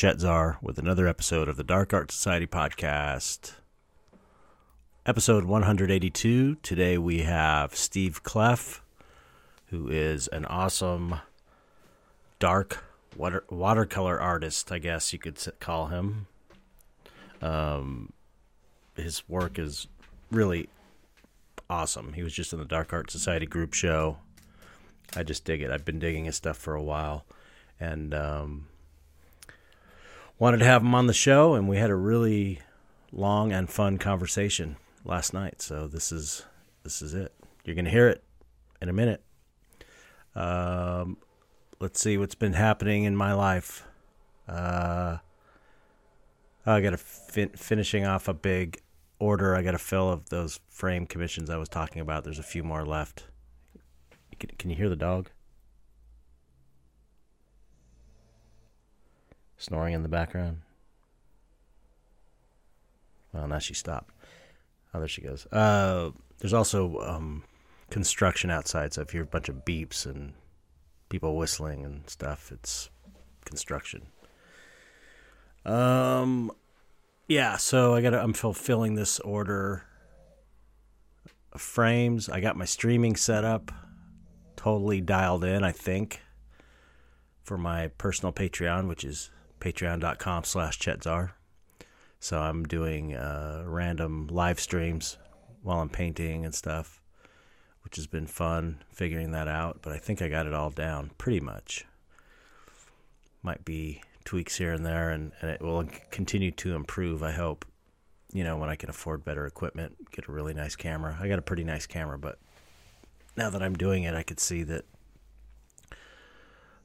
Chet Zar with another episode of the Dark Art Society podcast. Episode 182. Today we have Steve Kleff, who is an awesome dark water, watercolor artist, I guess you could call him. Um, his work is really awesome. He was just in the Dark Art Society group show. I just dig it. I've been digging his stuff for a while and um, wanted to have him on the show. And we had a really long and fun conversation last night. So this is this is it. You're gonna hear it in a minute. Um, let's see what's been happening in my life. Uh, I got a fin- finishing off a big order. I got to fill of those frame commissions I was talking about. There's a few more left. Can, can you hear the dog? Snoring in the background. Well, now she stopped. Oh, there she goes. Uh, there's also um, construction outside, so if you hear a bunch of beeps and people whistling and stuff, it's construction. Um, yeah. So I got. I'm fulfilling this order of frames. I got my streaming set up, totally dialed in. I think for my personal Patreon, which is patreon.com slash chetzar. So I'm doing uh, random live streams while I'm painting and stuff, which has been fun figuring that out. But I think I got it all down pretty much. Might be tweaks here and there, and, and it will continue to improve, I hope. You know, when I can afford better equipment, get a really nice camera. I got a pretty nice camera, but now that I'm doing it, I could see that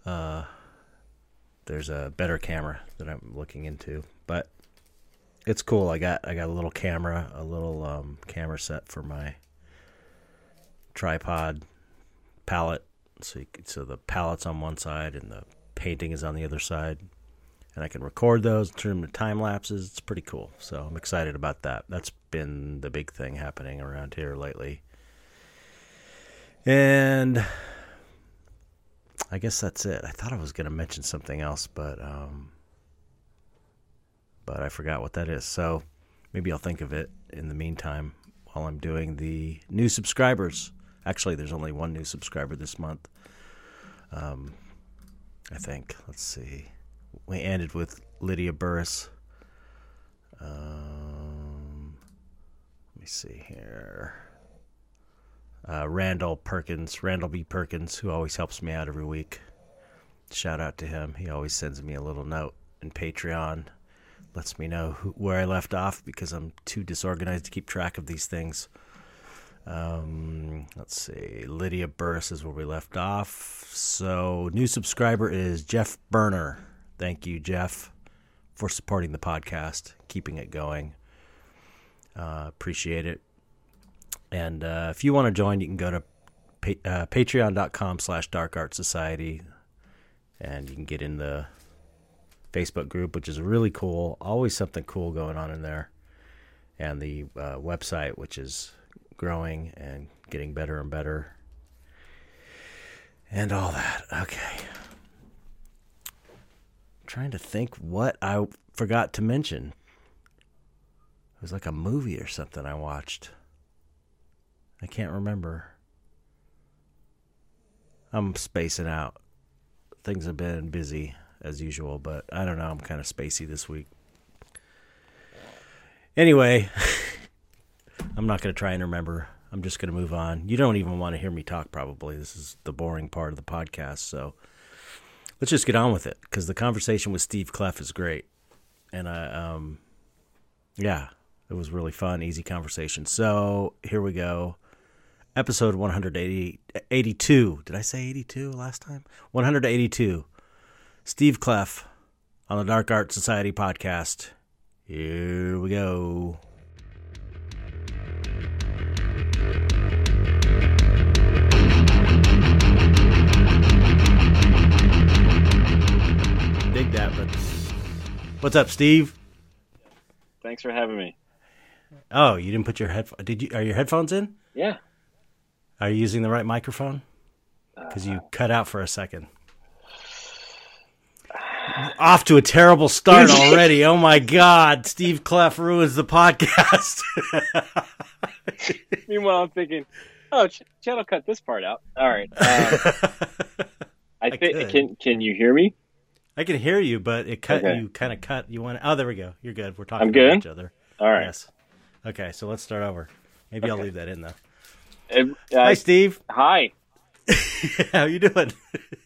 uh, there's a better camera that I'm looking into, but it's cool. I got I got a little camera, a little um, camera set for my tripod palette. So you, so the palette's on one side and the painting is on the other side, and I can record those, turn them to time lapses. It's pretty cool. So I'm excited about that. That's been the big thing happening around here lately. And I guess that's it. I thought I was going to mention something else, but um, but I forgot what that is. So maybe I'll think of it in the meantime while I'm doing the new subscribers. Actually, there's only one new subscriber this month. Um, I think. Let's see. We ended with Lydia Burris. Um, let me see here uh, Randall Perkins, Randall B. Perkins, who always helps me out every week. Shout out to him. He always sends me a little note in Patreon, lets me know who, where I left off because I'm too disorganized to keep track of these things. Um, let's see. Lydia Burris is where we left off. So, new subscriber is Jeff Burner. Thank you, Jeff, for supporting the podcast, keeping it going. Uh, appreciate it. And uh, if you want to join, you can go to pa- uh, patreon.com slash dark art society and you can get in the Facebook group, which is really cool. Always something cool going on in there. And the uh, website, which is growing and getting better and better. And all that. Okay. I'm trying to think what I forgot to mention. It was like a movie or something I watched. I can't remember. I'm spacing out. Things have been busy as usual, but I don't know. I'm kind of spacey this week. Anyway, I'm not going to try and remember. I'm just going to move on. You don't even want to hear me talk, probably. This is the boring part of the podcast. So let's just get on with it because the conversation with Steve Kleff is great. And I, um, yeah, it was really fun, easy conversation. So here we go episode 182. Did I say 82 last time? 182. Steve Kleff on the Dark Art Society podcast. Here we go. Dig that, but what's up, Steve? Thanks for having me. Oh, you didn't put your head. Did you? Are your headphones in? Yeah. Are you using the right microphone? Because you cut out for a second. off to a terrible start already. oh my God, Steve Kleff ruins the podcast. Meanwhile, I'm thinking, oh, Ch- Chad will cut this part out. All right. Uh, I I think can can you hear me? I can hear you, but it cut Okay. you kind of cut. You want? Oh, there we go. You're good. We're talking I'm good? each other. All right. Yes. Okay, so let's start over. Maybe I'll leave that in though. Uh, Hi, Steve. hi. How you doing?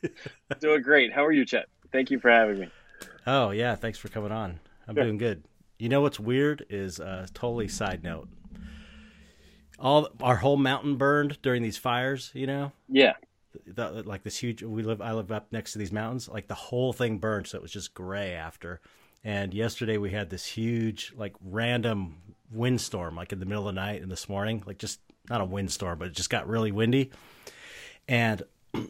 Doing great. How are you, Chet? Thank you for having me. Oh yeah, thanks for coming on. I'm Sure. doing good. You know what's weird is uh, totally side note. All our whole mountain burned during these fires. You know, Yeah. the, like this huge. We live. I live up next to these mountains. Like the whole thing burned, so it was just gray after. And yesterday we had this huge, like random windstorm, like in the middle of the night and this morning, like just not a windstorm, but it just got really windy. And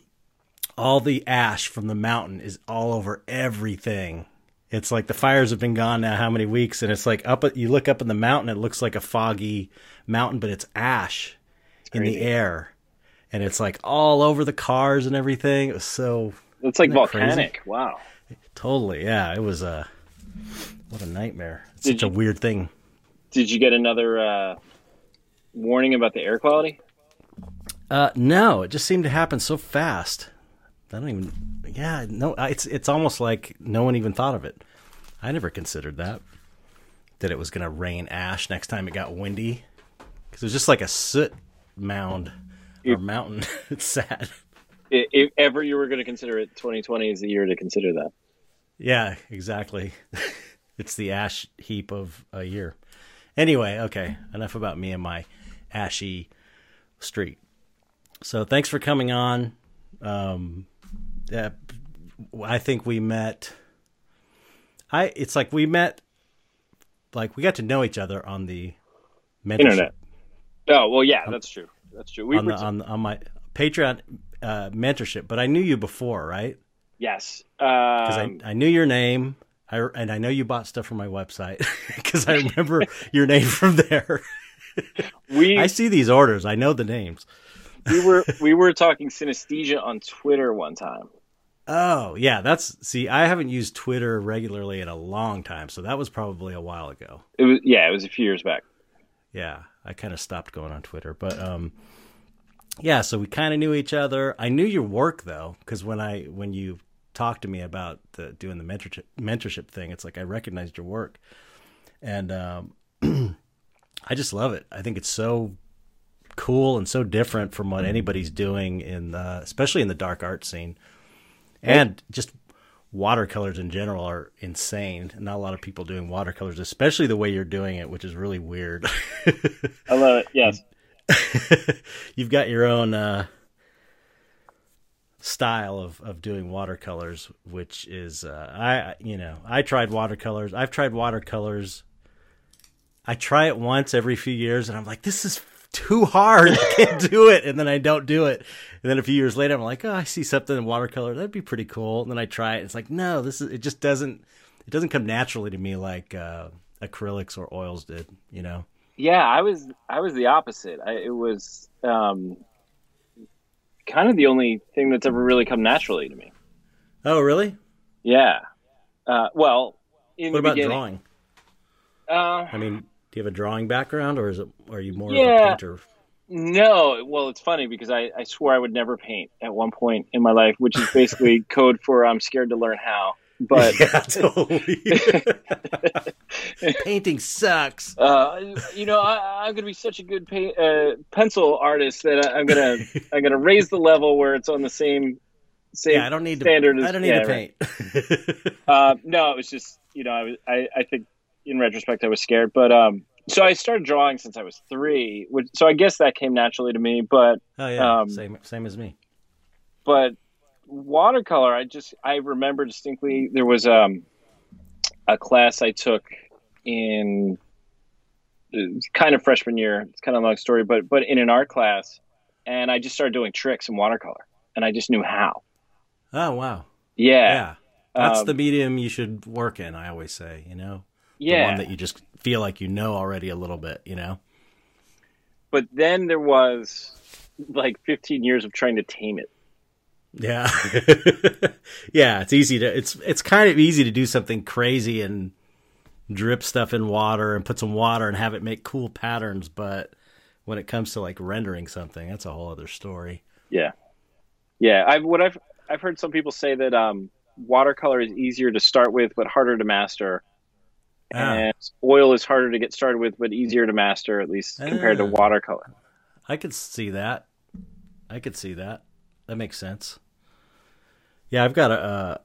all the ash from the mountain is all over everything. It's like the fires have been gone now how many weeks and it's like up you look up in the mountain it looks like a foggy mountain but it's ash in the air. And it's like all over the cars and everything. It was so It's like crazy? volcanic. Wow. totally, yeah, it was a what a nightmare. It's Did such a weird thing. Did you get another uh, warning about the air quality? Uh, no, it just seemed to happen so fast. I don't even. Yeah, no, it's it's almost like no one even thought of it. I never considered that that it was going to rain ash next time it got windy because it was just like a soot mound or It- mountain. it's sad. If ever you were going to consider it, 2020 is the year to consider that. Yeah, exactly. it's the ash heap of a year. Anyway, okay, enough about me and my ashy street. So thanks for coming on. Um, yeah, I think we met. I it's like we met, like we got to know each other on the mentorship, Internet. Oh well, yeah, that's true. That's true. We on were the on on my Patreon uh, mentorship. But I knew you before, right? yes. because Um, I, I knew your name. I, and I know you bought stuff from my website because I remember your name from there. we I see these orders. I know the names. we were we were talking synesthesia on Twitter one time. Oh, yeah. That's see. I haven't used Twitter regularly in a long time, so that was probably a while ago. It was yeah, it was a few years back. Yeah, I kind of stopped going on Twitter, but um, yeah. So we kind of knew each other. I knew your work though, because when I when you talked to me about the, doing the mentorship mentorship thing, it's like I recognized your work, and um, I just love it. I think it's so cool and so different from what anybody's doing in, the, especially in the dark art scene, and just watercolors in general are insane. Not a lot of people doing watercolors, especially the way you're doing it, which is really weird. I love it. Yes. You've got your own uh, style of, of doing watercolors, which is uh, I you know I tried watercolors. I've tried watercolors. I try it once every few years, and I'm like, this is too hard. I can't do it, and then I don't do it. And then a few years later, I'm like, oh, I see something in watercolor that'd be pretty cool. And then I try it. It's like, no, this is it. Just doesn't it doesn't come naturally to me like uh, acrylics or oils did. You know. Yeah, I was I was the opposite. I, it was um, kind of the only thing that's ever really come naturally to me. Oh, really? Yeah. Uh, well, in What the about beginning, drawing? Uh, I mean, do you have a drawing background, or is it are you more of a painter? no. Well, it's funny because I, I swore I would never paint at one point in my life, which is basically code for I'm scared to learn how. But yeah, totally. Painting sucks. uh, you know, I, I'm going to be such a good pa- uh, pencil artist that I, I'm gonna I'm gonna raise the level where it's on the same same Yeah, I don't need to. standard. as- I don't need yeah, to right. paint. Uh, no, it was just you know I was I, I think in retrospect I was scared, but um, so I started drawing since I was three, which so I guess that came naturally to me, but oh yeah, Um, same same as me. but watercolor I just I remember distinctly there was um a class I took in uh, kind of freshman year. It's kind of a long story, but but in an art class, and I just started doing tricks in watercolor, and I just knew how. Oh wow. Yeah, Yeah, that's Um, the medium you should work in. I always say, you know, the yeah. one that you just feel like you know already a little bit. You know. but then there was like 15 years of trying to tame it. Yeah. yeah, it's easy to it's it's kind of easy to do something crazy and drip stuff in water and put some water and have it make cool patterns, but when it comes to like rendering something, that's a whole other story. Yeah. Yeah, I've what I've I've heard some people say that um watercolor is easier to start with but harder to master. Ah. And oil is harder to get started with but easier to master at least compared to Ah. watercolor. I could see that. I could see that. That makes sense. Yeah, I've got a. Uh,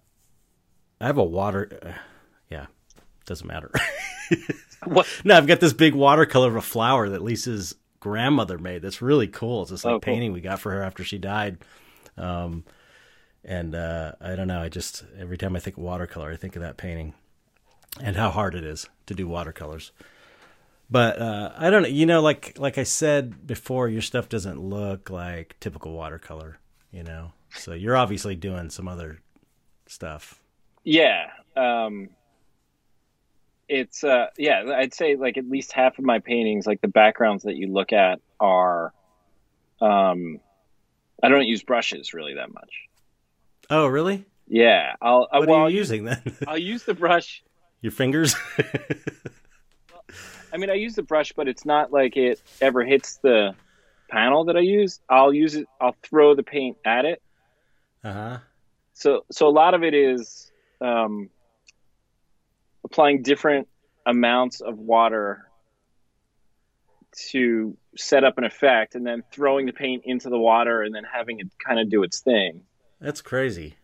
I have a water. Uh, yeah, doesn't matter. What? No, I've got this big watercolor of a flower that Lisa's grandmother made. That's really cool. It's this like Oh, cool. painting we got for her after she died. Um, and uh, I don't know. I just every time I think of watercolor, I think of that painting and how hard it is to do watercolors. But uh, I don't know. You know, like like I said before, your stuff doesn't look like typical watercolor. You know, so you're obviously doing some other stuff. Yeah. Um it's uh yeah, I'd say like at least half of my paintings, like the backgrounds that you look at are um I don't use brushes really that much. Oh, really? Yeah. I'll I, What well, are I'll you using then? I'll use the brush your fingers? I mean I use the brush but it's not like it ever hits the panel that I use. I'll use it I'll throw the paint at it. uh huh. So so a lot of it is um applying different amounts of water to set up an effect and then throwing the paint into the water and then having it kind of do its thing. That's crazy.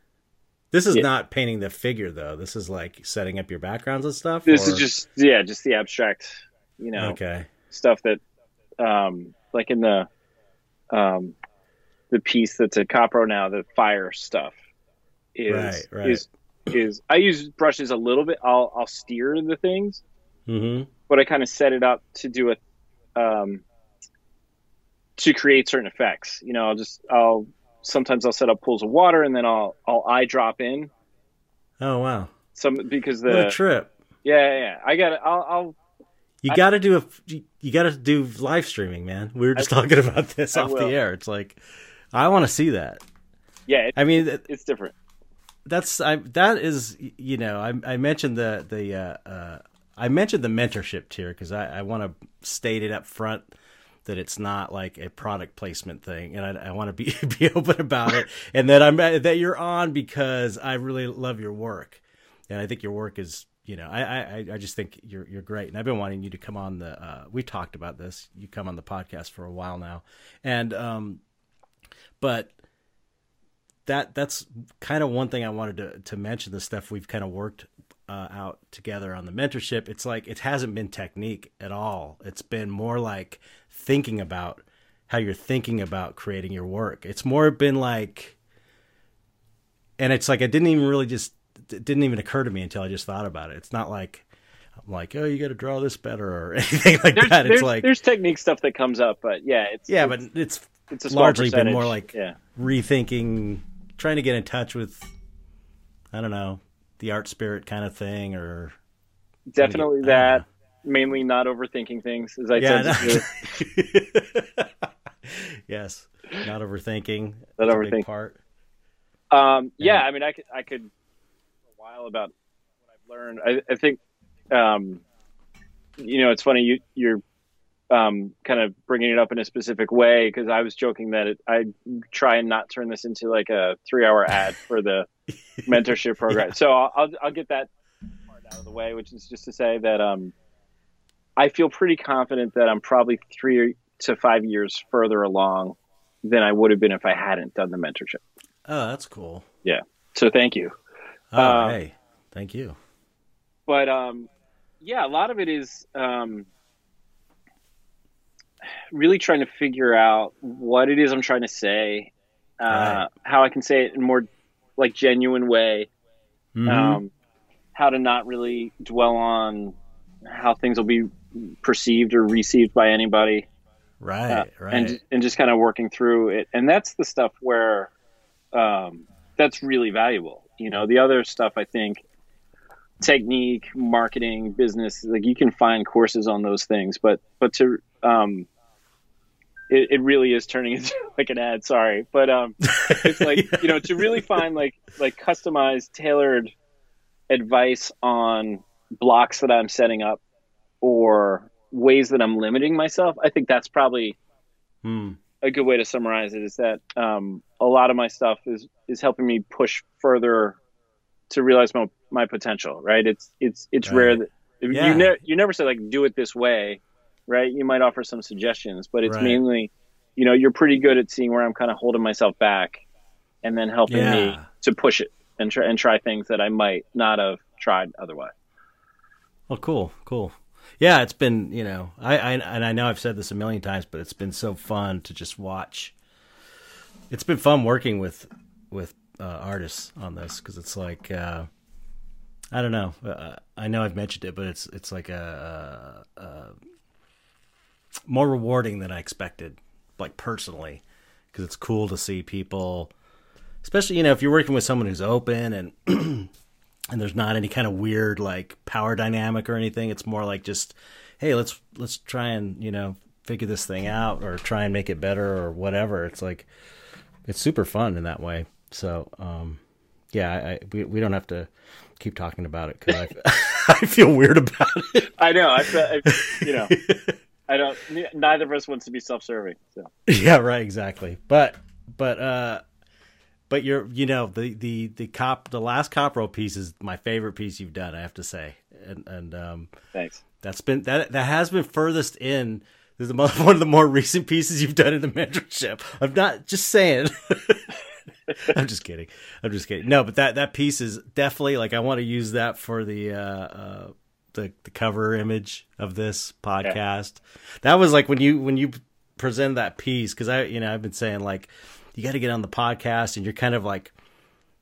This is Yeah. not painting the figure though. This is like setting up your backgrounds and stuff. This or- is just yeah, just the abstract, you know, okay. stuff that um like in the um the piece that's at Copro now, the fire stuff is Right, right. is is I use brushes a little bit. I'll I'll steer the things, Mm-hmm. but I kind of set it up to do a um, to create certain effects. You know, I'll just I'll sometimes I'll set up pools of water and then I'll I'll eye drop in Oh wow. some because the trip. yeah yeah. I got it. I'll, I'll You got to do a you- you got to do live streaming, man. We were just talking about this I off will. the air. It's like I want to see that. yeah it, I mean, th- it's different. that's I that is you know I I mentioned the the uh, uh I mentioned the mentorship tier because I I want to state it up front that it's not like a product placement thing, and I, I want to be be open about it, and that I'm that you're on because I really love your work, and I think your work is you know I I I just think you're you're great, and I've been wanting you to come on the uh, we talked about this you come on the podcast for a while now, and um but that that's kind of one thing I wanted to to mention the stuff we've kind of worked uh, out together on the mentorship. It's like it hasn't been technique at all. It's been more like thinking about how you're thinking about creating your work. It's more been like, and it's like it didn't even really just it didn't even occur to me until I just thought about it. It's not like I'm like, oh, you got to draw this better or anything like There's that. It's there's, like there's technique stuff that comes up, but yeah, it's yeah, it's, but it's it's largely been more like yeah rethinking, trying to get in touch with, I don't know, the art spirit kind of thing, or definitely I don't that. Mainly not overthinking things as I yeah, tend to do. yes, not overthinking. Not That's a big overthink- part. Um, yeah, Yeah. I mean, I could, I could a while about what I've learned. I, I think, um, you know, it's funny you you're um, kind of bringing it up in a specific way because I was joking that it, I try and not turn this into like a three hour ad for the mentorship program. So I'll, I'll I'll get that part out of the way, which is just to say that um, I feel pretty confident that I'm probably three to five years further along than I would have been if I hadn't done the mentorship. Oh, that's cool. Yeah. So thank you. Oh, Uh, hey, thank you. but um, yeah, a lot of it is um, really trying to figure out what it is I'm trying to say, uh, Right. how I can say it in more like genuine way, Mhm. um, how to not really dwell on how things will be perceived or received by anybody, right, uh, right. and and just kind of working through it. And that's the stuff where um, that's really valuable. You know, the other stuff I think technique, marketing, business, like you can find courses on those things, but but to um, it, it really is turning into like an ad. Sorry, but um, it's like you know to really find like like customized, tailored advice on blocks that I'm setting up or ways that I'm limiting myself. I think that's probably Hmm. a good way to summarize it. Is that um, a lot of my stuff is is helping me push further to realize my my potential. Right? It's it's it's Right. rare that Yeah. you never you never say like do it this way, right? You might offer some suggestions, but it's Right. mainly, you know, you're pretty good at seeing where I'm kind of holding myself back, and then helping me to push it and try and try things that I might not have tried otherwise. Well, cool, cool. Yeah, it's been you know I, I and I know I've said this a million times, but it's been so fun to just watch. It's been fun working with with uh, artists on this because it's like uh, I don't know. Uh, I know I've mentioned it, but it's it's like a, a, a more rewarding than I expected, like personally, because it's cool to see people, especially you know if you're working with someone who's open and and there's not any kind of weird like power dynamic or anything. It's more like just, hey, let's let's try and you know figure this thing out or try and make it better or whatever. It's like it's super fun in that way. So um, yeah, I, I, we we don't have to keep talking about it because I, I feel weird about it. I know. I, feel- I you know, I don't. Neither of us wants to be self-serving. So yeah, right, exactly. But but uh but you're you know the the the cop the last Copro piece is my favorite piece you've done. I have to say, and and um. thanks. That's been that that has been furthest in. This is the one of the more recent pieces you've done in the mentorship. I'm not just saying. I'm just kidding. I'm just kidding. No, but that that piece is definitely like I want to use that for the uh, uh the the cover image of this podcast. That was like when you when you presented that piece because I you know I've been saying like you got to get on the podcast and you're kind of like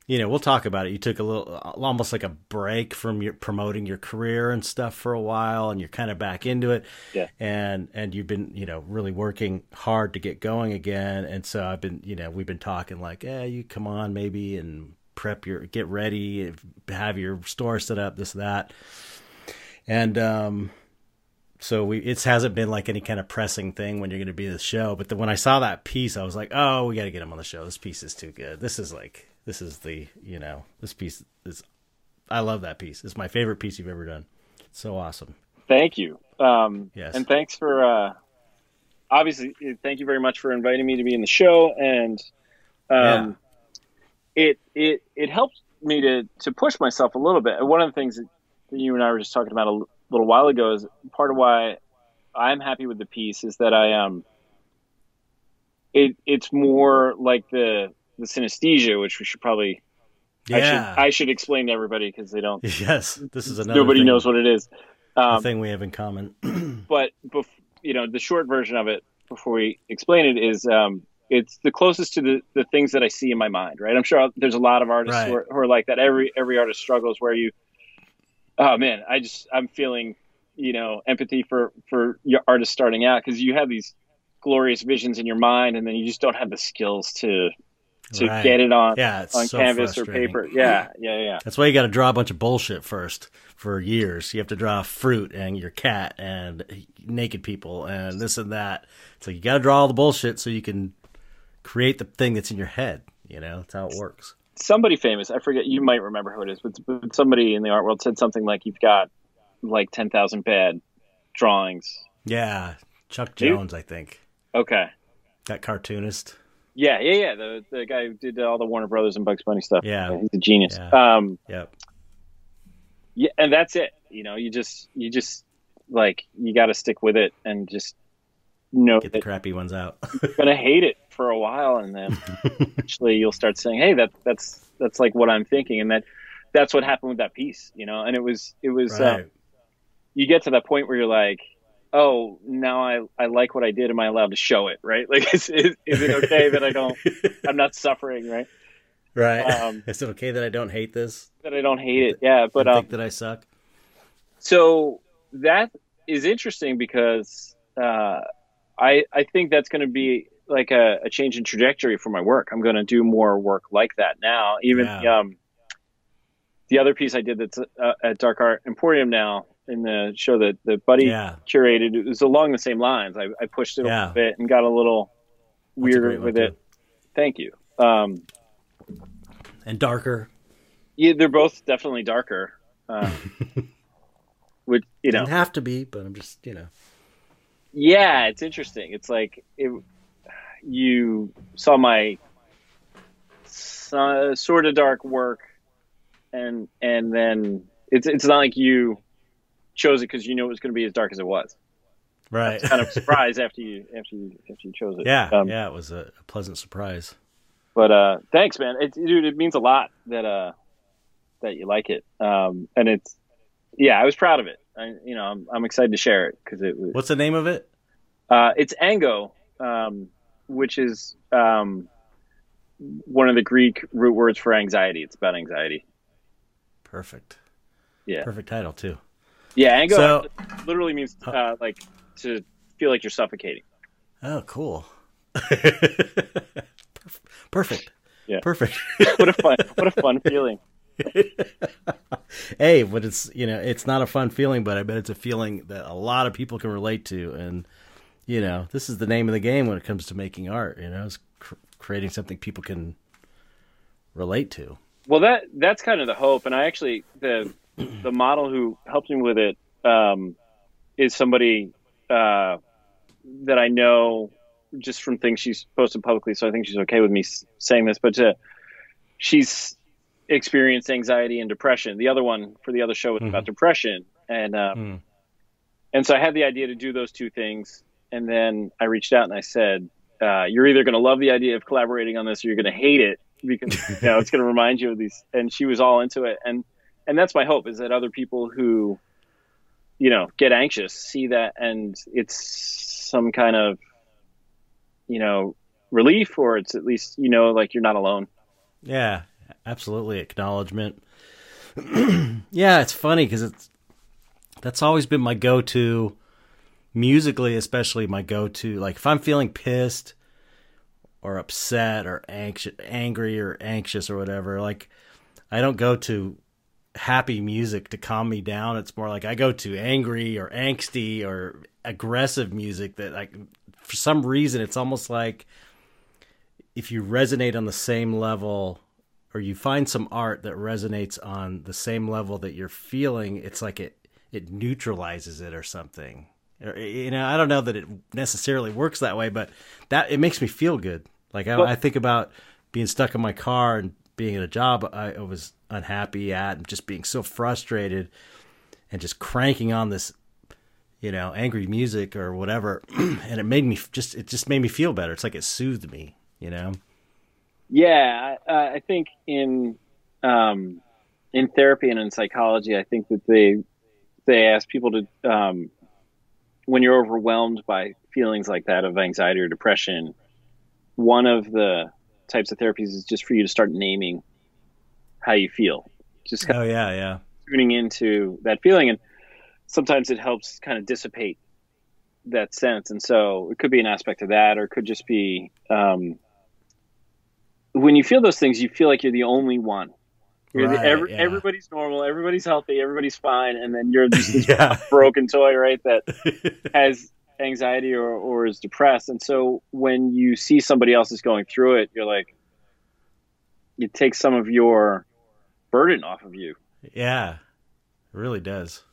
you know, we'll talk about it. You took a little, almost like a break from your promoting your career and stuff for a while, and you're kind of back into it. Yeah. And and you've been, you know, really working hard to get going again. And so I've been, you know, we've been talking like, yeah, you come on maybe and prep your, get ready, have your store set up, this that. And um, so we it hasn't been like any kind of pressing thing when you're going to be the show. But then when I saw that piece, I was like, oh, we got to get him on the show. This piece is too good. This is like this is the you know this piece is I love that piece. It's my favorite piece you've ever done. It's so awesome. Thank you. Um, Yes. And thanks for, uh, obviously, thank you very much for inviting me to be in the show. And um, it, it, it helped me to, to push myself a little bit. One of the things that you and I were just talking about a little while ago is part of why I'm happy with the piece is that I, um, it, it's more like the, the synesthesia, which we should probably, I Yeah. should, I should explain to everybody because they don't, yes. This is another. nobody thing, knows what it is. Um, thing we have in common. but bef- you know the short version of it before we explain it is um, it's the closest to the, the things that I see in my mind right I'm sure there's a lot of artists who, are, who are like that every every artist struggles where you oh man I just I'm feeling you know empathy for for your artists starting out because you have these glorious visions in your mind and then you just don't have the skills to to Right. get it on yeah, on so canvas or paper yeah yeah yeah That's why you got to draw a bunch of bullshit first for years. You have to draw fruit and your cat and naked people and this and that. So you got to draw all the bullshit so you can create the thing that's in your head. You know, that's how it works. Somebody famous, I forget, you might remember who it is, but, but somebody in the art world said something like, you've got like 10,000 bad drawings. Yeah, Chuck. Jones, I think Okay. that cartoonist. Yeah, yeah, yeah. The, the guy who did all the Warner Brothers and Bugs Bunny stuff. Yeah. He's a genius. Yeah. Um, Yep. yeah, and that's it. You know, you just, you just, like, you got to stick with it and just know Get the crappy ones out. you're going to hate it for a while. And then eventually you'll start saying, hey, that, that's, that's like what I'm thinking. And that, that's what happened with that piece, you know? And it was, it was, um, right. you get to that point where you're like, oh, now I, I like what I did. Am I allowed to show it? Right? Like, is, is, is it okay that I don't, I'm not suffering, right? right. um, Is it okay that I don't hate this? That I don't hate it. Yeah. But, um, think that I suck? so that is interesting because, uh, I, I think that's going to be like a, a change in trajectory for my work. I'm going to do more work like that now. Even, Yeah. um, the other piece I did that's uh, at Dark Art Emporium now in the show that the Buddy Yeah. curated. It was along the same lines. I, I pushed it a Yeah. little bit and got a little That's a weird great one, with too. it. Thank you. Um, And darker. yeah, they're both definitely darker. Uh, which you know, Doesn't have to be, but I'm just you know. Yeah, it's interesting. It's like it, you saw my so, sort of dark work, and and then it's it's not like you chose it because you knew it was going to be as dark as it was. Right. Kind of surprise after you after you after you chose it. yeah. Um, yeah. It was a, a pleasant surprise. But uh, thanks, man. It, dude, it means a lot that uh that you like it. Um, and it's yeah, I was proud of it. I, you know, I'm I'm excited to share it because it was What's the name of it? uh, it's ango, um, which is um, one of the Greek root words for anxiety. It's about anxiety. Perfect. Yeah. Perfect title too. Yeah, ango So- literally means uh, like to feel like you're suffocating. Oh, cool. Perfect. Yeah. Perfect. What a fun what a fun feeling. hey, but it's you know it's not a fun feeling, but I bet it's a feeling that a lot of people can relate to, and you know this is the name of the game when it comes to making art. You know, is cr- creating something people can relate to. Well, that that's kind of the hope, and I actually the the model who helped me with it um, is somebody uh, that I know just from things she's posted publicly. So I think she's okay with me saying this, but uh, she's experienced anxiety and depression. The other one for the other show was about depression, and uh, Mm. and so I had the idea to do those two things, and then I reached out and I said, uh, "You're either going to love the idea of collaborating on this, or you're going to hate it because you know it's going to remind you of these." And she was all into it, and and that's my hope is that other people who, you know, get anxious see that, and it's some kind of, you know, relief, or it's at least you know like you're not alone. Yeah, absolutely. Acknowledgement. yeah, it's funny because it's that's always been my go-to musically, especially my go-to. Like if I'm feeling pissed or upset or anxious, angry or anxious or whatever, like I don't go to happy music to calm me down. It's more like I go to angry or angsty or aggressive music that like for some reason it's almost like if you resonate on the same level or you find some art that resonates on the same level that you're feeling, it's like it it neutralizes it or something. Or, You know, I don't know that it necessarily works that way, but that it makes me feel good. Like I, Well- I think about being stuck in my car and being at a job I was unhappy at, and just being so frustrated, and just cranking on this, you know, angry music or whatever, and it made me just it just made me feel better. It's like it soothed me, you know. Yeah, I, uh, I think in um, in therapy and in psychology, I think that they they ask people to um, when you're overwhelmed by feelings like that of anxiety or depression, one of the types of therapies is just for you to start naming how you feel, just kind Oh yeah, yeah. tuning into that feeling, and sometimes it helps kind of dissipate that sense. And so it could be an aspect of that, or it could just be um, when you feel those things, you feel like you're the only one. You're the, every, yeah. Everybody's normal, everybody's healthy, everybody's fine, and then you're just this Yeah. broken toy, right? That has anxiety or, or is depressed. And so when you see somebody else is going through it, you're like, it takes some of your burden off of you. Yeah, it really does.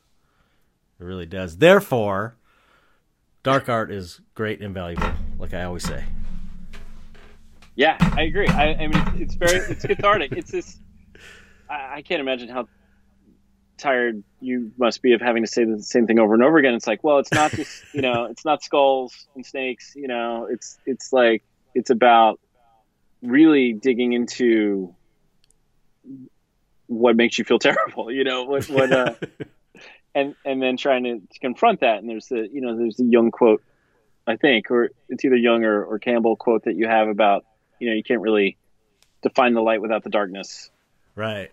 It really does. Therefore, dark art is great and valuable, like I always say. Yeah, I agree. I, I mean, it's, it's very, it's cathartic. It's this, I, I can't imagine how tired you must be of having to say the same thing over and over again. It's like, well, it's not just, you know, it's not skulls and snakes, you know, it's, it's like, it's about really digging into what makes you feel terrible, you know, what, what, uh, and, and then trying to, to confront that. And there's the, you know, there's the Jung quote, I think, or it's either Jung or, or Campbell quote that you have about, you know, you can't really define the light without the darkness. Right.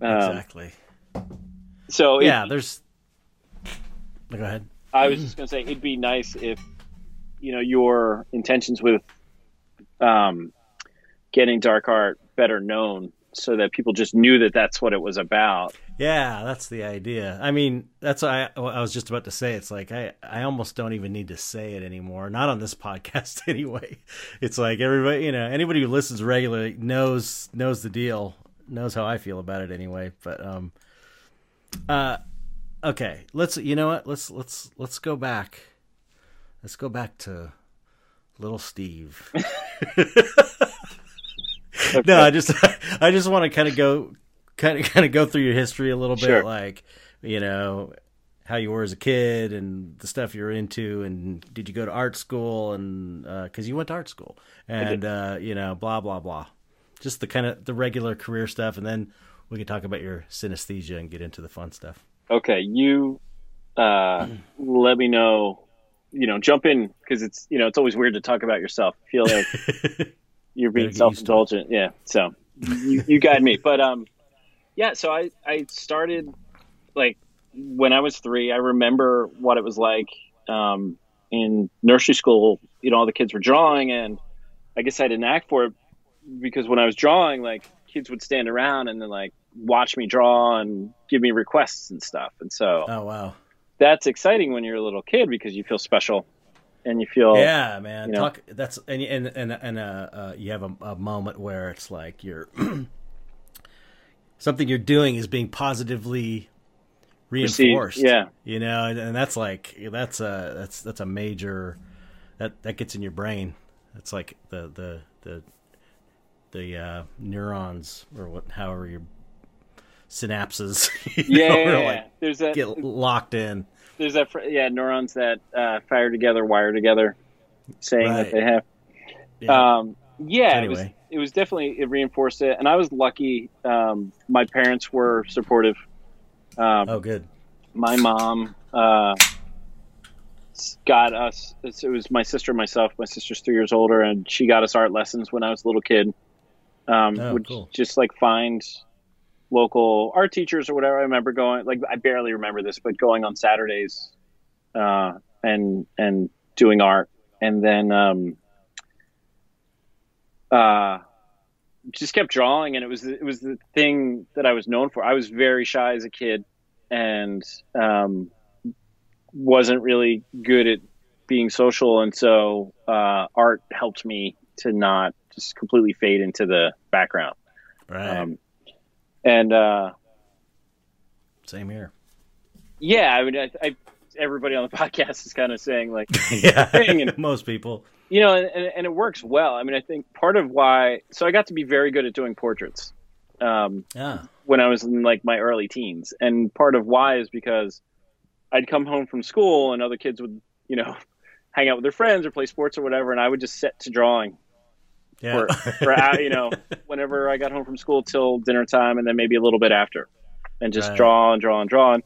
Um, Exactly. So it- yeah, there's. Go ahead. I was just going to say it'd be nice if you know your intentions with um, getting dark art better known so that people just knew that that's what it was about. Yeah, that's the idea. I mean, that's what I, I was just about to say. It's like I, I almost don't even need to say it anymore. Not on this podcast anyway. It's like everybody, you know, anybody who listens regularly knows knows the deal, knows how I feel about it anyway. But um, uh, okay, let's. You know what? Let's let's let's go back. Let's go back to little Steve. no, I just I just want to kind of go kind of kind of go through your history a little bit, Sure. like you know how you were as a kid and the stuff you're into, and did you go to art school and because you went to art school and uh, you know blah blah blah, just the kind of the regular career stuff, and then we can talk about your synesthesia and get into the fun stuff. Okay, you uh, let me know. You know, jump in because it's you know it's always weird to talk about yourself. I feel like you're being Better get used to it. self-indulgent. Yeah, so you, you guide me. But um, yeah. So I I started like when I was three. I remember what it was like um, in nursery school. You know, all the kids were drawing, and I guess I didn't act for it because when I was drawing, like kids would stand around and then like watch me draw and give me requests and stuff. And so Oh wow, that's exciting when you're a little kid because you feel special and you feel yeah, man. you know. Talk. That's and and and and uh, uh, you have a, a moment where it's like you're something you're doing is being positively Received, reinforced. yeah. you know, and, and that's like that's a that's that's a major that that gets in your brain. It's like the the the the uh, neurons or what, however your synapses, you yeah, know, yeah, yeah. like there's that get locked in. There's that fr- yeah neurons that uh, fire together wire together saying Right. that they have Yeah. um yeah it was it was definitely it reinforced it and i was lucky um my parents were supportive um oh, good. my mom uh got us it was my sister and myself my sister's three years older and she got us art lessons when i was a little kid um Oh, would cool. just like find local art teachers or whatever i remember going like i barely remember this but going on saturdays uh and and doing art and then um uh just kept drawing and it was it was the thing that I was known for. I was very shy as a kid and um, wasn't really good at being social and so uh, art helped me to not just completely fade into the background. Right. Um, and uh, Same here. yeah, I mean, I, I, everybody on the podcast is kind of saying like, yeah, and- most people. you know, and, and, and it works well. I mean, I think part of why, so I got to be very good at doing portraits. Um, Yeah, when I was in like my early teens. And part of why is because I'd come home from school and other kids would, you know, hang out with their friends or play sports or whatever, and I would just set to drawing yeah. for, for you know, whenever I got home from school till dinner time, and then maybe a little bit after, and just Right. draw and draw and draw. And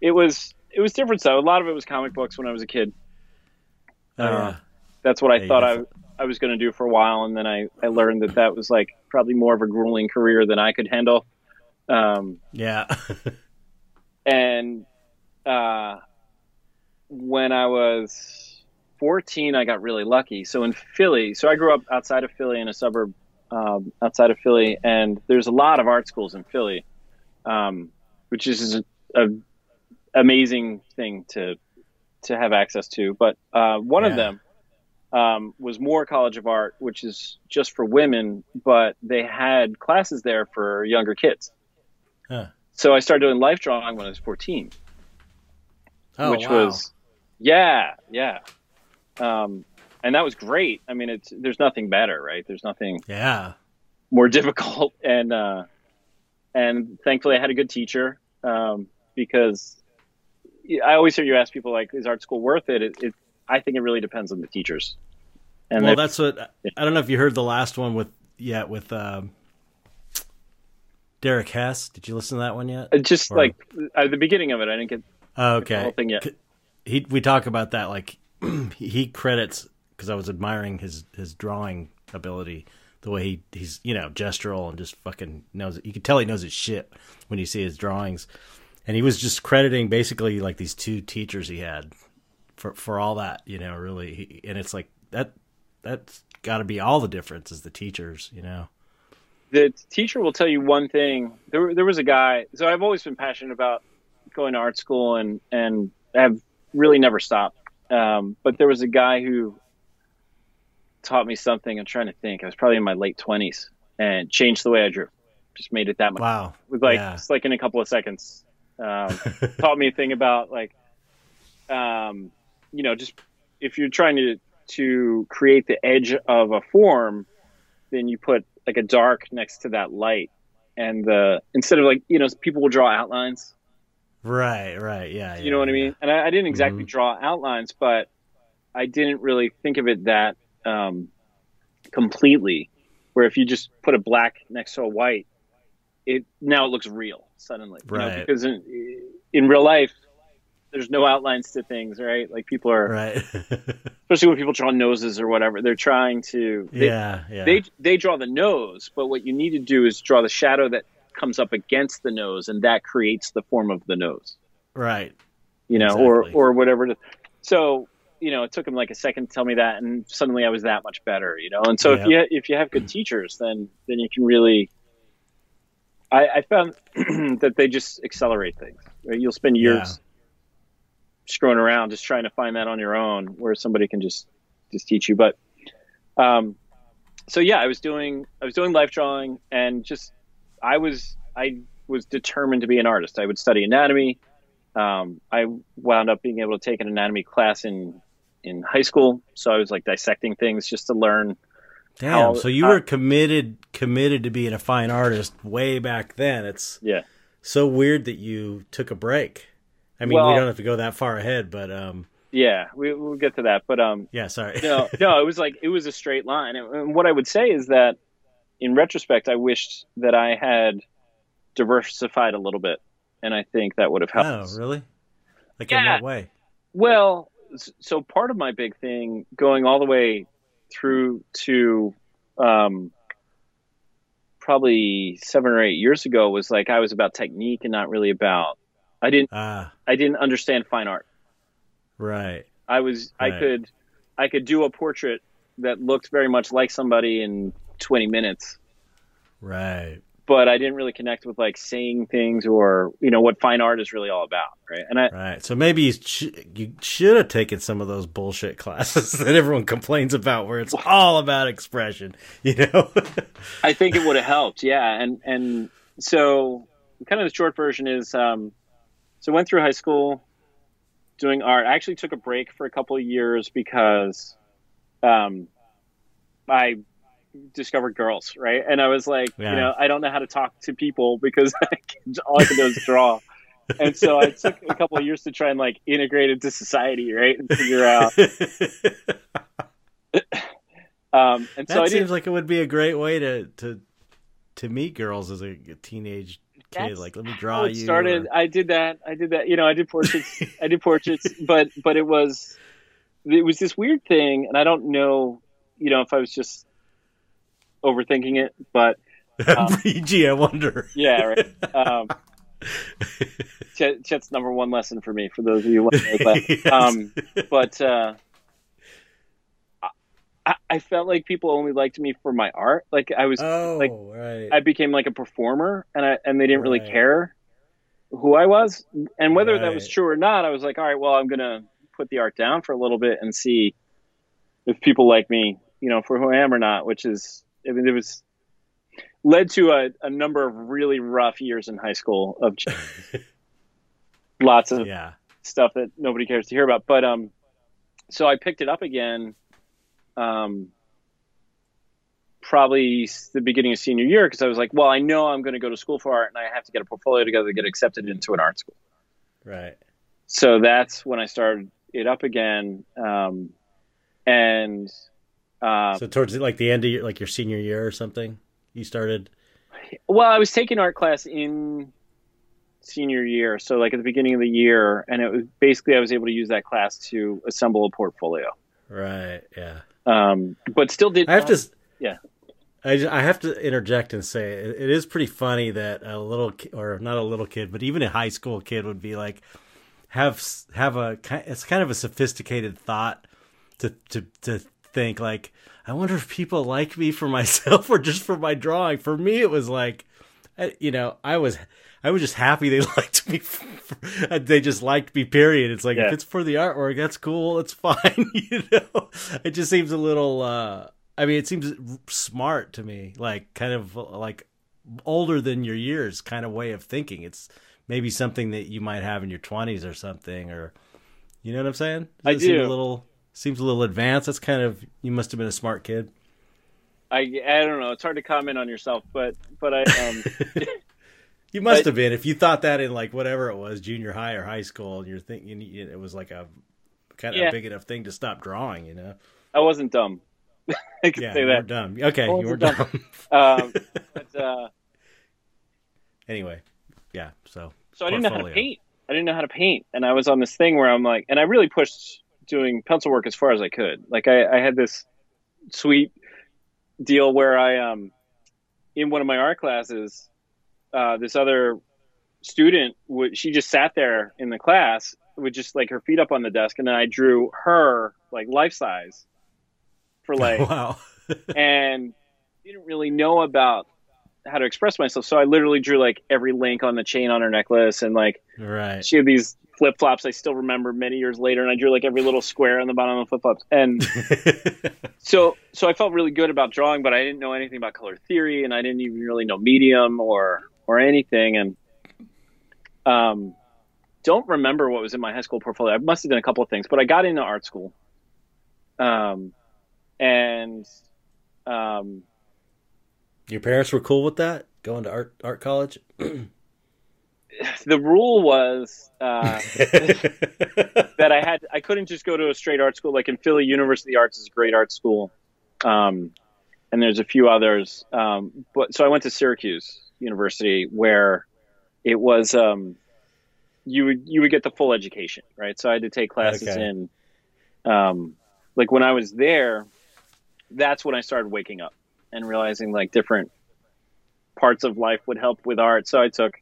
it was it was different. though. a lot of it was comic books when I was a kid. oh, yeah. That's what I Yeah, thought I I was going to do for a while, and then I I learned that that was like probably more of a grueling career than I could handle. Um, Yeah. and uh, when I was 14, I got really lucky. So in Philly, so I grew up outside of Philly in a suburb um, outside of Philly, and there's a lot of art schools in Philly, um, which is a, a amazing thing to to have access to. But uh, one of them um, was Moore College of Art, which is just for women, but they had classes there for younger kids. Huh. So I started doing life drawing when I was 14 Oh, which wow. was yeah yeah um and that was great i mean it's there's nothing better right there's nothing yeah. more difficult and uh and thankfully i had a good teacher um because i always hear you ask people like is art school worth it it, it i think it really depends on the teachers and well, if- that's what I don't know if you heard the last one with yeah with um, Derek Hess. Did you listen to that one yet? just or- like at the beginning of it i didn't get Oh, the okay. whole thing yet He we talk about that like he credits because I was admiring his his drawing ability, the way he he's you know gestural and just fucking knows it. You can tell he knows his shit when you see his drawings, and he was just crediting basically like these two teachers he had for for all that you know really, he, and it's like that that's got to be all the difference is the teachers you know. the teacher will tell you one thing. There, there was a guy. So I've always been passionate about going to art school and and have really never stopped. Um, but there was a guy who taught me something. I'm trying to think. I was probably in my late twenties and changed the way I drew. Just made it that much. Wow. It was like Yeah. just like in a couple of seconds. Um, taught me a thing about like, um, you know, just if you're trying to to create the edge of a form, then you put like a dark next to that light, and the instead of like you know people will draw outlines. Right, right, yeah. You know what I mean? And I, I didn't exactly Mhm. draw outlines, but I didn't really think of it that um, completely. Where if you just put a black next to a white, it now it looks real suddenly. you know, Right. because in, in real life, there's no outlines to things, right? Like people are, Right. especially when people draw noses or whatever, they're trying to. They, yeah, yeah. they they draw the nose, but what you need to do is draw the shadow that comes up against the nose, and that creates the form of the nose. right. You know, or Exactly. or whatever. So you know, it took him like a second to tell me that, and suddenly I was that much better. You know, and so Yeah. if you if you have good teachers, then then you can really. I, I found that they just accelerate things. Right? You'll spend years Yeah. screwing around just trying to find that on your own, where somebody can just just teach you. But um, so yeah, I was doing I was doing life drawing, and just I was I was determined to be an artist. I would study anatomy. Um, I wound up being able to take an anatomy class in in high school, so I was like dissecting things just to learn. Damn. how- so you were committed committed to being a fine artist way back then. It's Yeah, so weird that you took a break. I mean, we don't have to go that far ahead, but um yeah, we, we'll get to that. But um, yeah, sorry. no, no, it was like it was a straight line. And what I would say is that, in retrospect, I wished that I had diversified a little bit, and I think that would have helped. oh, really? Like in Yeah. what way? Well, so part of my big thing going all the way through to um, probably seven or eight years ago was like I was about technique and not really about. I didn't. Ah, I didn't understand fine art. right. I was. I could. I could do a portrait that looked very much like somebody in 20 minutes, Right. but I didn't really connect with like saying things or you know what fine art is really all about, right? And I, Right. So maybe you, sh- you should have taken some of those bullshit classes that everyone complains about where it's all about expression, you know? I think it would have helped, yeah. And and so kind of the short version is um, so I went through high school doing art. I actually took a break for a couple of years because um, I discovered girls, right? And I was like, Yeah. you know, I don't know how to talk to people because I can, all I can do is draw. And so I took a couple of years to try and like integrate into society, right, and figure out. Um, and so that I seems like it would be a great way to to to meet girls as a teenage kid. That's Like, let me how draw it you. started. or- I did that. I did that. You know, I did portraits. I did portraits, but but it was it was this weird thing, and I don't know, you know, if I was just overthinking it, but um, Gee, I wonder. yeah, right. Um, Chet, Chet's number one lesson for me, for those of you who want know that. Yes. Um, but uh, I, I felt like people only liked me for my art. Like I was, oh, like, right. I became like a performer, and I and they didn't really care who I was, and whether that was true or not. I was like, all right, well, I'm gonna put the art down for a little bit and see if people like me, you know, for who I am or not. Which is, I mean, it was led to a, a number of really rough years in high school of just lots of yeah. stuff that nobody cares to hear about. But um, so I picked it up again, um, probably the beginning of senior year because I was like, well, I know I'm going to go to school for art and I have to get a portfolio together to get accepted into an art school. Right. So that's when I started it up again, um, and uh, So towards like the end of your, like your senior year or something, you started. well, I was taking art class in senior year, so like at the beginning of the year, and it was basically I was able to use that class to assemble a portfolio. Right. Yeah. Um, but still did. I have to. Yeah. I, ju- I have to interject and say it, it is pretty funny that a little or not a little kid, but even a high school kid would be like have have a it's kind of a sophisticated thought to to to think like I wonder if people like me for myself or just for my drawing. For me, it was like, you know, I was I was just happy they liked me. For, they just liked me. Period. It's like yeah. if it's for the artwork, that's cool. It's fine. you know, it just seems a little. uh I mean, it seems smart to me. Like kind of like older than your years kind of way of thinking. It's maybe something that you might have in your twenties or something, or you know what I'm saying? Does I do. a little seems a little advanced. That's kind of you must have been a smart kid. I I don't know. It's hard to comment on yourself, but but I um. you must but, have been if you thought that in like whatever it was, junior high or high school, and you're thinking it was like a kind of yeah. a big enough thing to stop drawing. You know, I wasn't dumb. I can yeah, say you that. were dumb. Okay, you were dumb. um, but, uh, anyway, yeah. So so I didn't know how to paint. I didn't know how to paint, and I was on this thing where I'm like, and I really pushed doing pencil work as far as I could. Like I, I had this sweet deal where I um in one of my art classes, uh, this other student would she just sat there in the class with just like her feet up on the desk, and then I drew her like life size for like wow, and didn't really know about how to express myself. So I literally drew like every link on the chain on her necklace, and like right. she had these flip flops. I still remember many years later, and I drew like every little square on the bottom of the flip flops. And so, so I felt really good about drawing, but I didn't know anything about color theory, and I didn't even really know medium or or anything. And um, don't remember what was in my high school portfolio. I must have done a couple of things, but I got into art school. Um, and um, your parents were cool with that going to art art college. the rule was uh, that I had I couldn't just go to a straight art school like in Philly. University of the Arts is a great art school, um, and there's a few others. Um, but so I went to Syracuse University where it was um, you would you would get the full education, right? So I had to take classes okay. in um, like when I was there that's when I started waking up and realizing like different parts of life would help with art. So I took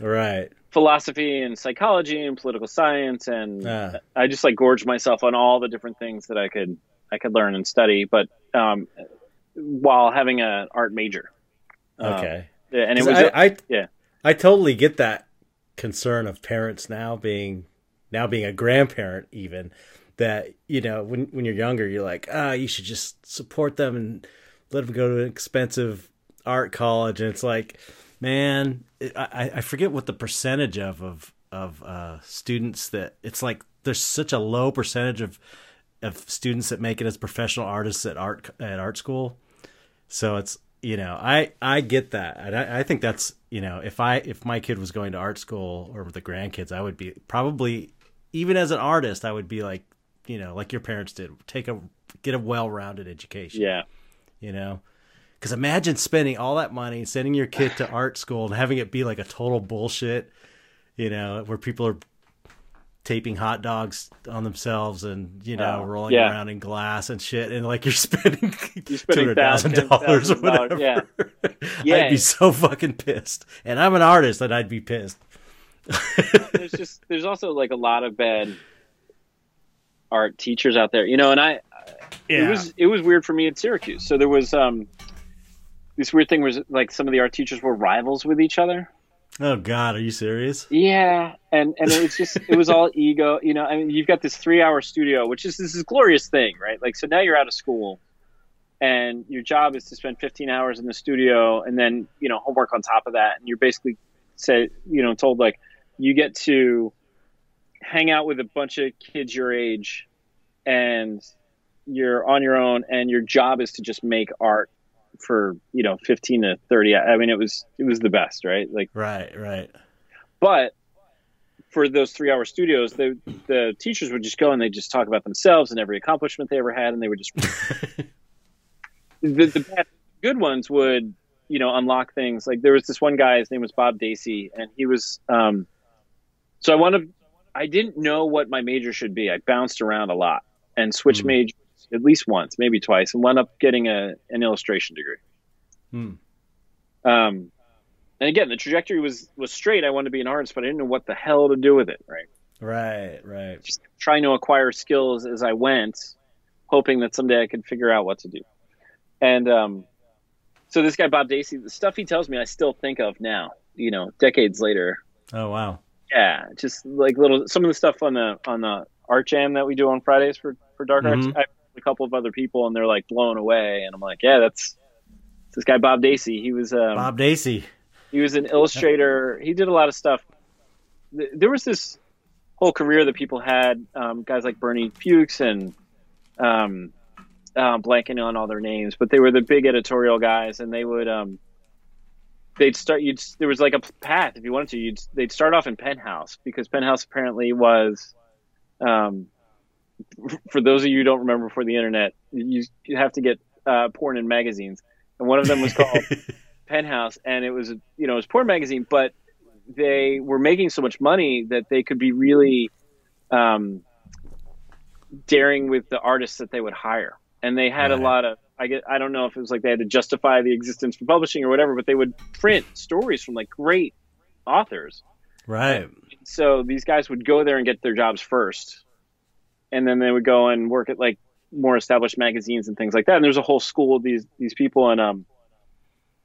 right philosophy and psychology and political science, and ah. I just like gorged myself on all the different things that I could I could learn and study, but um, while having an art major. Um, okay. Um, and it was I, I, yeah. I totally get that concern of parents now being now being a grandparent even that you know when when you're younger you're like ah you should just support them and let them go to an expensive art college and it's like man I, I forget what the percentage of of of uh, students that it's like there's such a low percentage of of students that make it as professional artists at art at art school so it's you know i i get that and I, I think that's you know if i if my kid was going to art school or with the grandkids i would be probably even as an artist i would be like you know, like your parents did, take a get a well-rounded education. Yeah. You know, because imagine spending all that money, sending your kid to art school, and having it be like a total bullshit. You know, where people are taping hot dogs on themselves and you know uh, rolling yeah. around in glass and shit, and like you're spending, you're spending two hundred thousand dollars or whatever. Yeah. yeah, I'd be so fucking pissed, and I'm an artist, and I'd be pissed. there's just there's also like a lot of bad art teachers out there, you know, and I, yeah. it was, it was weird for me at Syracuse. So there was, um, this weird thing was like some of the art teachers were rivals with each other. Oh God, are you serious? Yeah, and and it was just it was all ego. You know, I mean, you've got this three-hour studio, which is this is glorious thing, right? Like, so now you're out of school, and your job is to spend 15 hours in the studio, and then you know homework on top of that, and you're basically say you know told like you get to hang out with a bunch of kids your age and you're on your own and your job is to just make art for you know 15 to 30 i mean it was it was the best right like right right but for those three hour studios the the teachers would just go and they just talk about themselves and every accomplishment they ever had and they would just the, the bad, good ones would you know unlock things like there was this one guy his name was bob dacey and he was um so i wanted I didn't know what my major should be. I bounced around a lot and switched mm. majors at least once, maybe twice, and wound up getting a an illustration degree. Mm. Um, and again, the trajectory was was straight. I wanted to be an artist, but I didn't know what the hell to do with it. Right. Right. Right. Just trying to acquire skills as I went, hoping that someday I could figure out what to do. And um, so this guy Bob Dacey, the stuff he tells me, I still think of now. You know, decades later. Oh wow. Yeah, just like little some of the stuff on the on the art jam that we do on Fridays for for Dark Arts. Mhm. I a couple of other people, and they're like blown away, and I'm like, yeah, that's this guy Bob Dacey. He was um, Bob Dacey. he was an illustrator. He did a lot of stuff. There was this whole career that people had, um, guys like Bernie Fuchs and um, uh, blanking on all their names, but they were the big editorial guys, and they would um, they'd start. You'd there was like a path if you wanted to. You'd they'd start off in Penthouse because Penthouse apparently was. Um, for those of you who don't remember before the internet, you, you have to get uh, porn in magazines, and one of them was called Penthouse, and it was you know it was porn magazine, but they were making so much money that they could be really um, daring with the artists that they would hire, and they had Right. a lot of I get I don't know if it was like they had to justify the existence for publishing or whatever, but they would print stories from like great authors. right. So these guys would go there and get their jobs first, and then they would go and work at like more established magazines and things like that. And there's a whole school of these these people, and um,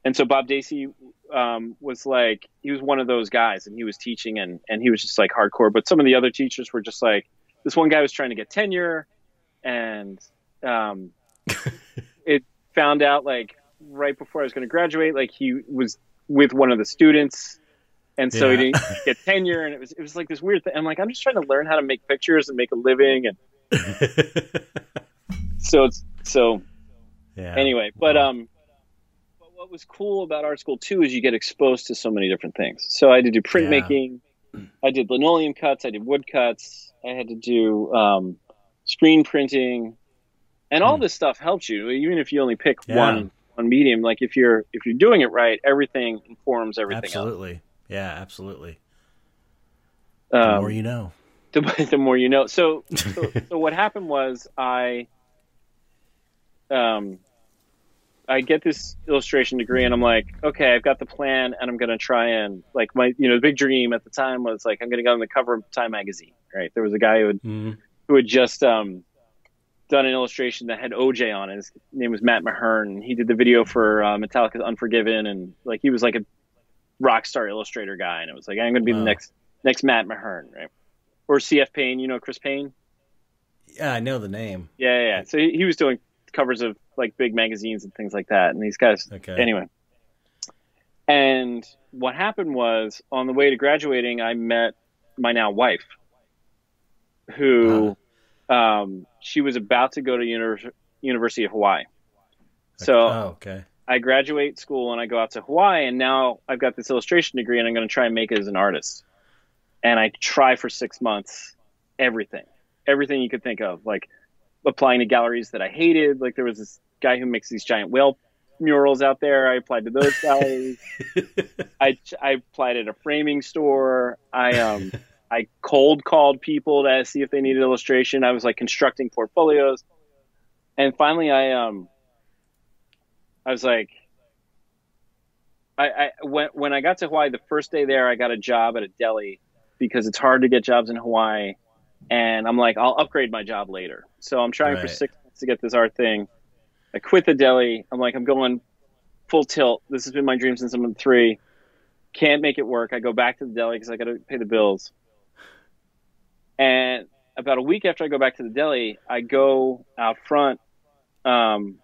and so Bob Dacey um, was like he was one of those guys, and he was teaching, and and he was just like hardcore. But some of the other teachers were just like this one guy was trying to get tenure, and um, it found out like right before I was going to graduate, like he was with one of the students. And so Yeah. he didn't get tenure, and it was it was like this weird thing. I'm like, I'm just trying to learn how to make pictures and make a living, and so it's so yeah. anyway. But Wow. um, but what was cool about art school too is you get exposed to so many different things. So I had to do printmaking, I did linoleum cuts, I did wood cuts, I had to do um, screen printing, and all Hmm. this stuff helps you. Even if you only pick Yeah. one one medium, like if you're if you're doing it right, everything informs everything absolutely. Yeah, absolutely. else. The Um, more you know. the, the more you know. So, so, so what happened was I, um, I get this illustration degree, and I'm like, okay, I've got the plan, and I'm gonna try and like my, you know, the big dream at the time was like I'm gonna go on the cover of Time magazine. Right? There was a guy who had Mhm. who had just um, done an illustration that had OJ on it. His name was Matt Mahurin. He did the video for uh, Metallica's Unforgiven, and like he was like a rock star illustrator guy. And it was like I'm going to be Wow. the next next Matt Mahurin, right? Or CF Payne, you know Chris Payne? Yeah, I know the name. Yeah, yeah. yeah. So he, he was doing covers of like big magazines and things like that. And these guys, Okay. anyway. And what happened was on the way to graduating, I met my now wife, who um, she was about to go to Univers- University of Hawaii. So oh, okay. I graduate school and I go out to Hawaii, and now I've got this illustration degree, and I'm going to try and make it as an artist. And I try for six months, everything, everything you could think of, like applying to galleries that I hated. Like there was this guy who makes these giant whale murals out there. I applied to those galleries. I I applied at a framing store. I um I cold called people to see if they needed illustration. I was like constructing portfolios, and finally I um I was like I, I when when I got to Hawaii the first day there I got a job at a deli because it's hard to get jobs in Hawaii, and I'm like I'll upgrade my job later. So I'm trying for six months to get this art thing. I quit the deli. I'm like I'm going full tilt. This has been my dream since I'm three. Can't make it work. I go back to the deli because I got to pay the bills. And about a week after I go back to the deli, I go out front, um,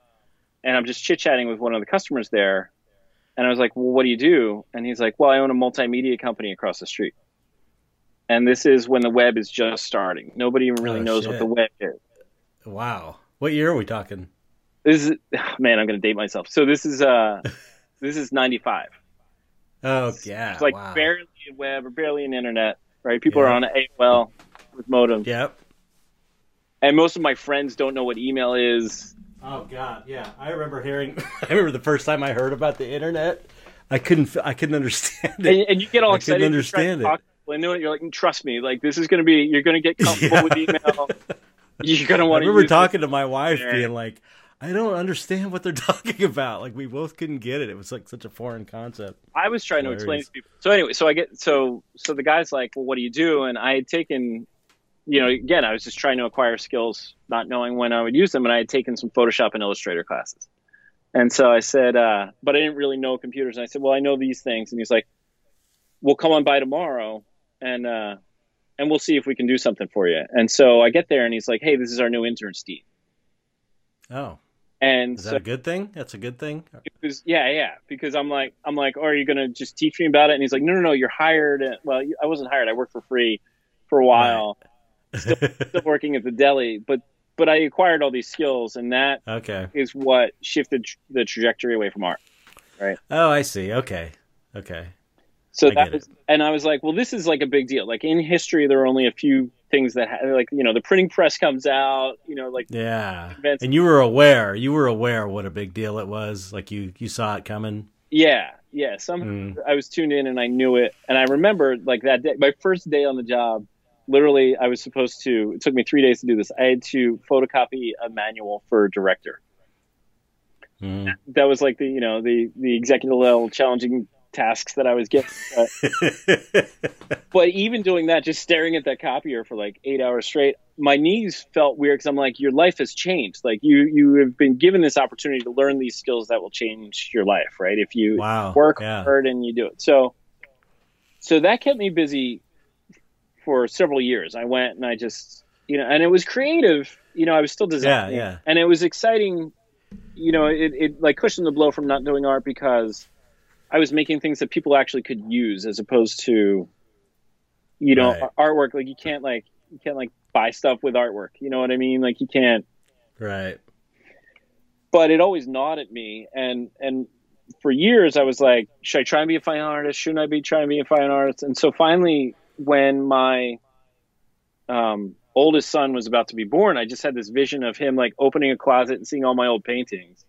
and I'm just chit chatting with one of the customers there. And I was like, "Well, what do you do?" And he's like, "Well, I own a multimedia company across the street." And this is when the web is just starting. Nobody even really Oh, knows what the web is. Wow. What year are we talking? This is man, I'm going to date myself. So this is uh, this is '95. Oh, yeah. It's like wow. barely a web or barely an internet, right? People Yeah. are on AOL with modems, Yep. and most of my friends don't know what email is. Oh God, yeah. I remember hearing. I remember the first time I heard about the internet. I couldn't. I couldn't understand it. and you get all I couldn't excited. you to understand it. talk people into it. You're like, trust me, like this is going to be. You're going to get comfortable Yeah. with email. You're going to I want to. remember use talking to my wife, Yeah. being like, "I don't understand what they're talking about." Like we both couldn't get it. It was like such a foreign concept. I was trying to explain Hilarious. to people. So anyway, so I get so so the guy's like, well, what do you do? And I had taken, you know, again, I was just trying to acquire skills, not knowing when I would use them, and I had taken some Photoshop and Illustrator classes. And so I said, uh, but I didn't really know computers. And I said, well, I know these things. And he's like, we'll come on by tomorrow and, uh, and we'll see if we can do something for you. And so I get there and he's like, hey, this is our new intern, Steve. Oh, And is that so a good thing? That's a good thing. was, yeah, yeah, because I'm like, I'm like, oh, are you going to just teach me about it? And he's like, no, no, no, you're hired. And, well, I wasn't hired. I worked for free for a while, still working at the deli, but, but I acquired all these skills and that okay. is what shifted tr- the trajectory away from art. Right. Oh, I see. Okay. Okay. So I that was, and I was like, well, this is like a big deal. Like in history, there are only a few things that, ha- like, you know, the printing press comes out, you know, like, Yeah. Events- And you were aware. You were aware what a big deal it was. Like you, you saw it coming. yeah, yeah. Some Mm. I was tuned in and I knew it. And I remember like that day, my first day on the job, literally, I was supposed to, it took me three days to do this. I had to photocopy a manual for a director. Mm. That was like the, you know, the, the executive level challenging tasks that I was getting. Uh, but even doing that, just staring at that copier for like eight hours straight, my knees felt weird because I'm like, your life has changed. Like you, you have been given this opportunity to learn these skills that will change your life, right? If you wow. work Yeah. hard and you do it. So, so that kept me busy for several years. I went and I just, you know, and it was creative. You know, I was still designing, yeah. and it was exciting. You know, it, it like cushioned the blow from not doing art because I was making things that people actually could use as opposed to, you know, Right. artwork. Like you can't like you can't like buy stuff with artwork. You know what I mean? Like you can't Right. but it always gnawed at me and and for years i was like should i try and be a fine artist shouldn't i be trying to be a fine artist and so finally when my um, oldest son was about to be born i just had this vision of him like opening a closet and seeing all my old paintings.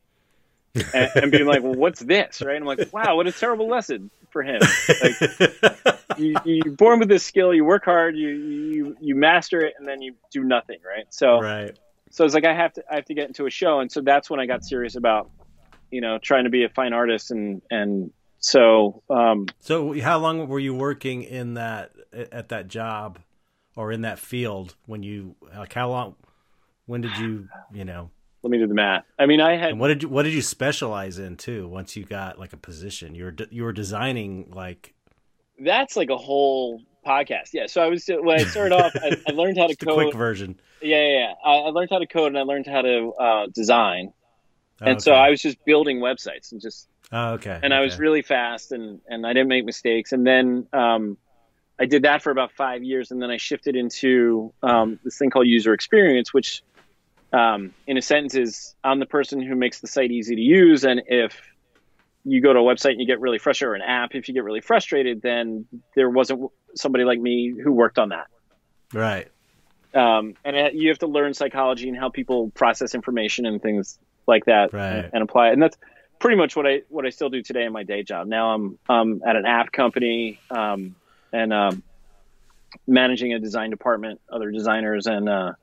And, and being like well what's this? Right? And i'm like wow what a terrible lesson for him. Like you, you're born with this skill you work hard you, you you master it and then you do nothing right? So right. so it's like I have to I have to get into a show, and so that's when I got serious about you know trying to be a fine artist, and and so um, So, how long were you working in that at that job, or in that field when you like how long? When did you you know? let me do the math. I mean, I had And what did you what did you specialize in too? Once you got like a position, you were you were designing like that's like a whole podcast. Yeah. So I was when I started off, I, I learned how to a quick code. version. Yeah, yeah, yeah. I, I learned how to code, and I learned how to uh, design, and so I was just building websites and just Oh, okay. and I was really fast and and I didn't make mistakes. And then um, I did that for about five years, and then I shifted into um, this thing called user experience, which, um, in a sentence, is I'm the person who makes the site easy to use. And if you go to a website and you get really frustrated, or an app, if you get really frustrated, then there wasn't somebody like me who worked on that. right. Um, and it, you have to learn psychology and how people process information and things like that Right. and, and apply it. And that's pretty much what I what I still do today in my day job. Now I'm um, at an app company um, and um, managing a design department, other designers, and uh,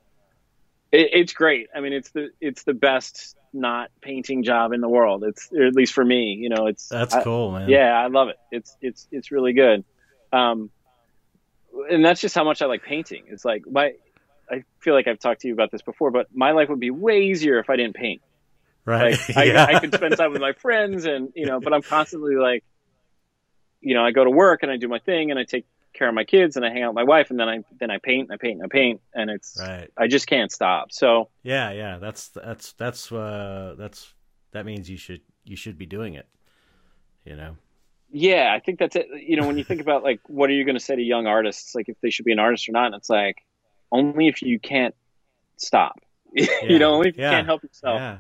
it, it's great. I mean, it's the it's the best not painting job in the world. It's or at least for me. You know, it's That's I- cool, man. yeah, I love it. It's it's it's really good. Um, and that's just how much I like painting. It's like my I feel like I've talked to you about this before, but my life would be way easier if I didn't paint. Right. Like I, yeah. I could spend time with my friends and you know, but I'm constantly like you know, I go to work and I do my thing and I take care of my kids and I hang out with my wife and then I then I paint and I paint and I paint and it's right. I just can't stop. So Yeah, yeah. That's that's that's uh that's that means you should you should be doing it. You know. yeah, I think that's it. You know, when you think about like what are you going to say to young artists, like if they should be an artist or not, and it's like only if you can't stop. you know, only if Yeah. you can't help yourself Yeah.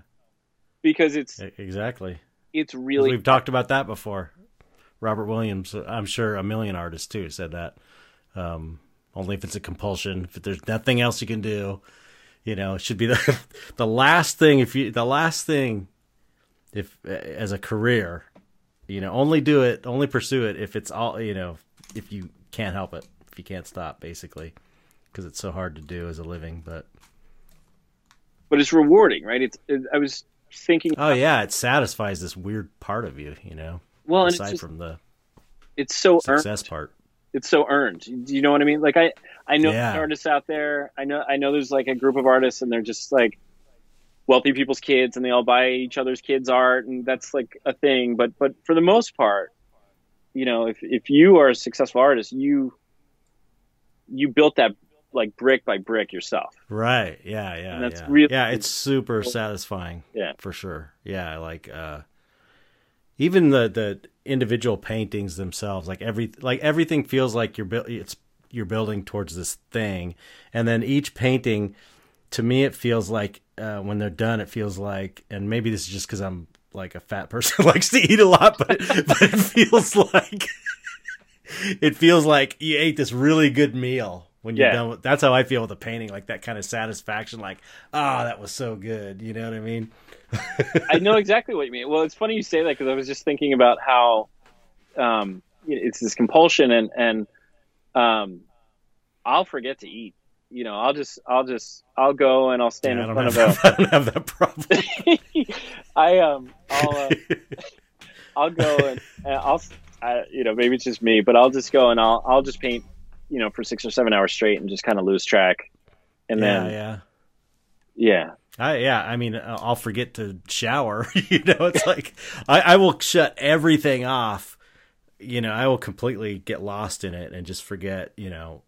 Because it's Exactly. it's really We've talked about that before. Robert Williams, I'm sure a million artists too said that. Um, only if it's a compulsion, if there's nothing else you can do, you know, it should be the the last thing. If you the last thing, if as a career, you know, only do it, only pursue it if it's all, you know, if you can't help it, if you can't stop, basically, because it's so hard to do as a living. But but it's rewarding, right? It's it, I was thinking oh yeah, it satisfies this weird part of you, you know, well, and it's aside just, from the it's so earned. success part. It's so earned. Do you know what I mean? Like I I know Yeah. artists out there. I know I know there's like a group of artists and they're just like wealthy people's kids and they all buy each other's kids art and that's like a thing but but for the most part you know if if you are a successful artist you you built that like brick by brick yourself. Right. Yeah yeah And that's yeah. really- yeah it's super satisfying Yeah. for sure. Yeah like uh even the the individual paintings themselves like every like everything feels like you're built it's you're building towards this thing. And then each painting to me it feels like uh, when they're done it feels like and maybe this is just because i'm like a fat person who likes to eat a lot but but it feels like it feels like you ate this really good meal when you're Yeah. done with that's how i feel with a painting like that kind of satisfaction like ah that was so good you know what i mean I know exactly what you mean. Well, it's funny you say that because I was just thinking about how um, it's this compulsion, and and um, I'll forget to eat. You know, I'll just I'll just I'll go and I'll stand Yeah, in front of a. that, I don't have that problem I um I'll uh, I'll go and, and I'll I, you know maybe it's just me, but I'll just go and I'll I'll just paint you know for six or seven hours straight and just kind of lose track, and yeah then yeah yeah I, yeah, I mean, uh, I'll forget to shower. you know, it's like I, I will shut everything off. You know, I will completely get lost in it and just forget. You know,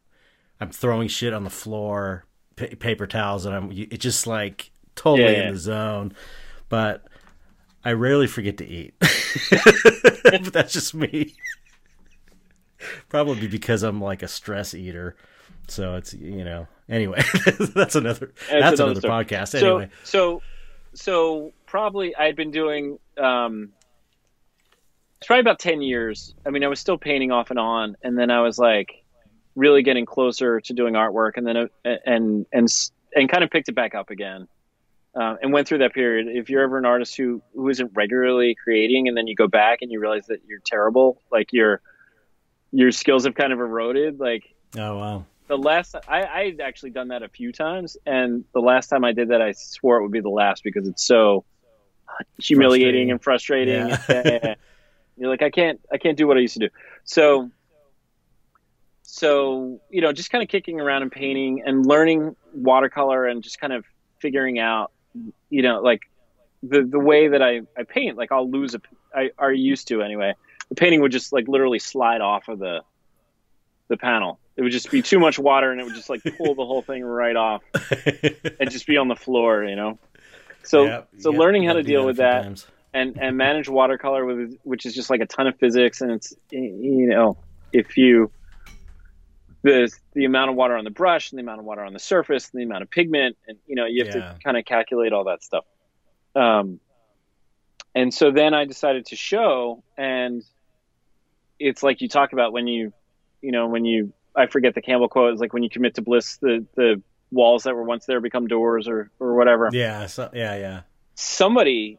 I'm throwing shit on the floor, pa- paper towels, and I'm it's just like totally Yeah, in the zone. But I rarely forget to eat. but that's just me. Probably because I'm like a stress eater. So it's you know anyway that's another that's, another another, podcast anyway. so so probably I'd been doing um it's probably about 10 years. I mean, I was still painting off and on and then I was like really getting closer to doing artwork and then uh, and and and kind of picked it back up again. Uh, and went through that period. If you're ever an artist who who isn't regularly creating and then you go back and you realize that you're terrible, like your your skills have kind of eroded, like Oh wow. the last I I'd actually done that a few times, and the last time I did that, I swore it would be the last because it's so humiliating and frustrating. Yeah. you're like, I can't, I can't do what I used to do. So, so you know, just kind of kicking around and painting and learning watercolor and just kind of figuring out, you know, like the the way that I I paint. Like I'll lose a, I are used to anyway. The painting would just like literally slide off of the the panel. It would just be too much water, and it would just like pull the whole thing right off and just be on the floor, you know. So Yep, so yep, learning how gotta deal with that times. and and manage watercolor with which is just like a ton of physics, and it's you know if you the the amount of water on the brush and the amount of water on the surface and the amount of pigment, and you know you have Yeah. to kind of calculate all that stuff. Um, and so then I decided to show, and it's like you talk about when you, you know, when you, I forget the Campbell quote, it's like when you commit to bliss, the, the walls that were once there become doors or, or whatever. Yeah, so, yeah, yeah. Somebody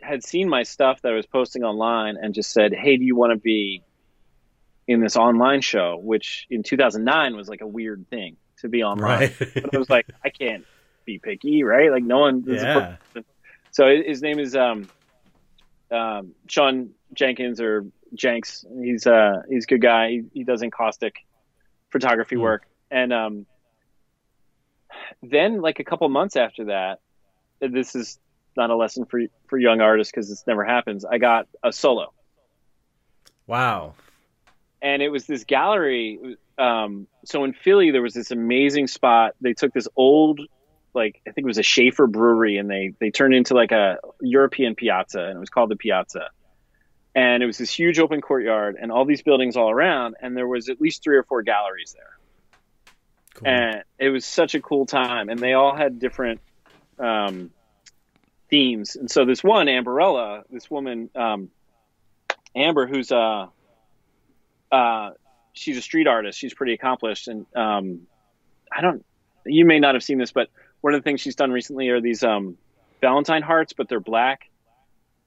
had seen my stuff that I was posting online and just said, Hey, do you want to be in this online show? Which in 2009 was like a weird thing to be online. Right. But I was like, I can't be picky, right? Like no one. yeah. so his name is um, um, Sean Jenkins or Jenks. He's uh he's a good guy. He, he does encaustic photography Hmm. work, and um, then like a couple months after that, this is not a lesson for for young artists because this never happens. I got a solo, Wow. and it was this gallery. Um, so in Philly, there was this amazing spot. They took this old, like I think it was a Schaefer brewery, and they they turned into like a European piazza, and it was called the Piazza. And it was this huge open courtyard, and all these buildings all around, and there was at least three or four galleries there, Cool. and it was such a cool time. And they all had different um, themes. And so this one, Amberella, this woman, um, Amber, who's uh, uh, she's a street artist. She's pretty accomplished, and um, I don't. You may not have seen this, but one of the things she's done recently are these um, Valentine hearts, but they're black,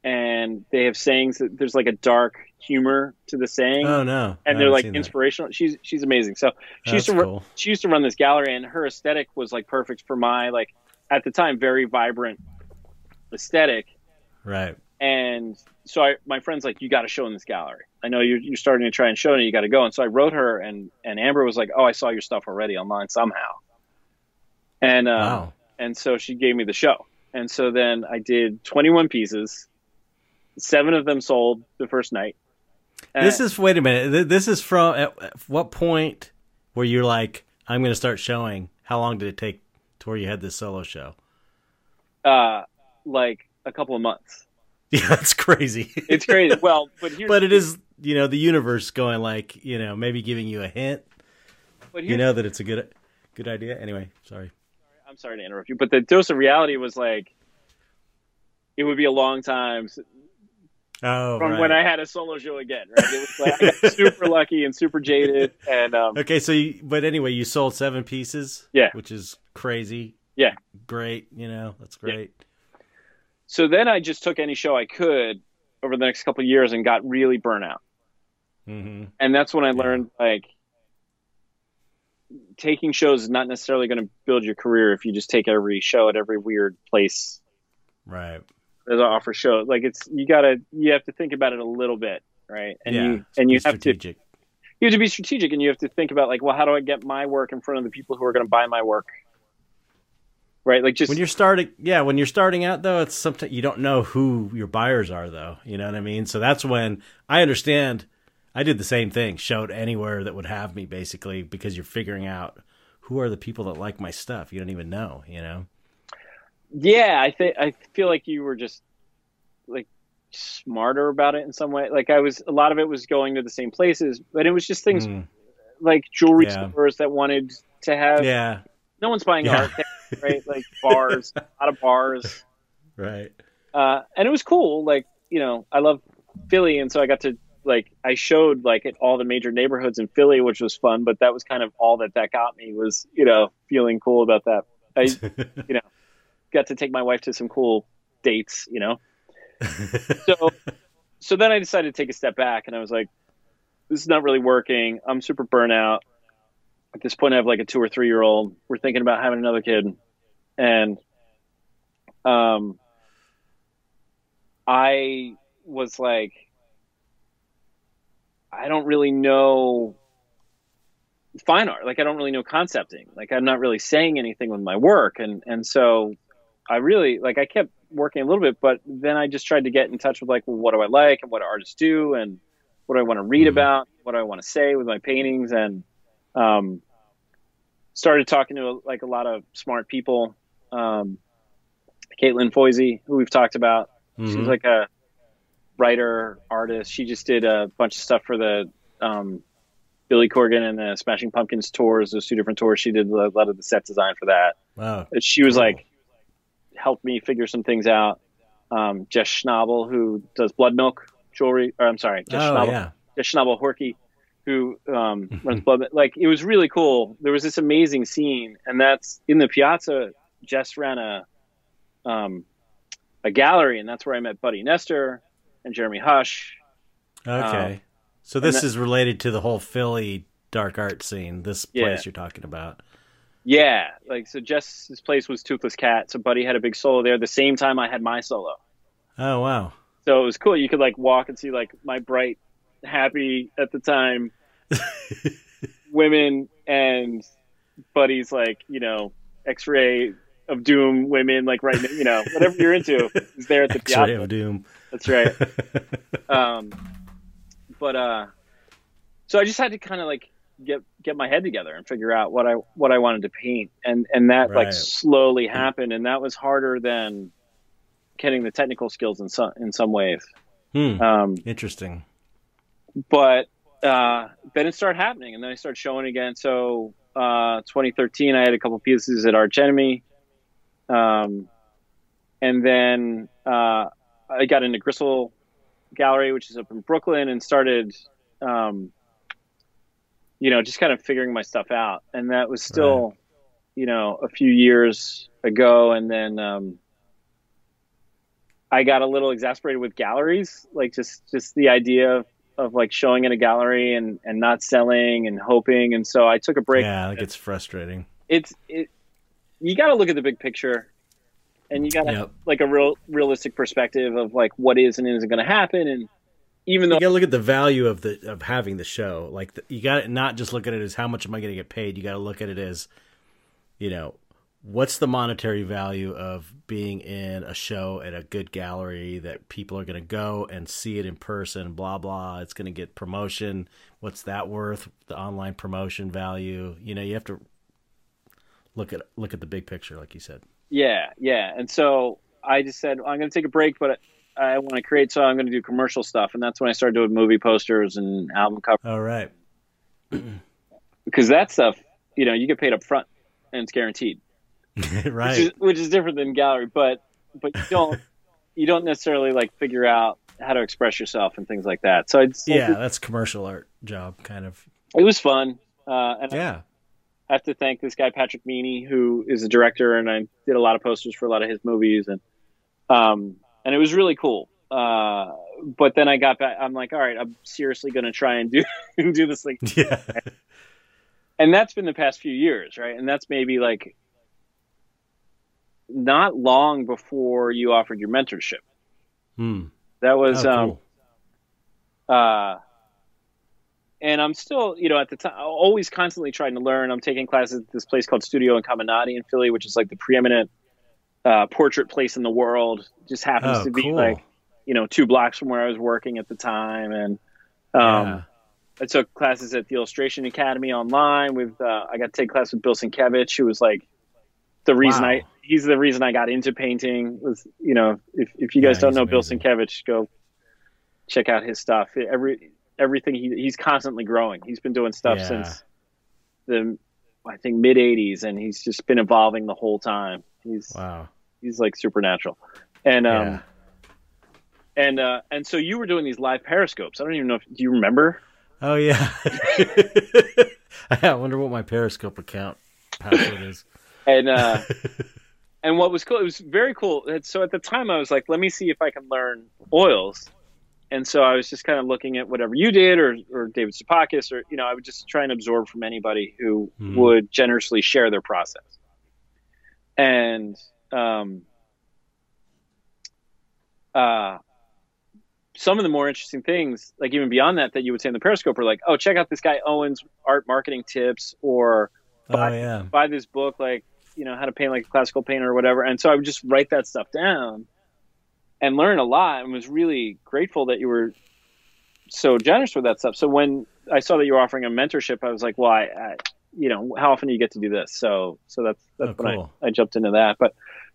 and they have sayings that there's like a dark humor to the saying, oh no. And they're like seen that. inspirational. She's she's amazing. So she used to cool. she used to run this gallery, and her aesthetic was like perfect for my like at the time very vibrant aesthetic. Right. And so I, my friend's like, you got to show in this gallery. I know you're, you're starting to try and show it, and you got to go. And so I wrote her, and and Amber was like, oh, I saw your stuff already online somehow. And um, Wow. and so she gave me the show. and so then I did 21 pieces. Seven of them sold the first night. This is wait a minute. This is from at what point where you're like, I'm going to start showing? How long did it take to where you had this solo show? Uh, like a couple of months. Yeah, that's crazy. It's crazy. Well, but but it is you know the universe going like you know maybe giving you a hint. But you know that it's a good good idea. Anyway, sorry. I'm sorry to interrupt you, but the dose of reality was like it would be a long time Oh, from right. when I had a solo show again. Right? It was like I got super lucky and super jaded. And um, okay, so you, but anyway, you sold seven pieces. Yeah, which is crazy. Yeah, great. You know, that's great. Yeah. So then I just took any show I could over the next couple years and got really burnt out. Mm-hmm. And that's when I learned yeah. like taking shows is not necessarily going to build your career if you just take every show at every weird place. Right as I offer show. Like it's you gotta you have to think about it a little bit, right? And yeah, you and you have strategic. to you have to be strategic, and you have to think about like, well, how do I get my work in front of the people who are going to buy my work? Right, like just when you're starting, yeah, when you're starting out though, it's something you don't know who your buyers are though. You know what I mean? So that's when I understand. I did the same thing. Showed anywhere that would have me basically because you're figuring out who are the people that like my stuff. You don't even know. You know. Yeah, I think I feel like you were just like smarter about it in some way. Like I was, a lot of it was going to the same places, but it was just things mm. like jewelry yeah. stores that wanted to have. Yeah. No one's buying yeah. art, right? Like bars, a lot of bars. Right. Uh, and it was cool. Like you know, I love Philly, and so I got to like I showed like at all the major neighborhoods in Philly, which was fun. But that was kind of all that that got me was you know feeling cool about that. I you know got to take my wife to some cool dates, you know. so so then I decided to take a step back and I was like, this is not really working. I'm super burnout. At this point I have like a two or three year old. We're thinking about having another kid. And um I was like I don't really know fine art. Like I don't really know concepting. Like I'm not really saying anything with my work and and so I really like I kept working a little bit, but then I just tried to get in touch with like, well, what do I like and what do artists do and what do I want to read mm-hmm. about, what do I want to say with my paintings, and um, started talking to like a lot of smart people. Um, Caitlin Foisey, who we've talked about, mm-hmm. she's like a writer, artist. She just did a bunch of stuff for the um, Billy Corgan and the Smashing Pumpkins tours. Those two different tours. She did a lot of the set design for that. Wow. She was cool. like helped me figure some things out. Um, Jess Schnabel, who does Blood Milk jewelry, or I'm sorry, Jess oh, Schnabel, yeah. Jess Schnabel Horky, who um, runs Blood. Like it was really cool. There was this amazing scene, and that's in the piazza. Jess ran a um, a gallery, and that's where I met Buddy Nestor and Jeremy Hush. Okay, um, so this that, is related to the whole Philly dark art scene. This place yeah. you're talking about. Yeah, like so. Jess's place was Toothless Cat, so Buddy had a big solo there. The same time I had my solo. Oh wow! So it was cool. You could like walk and see like my bright, happy at the time women and Buddy's like you know X-ray of Doom women like right now, you know whatever you're into is there at the X-ray piazza. of Doom. That's right. um, but uh, so I just had to kind of like get get my head together and figure out what I what I wanted to paint, and and that right. like slowly happened, and that was harder than getting the technical skills in some in some ways. Hmm. Um, Interesting. But uh, then it started happening, and then I started showing again. So uh, 2013, I had a couple pieces at Arch Enemy, um, and then uh, I got into Gristle Gallery, which is up in Brooklyn, and started. Um, you know, just kind of figuring my stuff out. And that was still, right. you know, a few years ago. And then, um, I got a little exasperated with galleries, like just, just the idea of, of like showing in a gallery and, and not selling and hoping. And so I took a break. Yeah, like it's frustrating. It's, it, you got to look at the big picture and you got to yep. like a real realistic perspective of like what is and isn't going to happen. And, even though you got to look at the value of the of having the show. Like the, you got to not just look at it as how much am I going to get paid. You got to look at it as, you know, what's the monetary value of being in a show at a good gallery that people are going to go and see it in person blah blah. It's going to get promotion. What's that worth? The online promotion value. You know you have to look at look at the big picture like you said. Yeah yeah. And so i just said well, i'm going to take a break but i want to create so i'm going to do commercial stuff and that's when i started doing movie posters and album covers all right because that stuff you know you get paid up front and it's guaranteed right. Which is, which is different than gallery, but but you don't you don't necessarily like figure out how to express yourself and things like that. So it's yeah, that's commercial art job kind of. It was fun. Uh, and yeah. I have to thank this guy Patrick Meaney, who is a director, and I did a lot of posters for a lot of his movies, and um, and it was really cool. Uh, but then I got back. I'm like, all right, I'm seriously going to try and do do this thing. Yeah. and that's been the past few years, right? And that's maybe like not long before you offered your mentorship. Hmm. That was oh, um uh and I'm still, you know, at the time, always constantly trying to learn. I'm taking classes at this place called Studio Incamminati in Philly, which is like the preeminent uh, portrait place in the world. Just happens oh, to be cool. like, you know, two blocks from where I was working at the time. And um, yeah. I took classes at the Illustration Academy online. With uh, I got to take class with Bill Sienkiewicz, who was like the reason Wow. I he's the reason I got into painting. Was you know if if you guys Yeah, don't know Bill amazing. Sienkiewicz, go check out his stuff. Every everything he he's constantly growing. He's been doing stuff Yeah. since the I think mid '80s, and he's just been evolving the whole time. He's Wow. he's like supernatural, and um yeah. and uh and so you were doing these live periscopes. I don't even know if do you remember. Oh yeah. I wonder what my Periscope account password is. And uh, and what was cool, it was very cool. And So at the time, I was like, let me see if I can learn oils. And so I was just kind of looking at whatever you did, or or David Sapakis, or you know, I would just try and absorb from anybody who Mhm. would generously share their process. And um, uh, some of the more interesting things, like even beyond that, that you would say in the Periscope, are like, oh, check out this guy Owen's art marketing tips, or Oh yeah. buy this book like you know how to paint like a classical painter or whatever and so i would just write that stuff down and learn a lot and was really grateful that you were so generous with that stuff so when i saw that you were offering a mentorship i was like well i, I you know how often do you get to do this so so that's that's Oh, when. I, I jumped into that but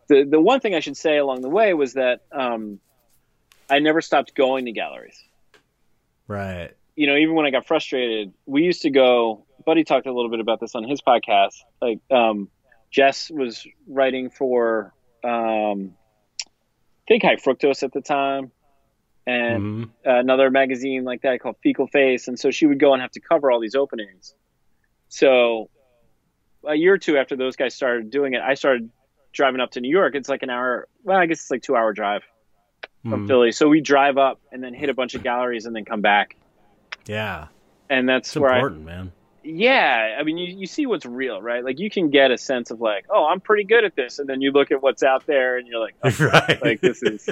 the the one thing i should say along the way was that um i never stopped going to galleries Right. you know, even when I got frustrated, we used to go. Buddy talked a little bit about this on his podcast. Like, um, Jess was writing for, um, I think High Fructose at the time, and Mhm. another magazine like that called Fecal Face. And so she would go and have to cover all these openings. So a year or two after those guys started doing it, I started driving up to New York. It's like an hour. Well, I guess it's like two hour drive from Mhm. Philly. So we drive up and then hit a bunch of galleries and then come back. Yeah. And that's It's where I, important, man. yeah, I mean, you, you see what's real, right? Like you can get a sense of like, oh, I'm pretty good at this, and then you look at what's out there, and you're like, oh, right. like this is,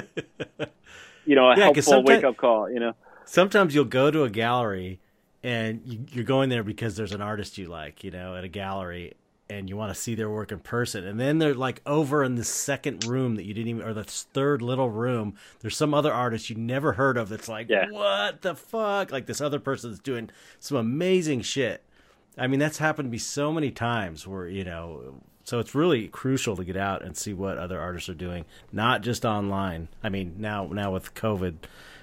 you know, a Yeah, helpful wake up call, you know? sometimes you'll go to a gallery and you, you're going there because there's an artist you like, you know, at a gallery and you want to see their work in person. And then they're like over in the second room that you didn't even, or the third little room, there's some other artist you never heard of that's like, Yeah. what the fuck? Like this other person that's doing some amazing shit. I mean, that's happened to me so many times where, you know, so it's really crucial to get out and see what other artists are doing, not just online. I mean, now now with COVID,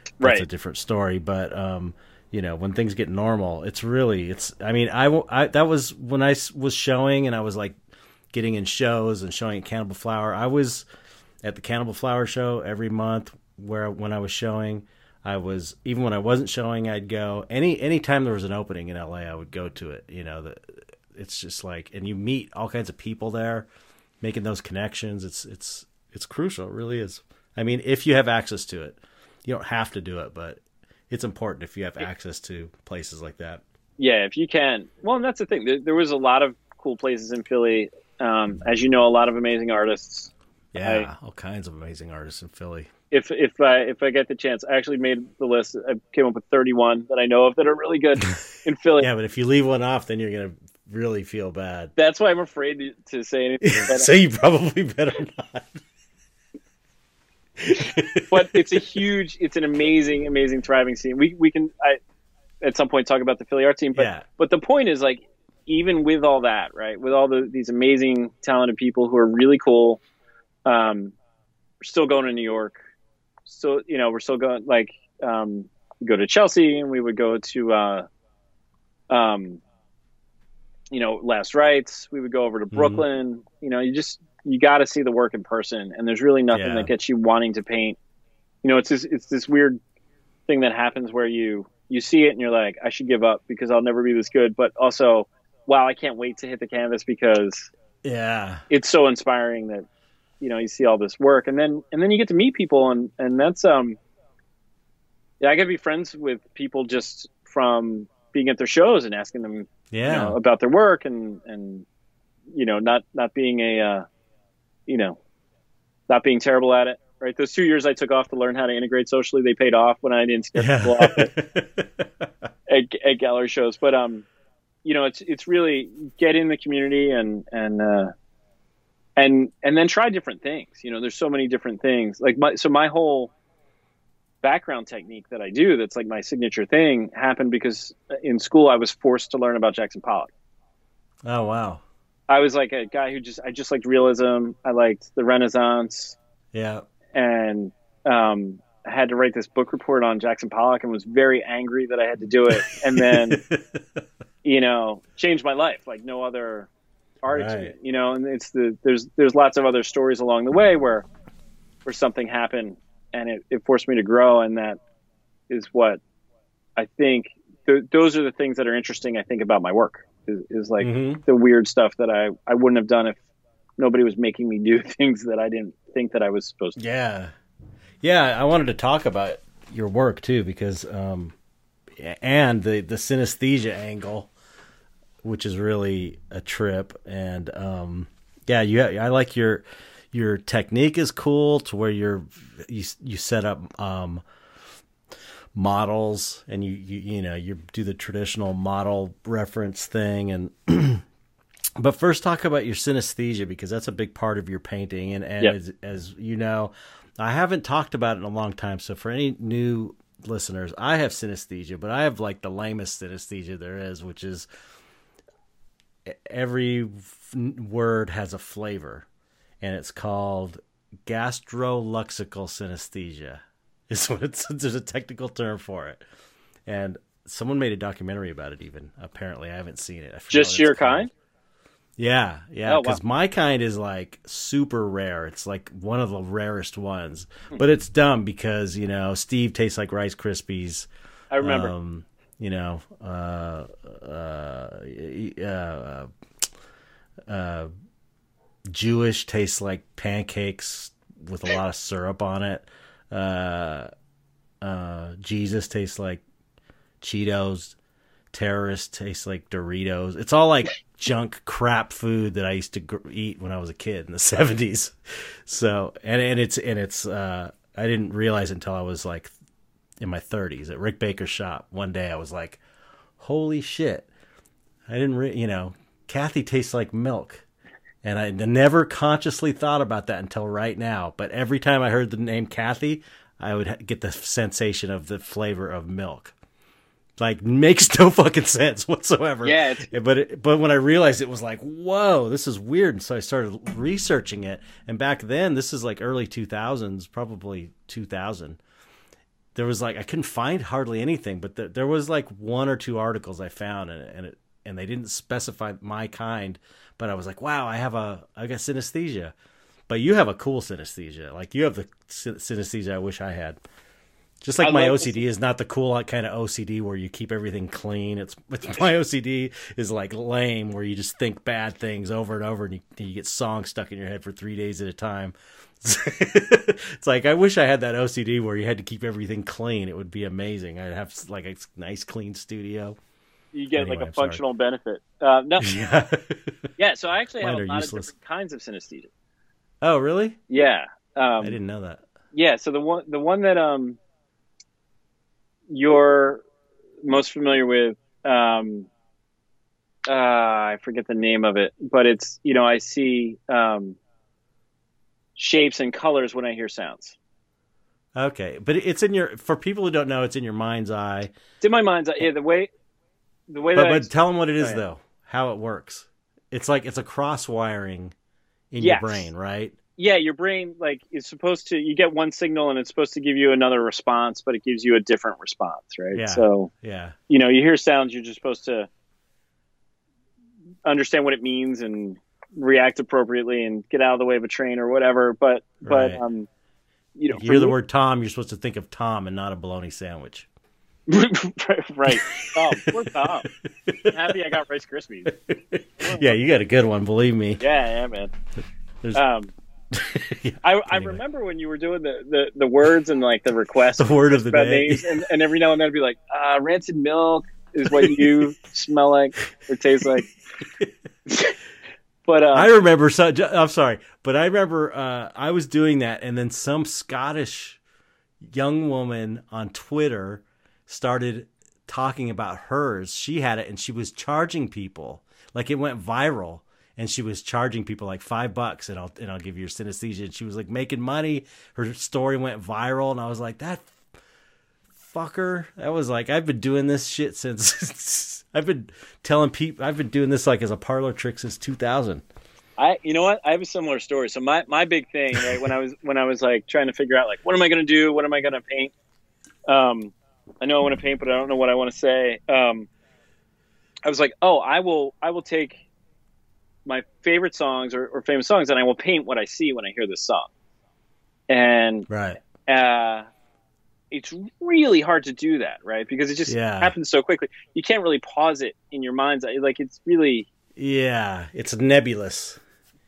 that's Right. a different story. But um, you know, when things get normal, it's really it's. I mean, I, I that was when i was showing and I was like getting in shows and showing at Cannibal Flower. I was at the Cannibal Flower show every month where when I was showing. I was even when I wasn't showing, I'd go any anytime there was an opening in LA, I would go to it. You know, the, it's just like, and you meet all kinds of people there, making those connections. It's it's it's crucial. It really is. I mean, if you have access to it, you don't have to do it, but it's important if you have access to places like that. Yeah, if you can. Well, and that's the thing. There, there was a lot of cool places in Philly. Um, as you know, a lot of amazing artists. Yeah, all kinds of amazing artists in Philly. If if I if I get the chance, I actually made the list. I came up with 31 that I know of that are really good in Philly. Yeah, but if you leave one off, then you're gonna really feel bad. That's why I'm afraid to, to say anything. So you probably better not. But it's a huge, it's an amazing, amazing, thriving scene. We we can I, at some point talk about the Philly art team, but Yeah. but the point is like even with all that, right? With all the these amazing, talented people who are really cool, um, we're still going to New York. Still, you know, we're still going like um, go to Chelsea and we would go to uh, um, you know, Last Rites. We would go over to Brooklyn. You know, you just you got to see the work in person, and there's really nothing Yeah. that gets you wanting to paint. You know, it's this it's this weird thing that happens where you you see it and you're like, I should give up because I'll never be this good, but also, wow, I can't wait to hit the canvas because Yeah. it's so inspiring that you know you see all this work and then and then you get to meet people and and that's um yeah i get to be friends with people just from being at their shows and asking them Yeah. you know, about their work and and you know not not being a uh, you know not being terrible at it right? Those two years i took off to learn how to integrate socially they paid off when i didn't scare people off at, at, at gallery shows. But um you know it's it's really get in the community and and uh and and then try different things. You know there's so many different things. Like my so my whole background technique that i do that's like my signature thing happened because in school i was forced to learn about jackson pollock. Oh wow. I was like a guy who just i just liked realism i liked the renaissance Yeah. and um I had to write this book report on Jackson Pollock and was very angry that I had to do it. And then you know, changed my life like no other art. Right. you know, and it's the, there's, there's lots of other stories along the way where, where something happened and it, it forced me to grow. And that is what I think th- those are the things that are interesting. I think about my work is, is like Mhm. the weird stuff that I, I wouldn't have done if nobody was making me do things that I didn't think that I was supposed to. Yeah. Yeah, I wanted to talk about your work too because um and the the synesthesia angle which is really a trip and um yeah, you I like your your technique is cool to where you're you you set up um models and you you you know you do the traditional model reference thing and but first talk about your synesthesia because that's a big part of your painting and, and Yep. as, as you know i haven't talked about it in a long time so for any new listeners i have synesthesia but i have like the lamest synesthesia there is which is every f- word has a flavor and it's called gastroluxical synesthesia is what it's there's a technical term for it and someone made a documentary about it even apparently i haven't seen it Just your kind? Yeah, yeah. Oh, wow. Because my kind is like super rare. It's like one of the rarest ones. Hmm. But it's dumb because you know Steve tastes like Rice Krispies. I remember. Um, you know, uh, uh, uh, uh, Jewish tastes like pancakes with a lot of syrup on it. Uh, uh, Jesus tastes like Cheetos. Terrorist tastes like Doritos. It's all like junk crap food that I used to gr- eat when I was a kid in the seventies. So and and it's and it's uh, I didn't realize until I was like in my thirties at Rick Baker's shop. One day I was like, "Holy shit!" I didn't, re- you know, Kathy tastes like milk. And I never consciously thought about that until right now. But every time I heard the name Kathy, I would get the sensation of the flavor of milk. Like makes no fucking sense whatsoever. Yeah, but it, but when I realized it was like, whoa, this is weird, and so I started researching it. And back then, this is like early two thousands, probably two thousand. There was like I couldn't find hardly anything, but there, there was like one or two articles I found, and and it and they didn't specify my kind. But I was like, wow, I have a I got synesthesia. But you have a cool synesthesia. Like you have the synesthesia I wish I had. Just like I my OCD is not the cool kind of OCD where you keep everything clean. It's, it's my OCD is like lame where you just think bad things over and over and you, you get songs stuck in your head for three days at a time. it's like I wish I had that OCD where you had to keep everything clean. It would be amazing. I'd have like a nice clean studio. You get Anyway, like a I'm sorry. functional benefit. Uh, no, Yeah. yeah. So I actually Mine have are a lot useless. of different kinds of synesthesia. oh, really? Yeah. Um, I didn't know that. Yeah. So the one, the one that um, you're most familiar with, um, uh, I forget the name of it, but it's you know I see um, shapes and colors when I hear sounds. Okay, but it's in your for people who don't know, it's in your mind's eye. It's in my mind's eye. Yeah, the way the way But, that I- tell them what it is though, how it works. It's like it's a cross wiring in Yes. your brain, right? yeah, your brain like is supposed to you get one signal and it's supposed to give you another response, but it gives you a different response, right? Yeah. So Yeah. you know, you hear sounds, you're just supposed to understand what it means and react appropriately and get out of the way of a train or whatever. But but um, you know, If you hear the me- word Tom, you're supposed to think of Tom and not a bologna sandwich. right? Oh, poor Tom. Happy I got Rice Krispies. yeah, you got a good one, believe me. Yeah, yeah, man. There's- Um, Yeah, I, I remember when you were doing the, the, the words and like the requests The word of the day. and, and every now and then I'd be like, uh, rancid milk is what you smell like or taste like. but uh, I remember. So, I'm sorry, but I remember uh, I was doing that, and then some Scottish young woman on Twitter started talking about hers. She had it, and she was charging people. Like it went viral, and she was charging people like five bucks, and I'll and I'll give you your synesthesia. And she was like making money. Her story went viral, and I was like that fucker. That was like I've been doing this shit since I've been telling people I've been doing this like as a parlor trick since 2000. I, you know what? I have a similar story. So my, my big thing, right, when I was when I was like trying to figure out like what am I to do? What am I to paint? Um, I know I want to paint, but I don't know what I want to say. Um, I was like, oh, I will I will take my favorite songs or, or famous songs, and I will paint what I see when I hear this song. And Right. uh, it's really hard to do that, right? Because it just Yeah. happens so quickly. You can't really pause it in your mind's eye. Like it's really Yeah, it's nebulous.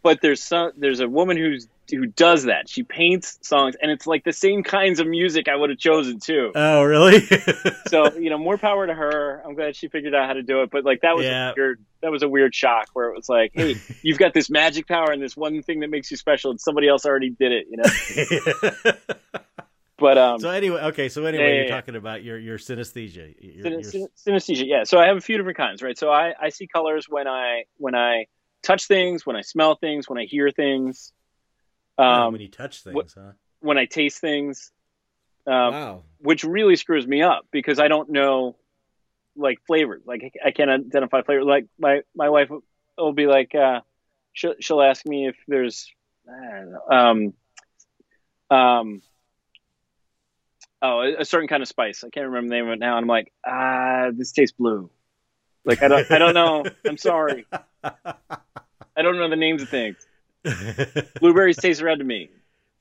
But there's some there's a woman who's who does that. She paints songs, and it's like the same kinds of music I would have chosen too. Oh, really? so you know, more power to her. I'm glad she figured out how to do it. But like that was Yeah. a weird that was a weird shock where it was like, hey, you've got this magic power and this one thing that makes you special, and somebody else already did it. You know. But um, so anyway, okay. So anyway, Yeah, yeah, you're talking about your your synesthesia. Your, Syn- your- synesthesia yeah so i have a few different kinds right so I, I see colors when i when i touch things when i smell things when i hear things oh, um, when you touch things, what- huh? when i taste things um, wow. which really screws me up because i don't know like flavors. Like i can't identify flavor. Like my my wife will be like uh she'll, she'll ask me if there's I don't know, um um oh a, a certain kind of spice. I can't remember the name of it now. And i'm like ah this tastes blue. Like i don't i don't know. I'm sorry i don't know the names of things blueberries taste red to me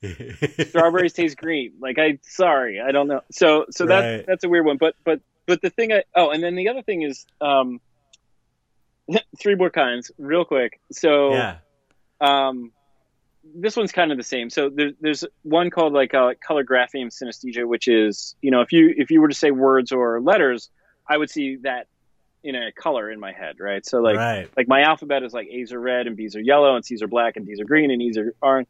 strawberries taste green. Like I sorry, I don't know. So so Right. that's that's a weird one. But but but the thing I oh and then the other thing is um three more kinds real quick. So yeah. um this one's kind of the same. So there, there's one called like uh, color grapheme synesthesia, which is you know if you if you were to say words or letters, I would see that in a color in my head, right? So like right. like my alphabet is like A's are red and B's are yellow and C's are black and D's are green and E's are orange.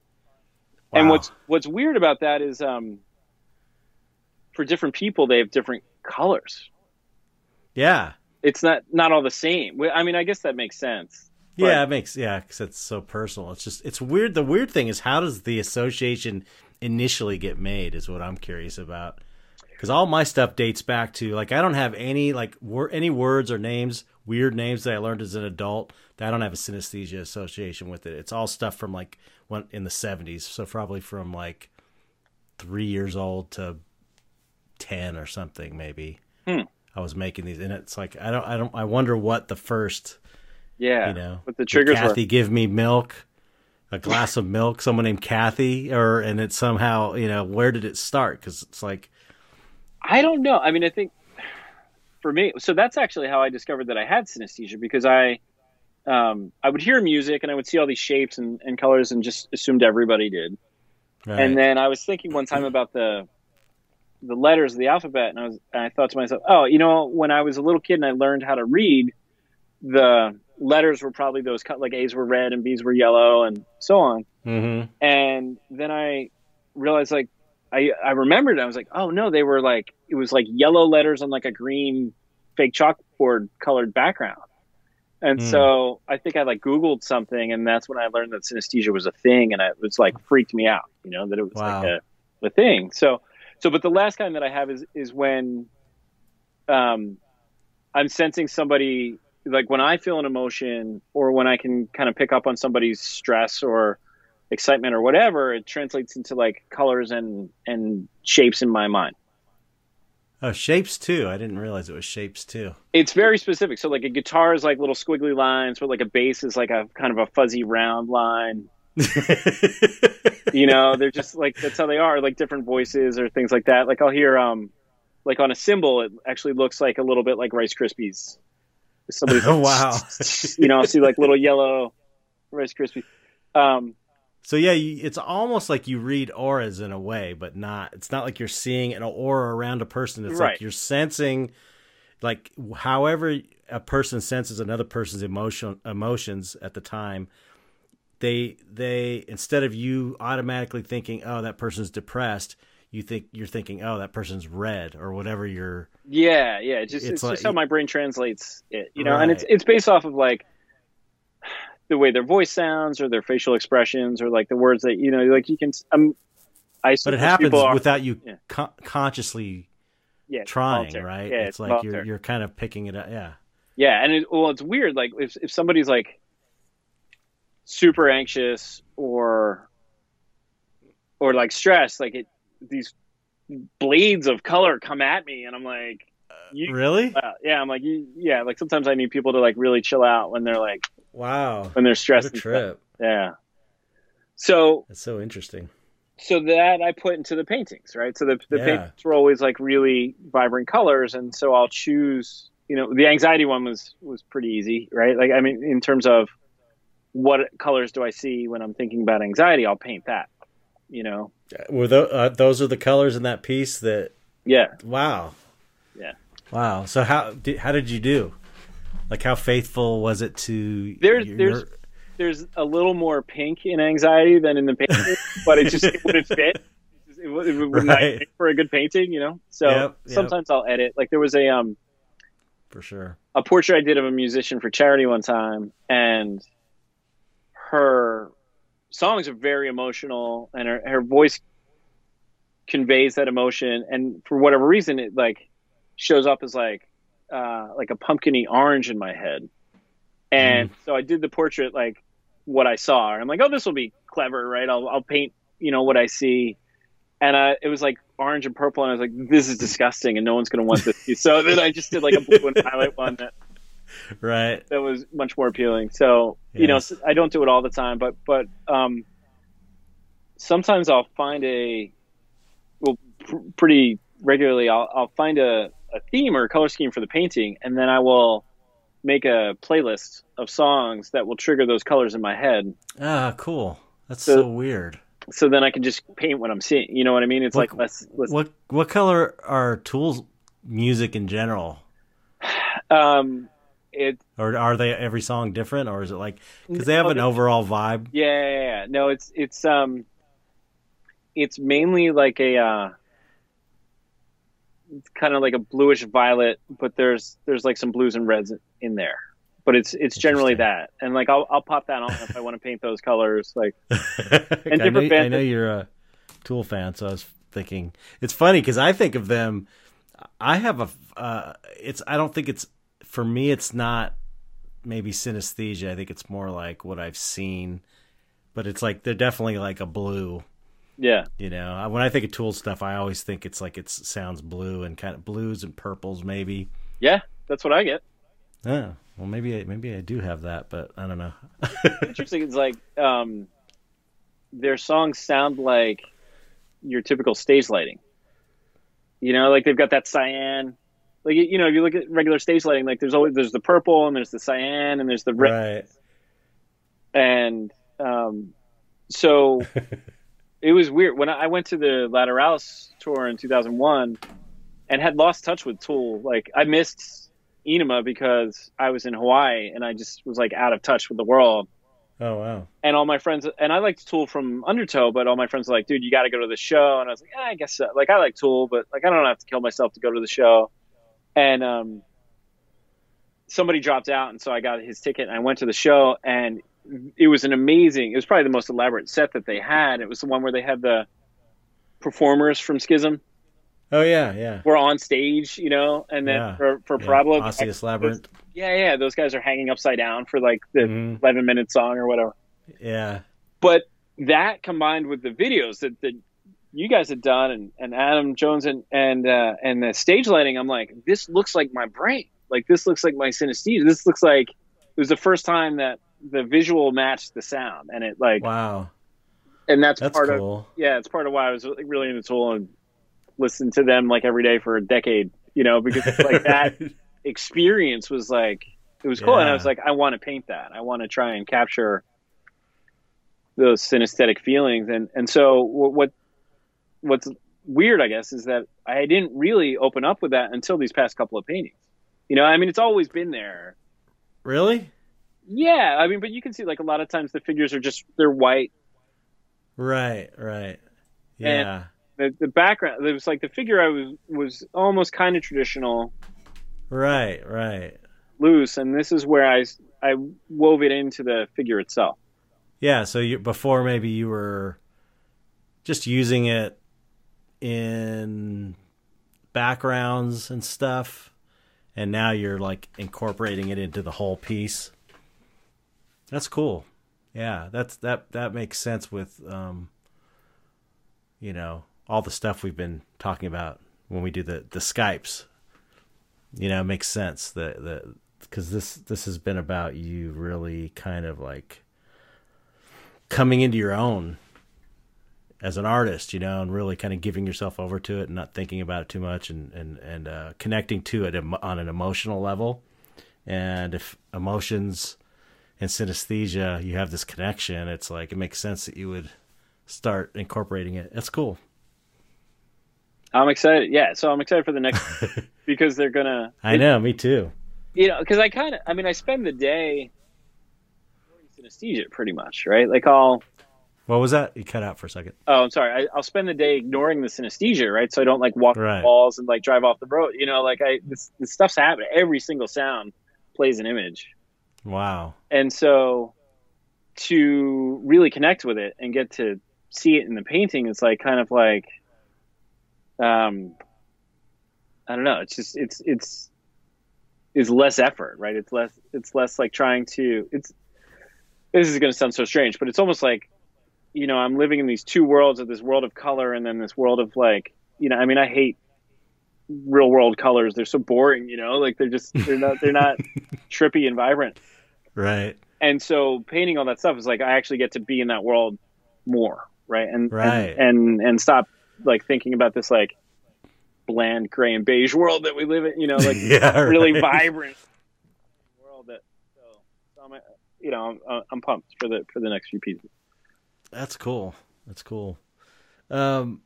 And what's what's weird about that is um, for different people they have different colors. Yeah. It's not not all the same. I mean, I guess that makes sense. Yeah, it makes yeah, because it's so personal. It's just it's weird. The weird thing is how does the association initially get made? Is what I'm curious about. Because all my stuff dates back to like I don't have any like wor- any words or names, weird names that I learned as an adult that I don't have a synesthesia association with it. It's all stuff from like when in the 70s, so probably from like three years old to ten or something maybe. Hmm. I was making these, and it's like I don't, I don't, I wonder what the first Yeah, you know what the triggers were. Kathy give me milk, a glass of milk. Someone named Kathy, or and it somehow you know where did it start? Because it's like I don't know. I mean, I think for me, so that's actually how I discovered that I had synesthesia because I um, I would hear music and I would see all these shapes and, and colors and just assumed everybody did. right, And then I was thinking one time about the the letters of the alphabet, and I was and I thought to myself, oh, you know, when I was a little kid and I learned how to read, the letters were probably those cut like A's were red and B's were yellow and so on. hmm And then I realized like I I remembered I was like, oh no, they were like it was like yellow letters on like a green fake chalkboard colored background. And Hmm. so I think I like Googled something, and that's when I learned that synesthesia was a thing, and it was like freaked me out, you know, that it was Wow. like a, a thing. So, so, but the last kind that I have is is when, um, I'm sensing somebody like when I feel an emotion, or when I can kind of pick up on somebody's stress or excitement or whatever, it translates into like colors and and shapes in my mind. Oh, shapes too. I didn't realize it was shapes too. It's very specific. So like a guitar is like little squiggly lines, but like a bass is like a kind of a fuzzy round line. You know, they're just like that's how they are, like different voices or things like that. Like I'll hear um like on a cymbal it actually looks like a little bit like Rice Krispies. Somebody Oh, wow. you know, I'll see like little yellow Rice Krispies. Um So yeah, you, it's almost like you read auras in a way, but not. It's not like you're seeing an aura around a person. It's Right. like you're sensing, like however a person senses another person's emotion emotions at the time. They they instead of you automatically thinking, oh, that person's depressed, you think you're thinking, oh, that person's red or whatever you're. Yeah, yeah. It's just It's it's, like- just how my brain translates it, you know. And it's it's based off of like the way their voice sounds or their facial expressions or like the words that you know, like you can. Um, I But it happens are- without you Yeah. con- consciously yeah, trying, voluntary. right? Yeah, it's, like you're you're kind of picking it up. Yeah. Yeah, and it, well, it's weird. Like if if somebody's like super anxious or or like stressed, like it these blades of color come at me, and I'm like, you, Really? uh, yeah, I'm like, you, yeah, like sometimes I need people to like really chill out when they're like Wow. when they're stressed. trip. Yeah. So That's so interesting. so that I put into the paintings, right? So the the Yeah. paintings were always like really vibrant colors, and so I'll choose. You know, the anxiety one was was pretty easy, right? Like, I mean, in terms of what colors do I see when I'm thinking about anxiety, I'll paint that. You know, Were tho- uh, those are the colors in that piece that? yeah. Wow. Yeah. Wow. So how did how did you do? Like how faithful was it to? There's- your- there's- There's a little more pink in anxiety than in the painting, but it just it wouldn't fit. It, would- it would Right. fit for a good painting, you know. So Yep, yep. sometimes I'll edit. Like there was a um for sure. a portrait I did of a musician for charity one time, and her songs are very emotional, and her, her voice conveys that emotion, and for whatever reason, it like shows up as like uh, like a pumpkiny orange in my head, and so I did the portrait like what I saw, I'm like, oh, this will be clever, right? I'll I'll paint you know what I see. And uh, it was like orange and purple, and I was like, "This is disgusting, and no one's going to want this." so then I just did like a blue and violet one that Right. that was much more appealing. So you know, I don't do it all the time, but but um, sometimes I'll find a well, pr- pretty regularly. I'll I'll find a, a theme or a color scheme for the painting, and then I will make a playlist of songs that will trigger those colors in my head. Ah, cool. That's So- so, weird. So then I can just paint what I'm seeing. You know what I mean? It's What- like. What what color are Tool's music in general? Um, it Or are they every song different, or is it like because they have an overall vibe? Yeah, yeah, yeah. No, it's it's um it's mainly like a uh it's kind of like a bluish violet, but there's there's like some blues and reds in there. But it's it's generally that. And like I'll I'll pop that on if I want to paint those colors like I, different know, I know you're a Tool fan, so I was thinking it's funny because I think of them. I have a. Uh, it's. I don't think it's for me. It's not maybe synesthesia. I think it's more like what I've seen, but it's like they're definitely like a blue. Yeah. You know, when I think of Tool stuff, I always think it's like it sounds blue and kind of blues and purples, maybe. Yeah, that's what I get. Yeah. well, maybe I, maybe I do have that, but I don't know. Interesting it's like um their songs sound like your typical stage lighting. You know, like they've got that cyan like you know, if you look at regular stage lighting, like there's always there's the purple and there's the cyan and there's the red right. and um, so it was weird when I went to the Lateralis tour in 2001 and had lost touch with Tool. Like I missed Enema because I was in Hawaii and I just was like out of touch with the world. Oh wow. And all my friends and I liked Tool from Undertow, but all my friends were like, "Dude, you got to go to the show." And I was like, yeah, "I guess so. like I like Tool, but like I don't have to kill myself to go to the show." And um, somebody dropped out, and so I got his ticket, and I went to the show, and it was an amazing. It was probably the most elaborate set that they had. It was the one where they had the performers from Schism Oh yeah, yeah. were on stage, you know, and then Yeah. for for yeah. Parabola, Osseous Labyrinth. yeah, yeah, those guys are hanging upside down for like the Mhm. eleven minute song or whatever. Yeah. But that combined with the videos that, that you guys had done and, and Adam Jones and and uh, and the stage lighting, I'm like, this looks like my brain. Like this looks like my synesthesia. This looks like it was the first time that the visual matched the sound, and it like, Wow. and that's, That's part of yeah, it's part of why I was really into Tool and listened to them like every day for a decade, you know, because it's like that experience was like it was cool, and I was like, I want to paint that. I want to try and capture those synesthetic feelings, and and so what what's weird, I guess, is that I didn't really open up with that until these past couple of paintings. You know, I mean, it's always been there. Really? Yeah, I mean, but you can see like a lot of times the figures are just they're white. Right, right. Yeah. The the background, it was like the figure I was was almost kind of traditional, right, right. loose, and this is where I I wove it into the figure itself. Yeah, so you before maybe you were just using it in backgrounds and stuff and now you're like incorporating it into the whole piece. That's cool. Yeah, that's that that makes sense with um you know, all the stuff we've been talking about when we do the the Skypes. You know, it makes sense that the because this this has been about you really kind of like coming into your own as an artist, you know, and really kind of giving yourself over to it and not thinking about it too much and and and uh, connecting to it on an emotional level. And if emotions and synesthesia, you have this connection, it's like it makes sense that you would start incorporating it. That's cool. I'm excited. Yeah, so I'm excited for the next because they're gonna. I know, me too. You know, because I kind of, I mean, I spend the day synesthesia pretty much, right? Like I'll, What was that? You cut out for a second. oh, I'm sorry, I, I'll spend the day ignoring the synesthesia, right? So I don't like walk Right. the walls and like drive off the road. You know, like I this, this stuff's happening. Every single sound plays an image, Wow. and so to really connect with it and get to see it in the painting, it's like kind of like, um, I don't know. It's just it's it's is less effort, right? It's less it's less like trying to it's this is going to sound so strange, but it's almost like you know I'm living in these two worlds of this world of color and then this world of like you know I mean I hate real world colors. They're so boring, you know, like they're just they're not they're not trippy and vibrant. Right. And so painting all that stuff is like I actually get to be in that world more, right? And Right. and and, and stop like thinking about this like bland gray and beige world that we live in, you know, like yeah. really right. vibrant world that so, so I'm, you know I'm, I'm pumped for the for the next few pieces That's cool. That's cool. Um,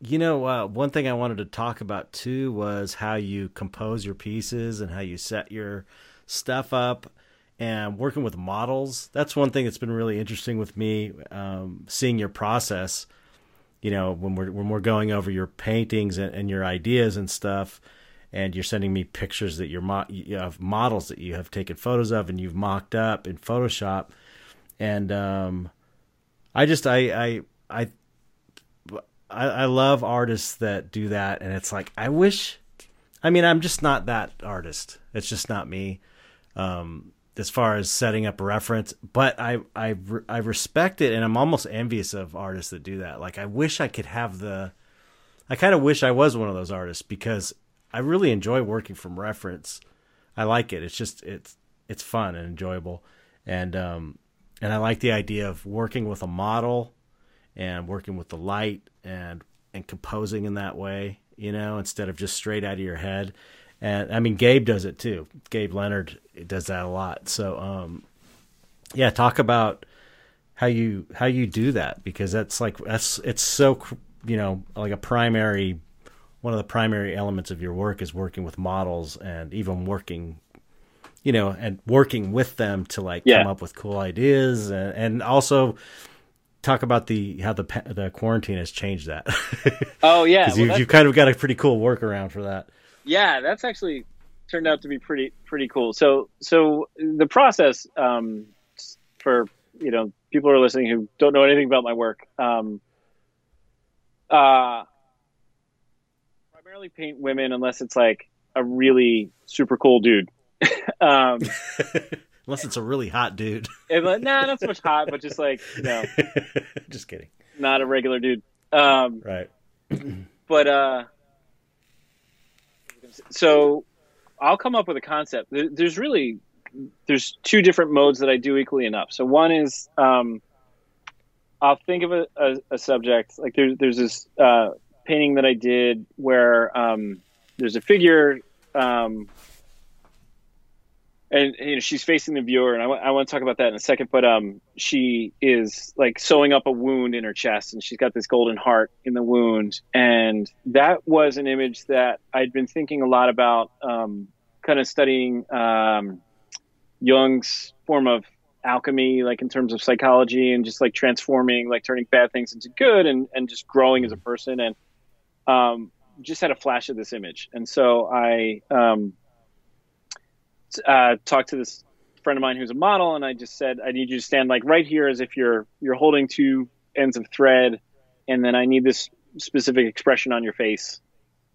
you know, uh, one thing I wanted to talk about too was how you compose your pieces and how you set your stuff up and working with models. That's one thing that's been really interesting with me, um, seeing your process. You know, when we're when we're going over your paintings and, and your ideas and stuff, and you're sending me pictures that you're mo- you have models that you have taken photos of and you've mocked up in Photoshop, and um, I just I I I I, love artists that do that, and it's like I wish. I mean, I'm just not that artist. It's just not me. Um, as far as setting up a reference, but I I I respect it, and I'm almost envious of artists that do that. Like I wish I could have the. I kind of wish I was one of those artists because I really enjoy working from reference. I like it. It's just it's it's fun and enjoyable, and um, and I like the idea of working with a model and working with the light and and composing in that way, you know, instead of just straight out of your head. And I mean, Gabe does it too. Gabe Leonard does that a lot. So, um, yeah, talk about how you how you do that because that's like that's it's so you know like a primary one of the primary elements of your work is working with models and even working you know and working with them to like Yeah. come up with cool ideas and, and also talk about the how the the quarantine has changed that oh yeah because well, you, you've kind of got a pretty cool workaround for that yeah that's actually turned out to be pretty pretty cool. So so the process um, for you know people who are listening who don't know anything about my work. Um, uh, primarily paint women unless it's like a really super cool dude. um, unless it's a really hot dude. like, nah, not so much hot, but just like you know, just kidding. not a regular dude. Um, Right. but uh, so I'll come up with a concept. There's really there's two different modes that I do equally enough. So one is um, I'll think of a, a, a subject like there's there's this uh, painting that I did where um, there's a figure. Um, and you know she's facing the viewer, and I wa- I want to talk about that in a second. But um, she is like sewing up a wound in her chest, and she's got this golden heart in the wound, and that was an image that I'd been thinking a lot about, um, kind of studying um, Jung's form of alchemy, like in terms of psychology, and just like transforming, like turning bad things into good, and and just growing as a person, and um, just had a flash of this image, and so I um, uh, talked to this friend of mine who's a model, and I just said, I need you to stand like right here, as if you're you're holding two ends of thread, and then I need this specific expression on your face.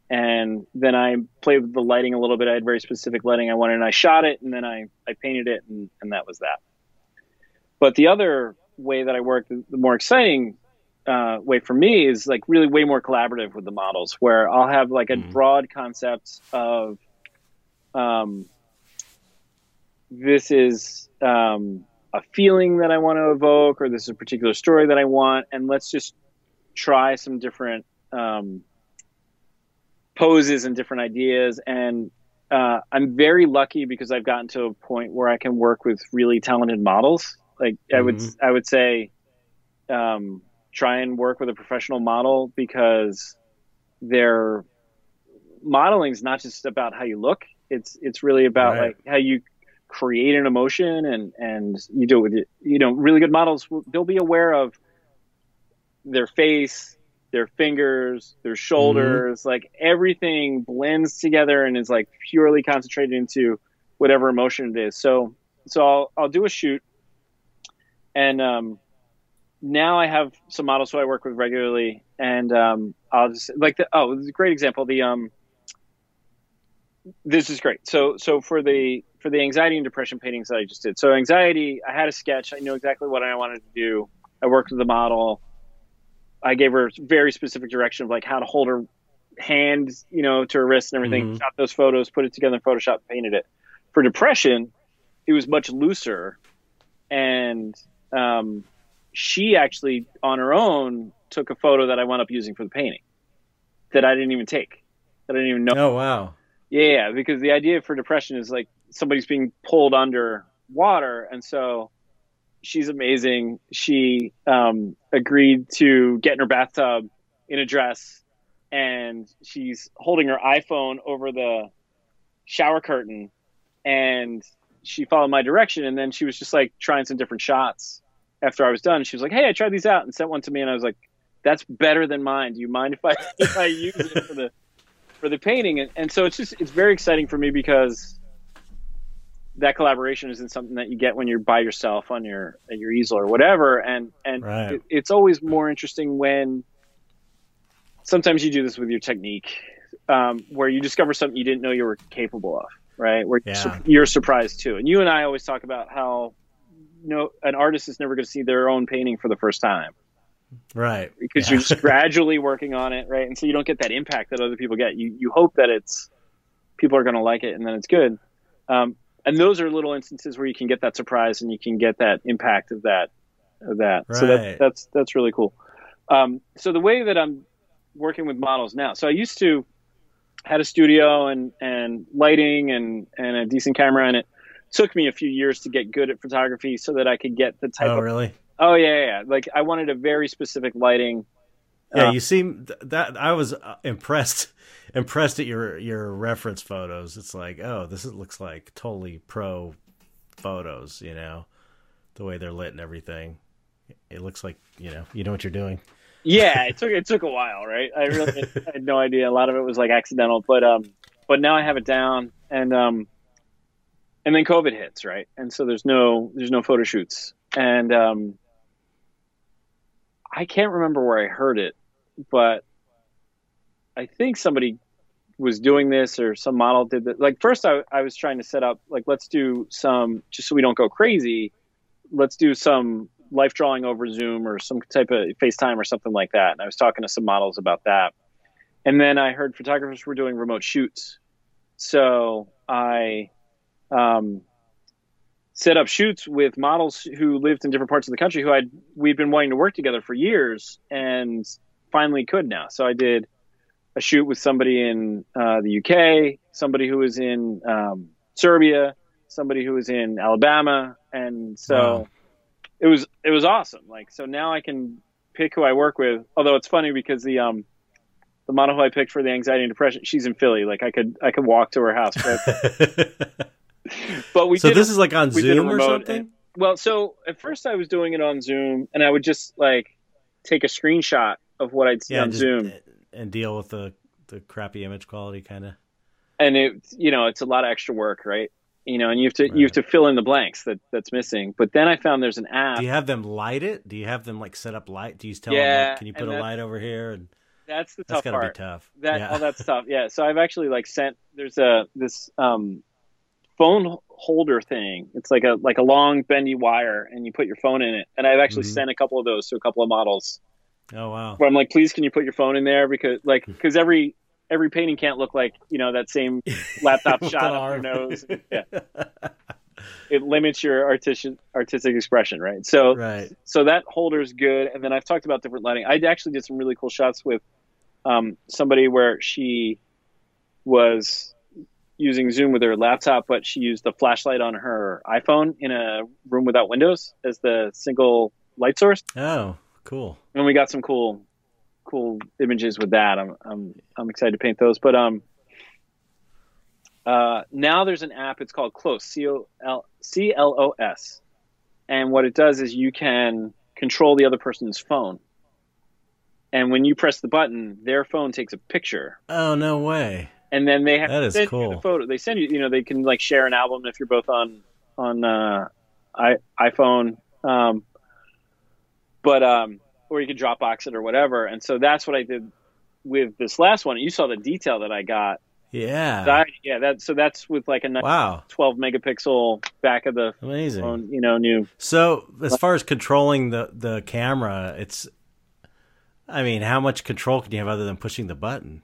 And then I played with the lighting a little bit. I had very specific lighting I wanted, and I shot it, and then I I painted it, and, and that was that. But the other way that I work, the the more exciting uh, way for me is like really way more collaborative with the models, where I'll have like a Mhm. broad concept of um, this is um, a feeling that I want to evoke, or this is a particular story that I want, and let's just try some different um, poses and different ideas. And uh, I'm very lucky because I've gotten to a point where I can work with really talented models. Like I would, Mhm. I would say, um, try and work with a professional model because their modeling is not just about how you look. It's it's really about Right. like how you create an emotion and and you do it with you know really good models. They'll be aware of their face, their fingers, their shoulders, like everything blends together and is like purely concentrated into whatever emotion it is. So so I'll I'll do a shoot and um now I have some models who I work with regularly, and um, I'll just like the oh, this is a great example. The um, this is great. So so for the for the anxiety and depression paintings that I just did. So anxiety, I had a sketch. I knew exactly what I wanted to do. I worked with the model. I gave her very specific direction of like how to hold her hand, you know, to her wrist and everything. Mhm. Shot those photos, put it together in Photoshop, painted it. For depression, it was much looser, and um, she actually on her own took a photo that I wound up using for the painting that I didn't even take. That I didn't even know. Oh wow. Yeah, because the idea for depression is like somebody's being pulled under water, and so she's amazing. She um, agreed to get in her bathtub in a dress, and she's holding her iPhone over the shower curtain, and she followed my direction, and then she was just like trying some different shots after I was done. She was like, "Hey, I tried these out," and sent one to me, and I was like, "That's better than mine. Do you mind if I if I use it for the for the painting?" And, and so it's just it's very exciting for me because that collaboration isn't something that you get when you're by yourself on your at your easel or whatever. And and Right. it, it's always more interesting when sometimes you do this with your technique, um, where you discover something you didn't know you were capable of, right? Where you're, Yeah. sur- you're surprised too. And you and I always talk about how no an artist is never going to see their own painting for the first time Right. because Yeah. you're just gradually working on it, right? And so you don't get that impact that other people get. You you hope that it's people are going to like it and then it's good. Um, and those are little instances where you can get that surprise and you can get that impact of that of that. So Right. that, that's that's really cool. Um, so the way that I'm working with models now, so I used to had a studio and and lighting and and a decent camera, and it took me a few years to get good at photography so that I could get the type Oh of really? Oh yeah, yeah like I wanted a very specific lighting. Yeah, Uh, you seem th- that I was uh, impressed impressed at your your reference photos. It's like, oh, this is, looks like totally pro photos, you know, the way they're lit and everything. It looks like, you know, you know what you're doing. yeah, it took it took a while, right? I really I had no idea. A lot of it was like accidental, but um, but now I have it down, and um, and then COVID hits, right? And so there's no there's no photo shoots, and um, I can't remember where I heard it, but I think somebody was doing this or some model did that. Like first, I, I was trying to set up like let's do some just so we don't go crazy. Let's do some life drawing over Zoom or some type of FaceTime or something like that. And I was talking to some models about that. And then I heard photographers were doing remote shoots. So I um, set up shoots with models who lived in different parts of the country who I'd we'd been wanting to work together for years and finally could now. So I did a shoot with somebody in uh, the UK, somebody who was in um, Serbia, somebody who was in Alabama, and so wow. it was it was awesome. Like so now I can pick who I work with. Although it's funny because the um the model who I picked for the anxiety and depression, she's in Philly. Like I could I could walk to her house. but we so this a, is like on Zoom or something. And, well, so at first I was doing it on Zoom, and I would just like take a screenshot of what I'd see yeah, on Zoom and deal with the the crappy image quality, kind of. And it, you know, it's a lot of extra work, right? You know, and you have to right. you have to fill in the blanks that that's missing. But then I found there's an app. Do you have them light it? Do you have them like set up light? Do you tell yeah, them like, can you put a light over here? And that's the tough that's part. Be tough. That yeah. oh, that's tough. Yeah. So I've actually like sent. There's a this um phone holder thing. It's like a like a long bendy wire, and you put your phone in it. And I've actually mm-hmm. sent a couple of those to a couple of models. Oh wow! Where I'm like, please, can you put your phone in there because like because every every painting can't look like you know that same laptop shot of your nose. Yeah. it limits your artistic artistic expression, right? So right. so that holder's good. And then I've talked about different lighting. I actually did some really cool shots with um, somebody where she was using Zoom with her laptop, but she used the flashlight on her iPhone in a room without windows as the single light source. Oh, cool! And we got some cool, cool images with that. I'm I'm I'm excited to paint those. But um, uh, now there's an app. It's called Close C O L C L O S, and what it does is you can control the other person's phone. And when you press the button, their phone takes a picture. Oh no way! And then they have that to send cool. you the photo. They send you, you know, they can like share an album if you're both on on uh, I, iPhone, um, but um, or you can Dropbox it or whatever. And so that's what I did with this last one. You saw the detail that I got. Yeah, that, yeah. That so that's with like a nice wow 12 megapixel back of the amazing, phone, you know, new. So as far as controlling the the camera, it's. I mean, how much control can you have other than pushing the button?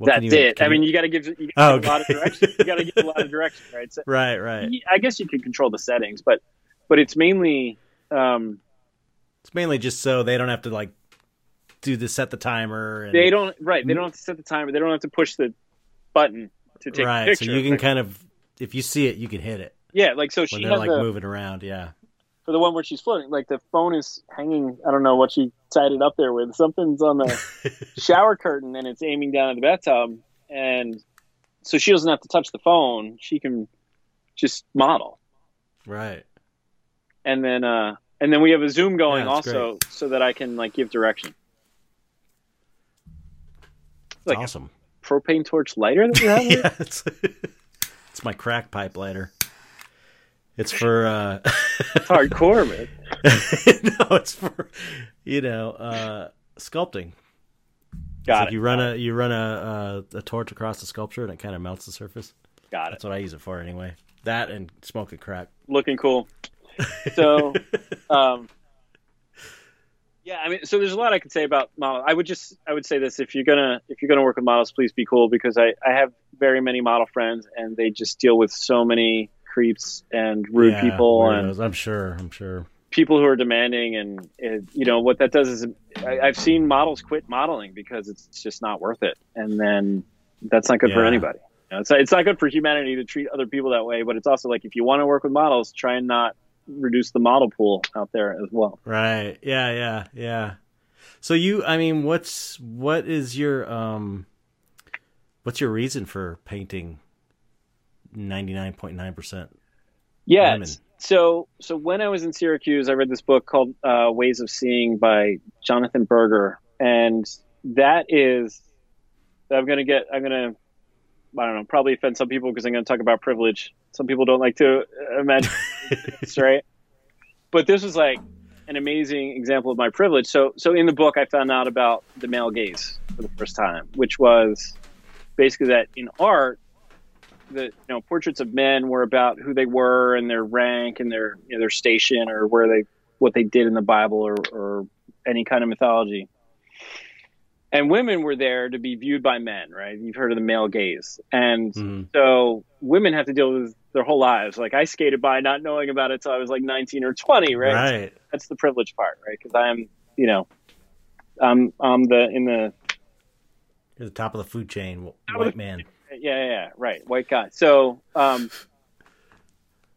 What That's you, it. I you... mean, you got to give, you oh, okay. a lot of direction. You got to give a lot of direction, right? So, right, right. I guess you can control the settings, but but it's mainly um, it's mainly just so they don't have to like do the set the timer. And... They don't right. They don't have to set the timer. They don't have to push the button to take it. right. So you can kind of if you see it, you can hit it. Yeah, like so when she they're like the, moving around. Yeah, for the one where she's floating, like the phone is hanging. I don't know what she tied it up there with. Something's on the shower curtain and it's aiming down at the bathtub, and so she doesn't have to touch the phone. She can just model. Right. And then, uh, and then we have a Zoom going yeah, also, great. so that I can like give direction. Like awesome. Propane torch lighter that you have. yeah, it's, it's my crack pipe lighter. It's for uh hardcore, man. no, it's for you know, uh sculpting. Got it. Like you run a you run a, a, a torch across the sculpture and it kind of melts the surface. Got it. That's what I use it for anyway. That and smoke smoking crack. Looking cool. So, um, yeah, I mean, so there's a lot I could say about models. I would just I would say this: if you're gonna if you're gonna work with models, please be cool because I I have very many model friends and they just deal with so many creeps and rude yeah, people weirdos. and I'm sure I'm sure. people who are demanding and it, you know what that does is I, have seen models quit modeling because it's just not worth it. And then that's not good yeah. for anybody. You know, it's, it's not good for humanity to treat other people that way but it's also like if you want to work with models try and not reduce the model pool out there as well. Right. Yeah yeah yeah. So you i mean what's what is your um what's your reason for painting 99.9% yeah so so when I was in Syracuse, I read this book called uh, Ways of Seeing by Jonathan Berger, and that is I'm gonna get I'm gonna I don't know, probably offend some people because I'm going to talk about privilege. Some people don't like to imagine, this, right? But this was like an amazing example of my privilege. So, so in the book, I found out about the male gaze for the first time, which was basically that in art, the you know portraits of men were about who they were and their rank and their you know, their station or where they what they did in the Bible or, or any kind of mythology. And women were there to be viewed by men, right? You've heard of the male gaze. And mm-hmm. so women have to deal with their whole lives. Like I skated by not knowing about it until I was like 19 or 20, right? Right. So that's the privilege part, right? Because I'm, you know, I'm, I'm the, in the, You're the top of the food chain, white man. Yeah, yeah, right. White guy. So, um,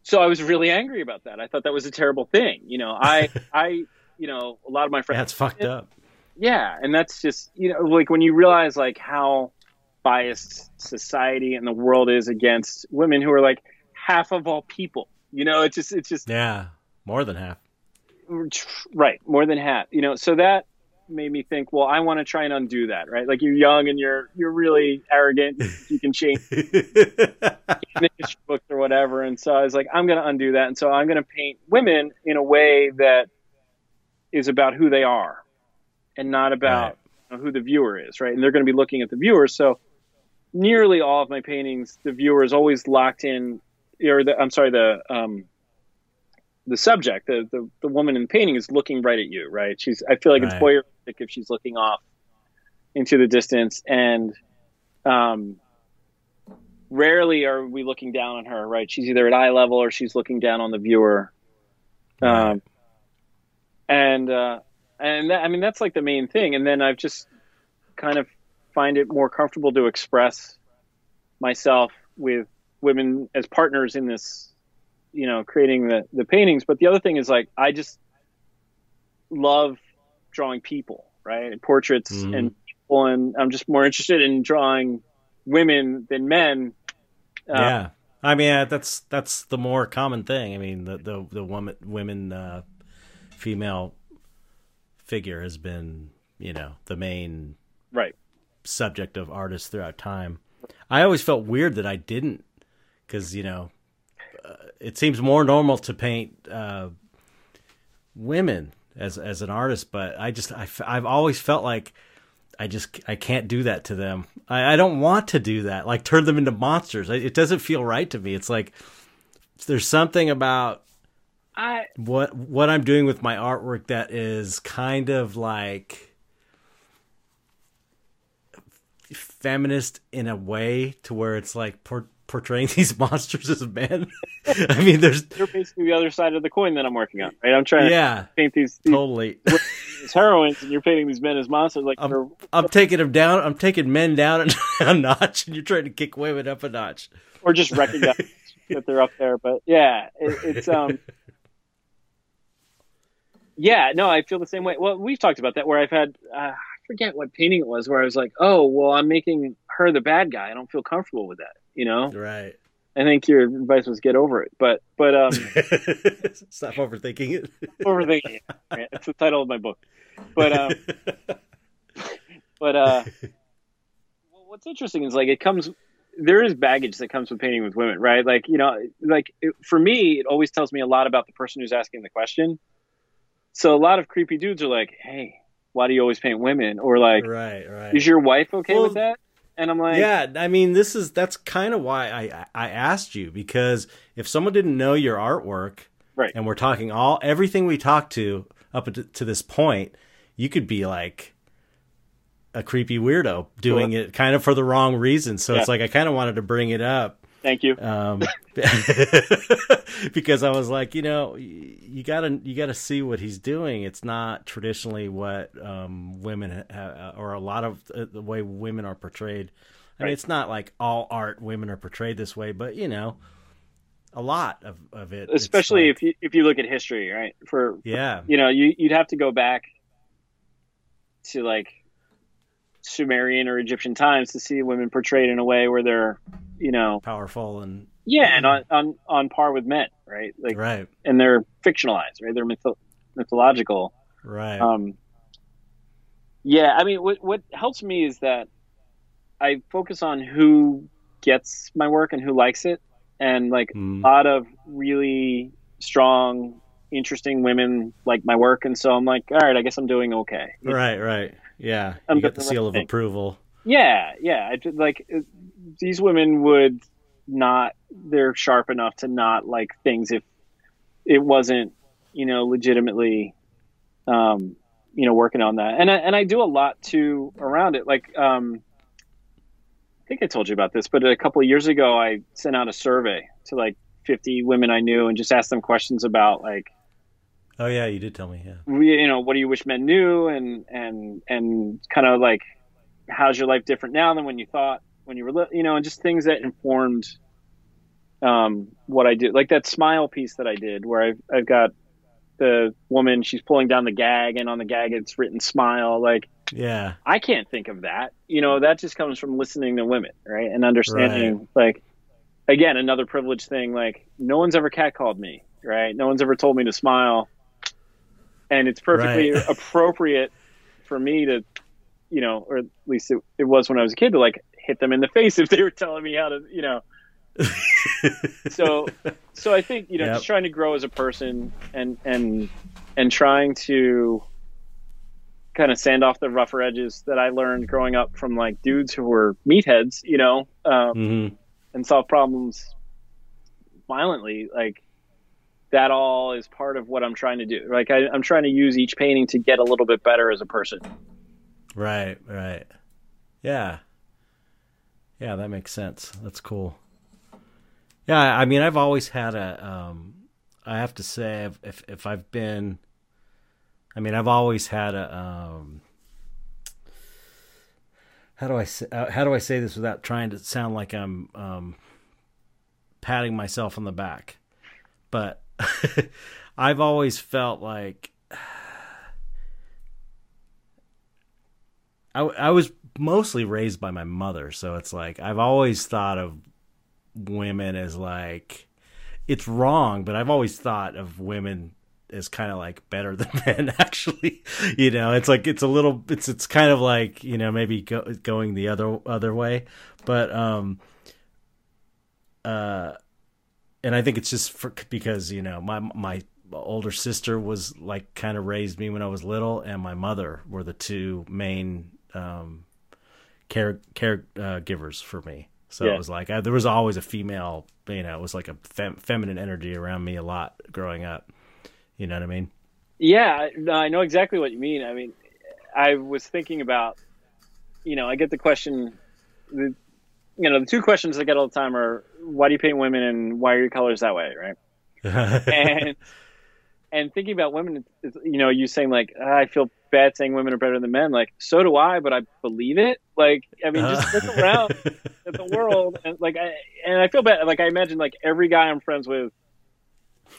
so I was really angry about that. I thought that was a terrible thing. You know, I, I, you know, a lot of my friends. That's fucked up. Yeah, and that's just you know, like when you realize like how biased society and the world is against women who are like half of all people. You know, it's just it's just yeah, more than half. Right, more than half. You know, so that made me think, well, I want to try and undo that, right? Like you're young and you're you're really arrogant. You can change books or whatever. And so I was like, I'm going to undo that. And so I'm going to paint women in a way that is about who they are and not about right. who the viewer is, right? And they're going to be looking at the viewer. So nearly all of my paintings, the viewer is always locked in, or the, I'm sorry, the um, the subject, the, the the woman in the painting is looking right at you, right? She's I feel like right. it's voyeuristic if she's looking off into the distance, and um, rarely are we looking down on her, right? She's either at eye level or she's looking down on the viewer. Right. Um, and uh, and that, I mean that's like the main thing. And then I've just kind of find it more comfortable to express myself with women as partners in this, you know, creating the the paintings. But the other thing is like I just love drawing people, right? and Portraits mm. and people, and I'm just more interested in drawing women than men. Uh, yeah. I mean, that's that's the more common thing. I mean, the the the woman, women, uh, female figure has been, you know, the main right subject of artists throughout time. I always felt weird that I didn't, because you know, uh, it seems more normal to paint uh, women as as an artist, but I just I, I've always felt like I just I can't do that to them. I, I don't want to do that. Like turn them into monsters. It doesn't feel right to me. It's like there's something about I what what I'm doing with my artwork that is kind of like feminist in a way to where it's like por- portraying these monsters as men. I mean, there's you're basically the other side of the coin that I'm working on, right? I'm trying yeah, to paint these, these totally these heroines, and you're painting these men as monsters. Like I'm, I'm taking them down. I'm taking men down a notch, and you're trying to kick women up a notch, or just recognize that they're up there. But yeah, it, it's um yeah, no, I feel the same way. Well, we've talked about that where I've had uh, I forget what painting it was where I was like, oh, well, I'm making her the bad guy. I don't feel comfortable with that, you know? Right. I think your advice was get over it, but but um, stop overthinking it. overthinking it. Right? It's the title of my book. But um, but uh, well, what's interesting is like it comes. There is baggage that comes with painting with women, right? Like you know, like it, for me, it always tells me a lot about the person who's asking the question. So a lot of creepy dudes are like, "Hey, why do you always paint women?" Or like, "Right, right." Is your wife okay well, with that? And I'm like, "Yeah." I mean, this is that's kind of why I I asked you because if someone didn't know your artwork, right, and we're talking all everything we talked to up to this point, you could be like a creepy weirdo doing sure. it kind of for the wrong reason. So yeah. it's like I kind of wanted to bring it up Thank you. Um, because I was like, you know, you gotta you gotta see what he's doing. It's not traditionally what um, women ha- or a lot of the way women are portrayed. I right. mean, it's not like all art women are portrayed this way, but you know, a lot of, of it. Especially like, if you if you look at history, right? For yeah, for, you know, you you'd have to go back to like Sumerian or Egyptian times to see women portrayed in a way where they're, you know, powerful and yeah, and on on, on par with men, right? Like right, and they're fictionalized, right? They're mytho- mythological, right? Um, yeah, I mean, what what helps me is that I focus on who gets my work and who likes it, and like Mm. a lot of really strong, interesting women like my work, and so I'm like, all right, I guess I'm doing okay. Right, right. Yeah. You get the seal of approval. Yeah, yeah. I like uh, these women would not. They're sharp enough to not like things if it wasn't, you know, legitimately, um, you know, working on that. And I, and I do a lot too around it. Like, um, I think I told you about this, but a couple of years ago, I sent out a survey to like 50 women I knew and just asked them questions about like Oh yeah, you did tell me. Yeah. we- you know what do you wish men knew and and and kind of like how's your life different now than when you thought when you were you know and just things that informed um what I do. like that smile piece that I did where I've I've got the woman she's pulling down the gag and on the gag it's written smile like Yeah. I can't think of that you know that just comes from listening to women right and understanding like again another privileged thing like no one's ever catcalled me right no one's ever told me to smile and it's perfectly Right. appropriate for me to you know or at least it, it was when i was a kid to like hit them in the face if they were telling me how to you know so so i think you know Yep. just trying to grow as a person and and and trying to kind of sand off the rougher edges that i learned growing up from like dudes who were meatheads you know um, hmm and solve problems violently like that all is part of what i'm trying to do like I, i'm trying to use each painting to get a little bit better as a person Right, right. Yeah. Yeah, that makes sense. That's cool. Yeah, I mean, I've always had a. Um, I have to say, if if, if I've been, I mean, I've always had a. Um, how do I say, uh, how do I say this without trying to sound like I'm um, patting myself on the back? But I've always felt like I, I was mostly raised by my mother, so it's like I've always thought of women as like it's wrong, but I've always thought of women as kind of like better than men. Actually, you know, it's like it's a little, it's it's kind of like you know maybe go, going the other other way, but um, uh, and I think it's just for, because you know my my older sister was like kind of raised me when I was little, and my mother were the two main um, care care uh, givers for me. So Yeah. it was like I, there was always a female, you know, it was like a fem- feminine energy around me a lot growing up. You know what I mean? Yeah, I- no, I know exactly what you mean. I mean, I was thinking about, you know, I get the question, the, you know, the two questions I get all the time are, why do you paint women and why are your colors that way, right? And and thinking about women, it's- you know, you saying like, "Ah, I feel bad saying women are better than men. Like, so do I, but I believe it. Like, I mean, just look around at the world and like, I and I feel bad. Like, I imagine like every guy I'm friends with,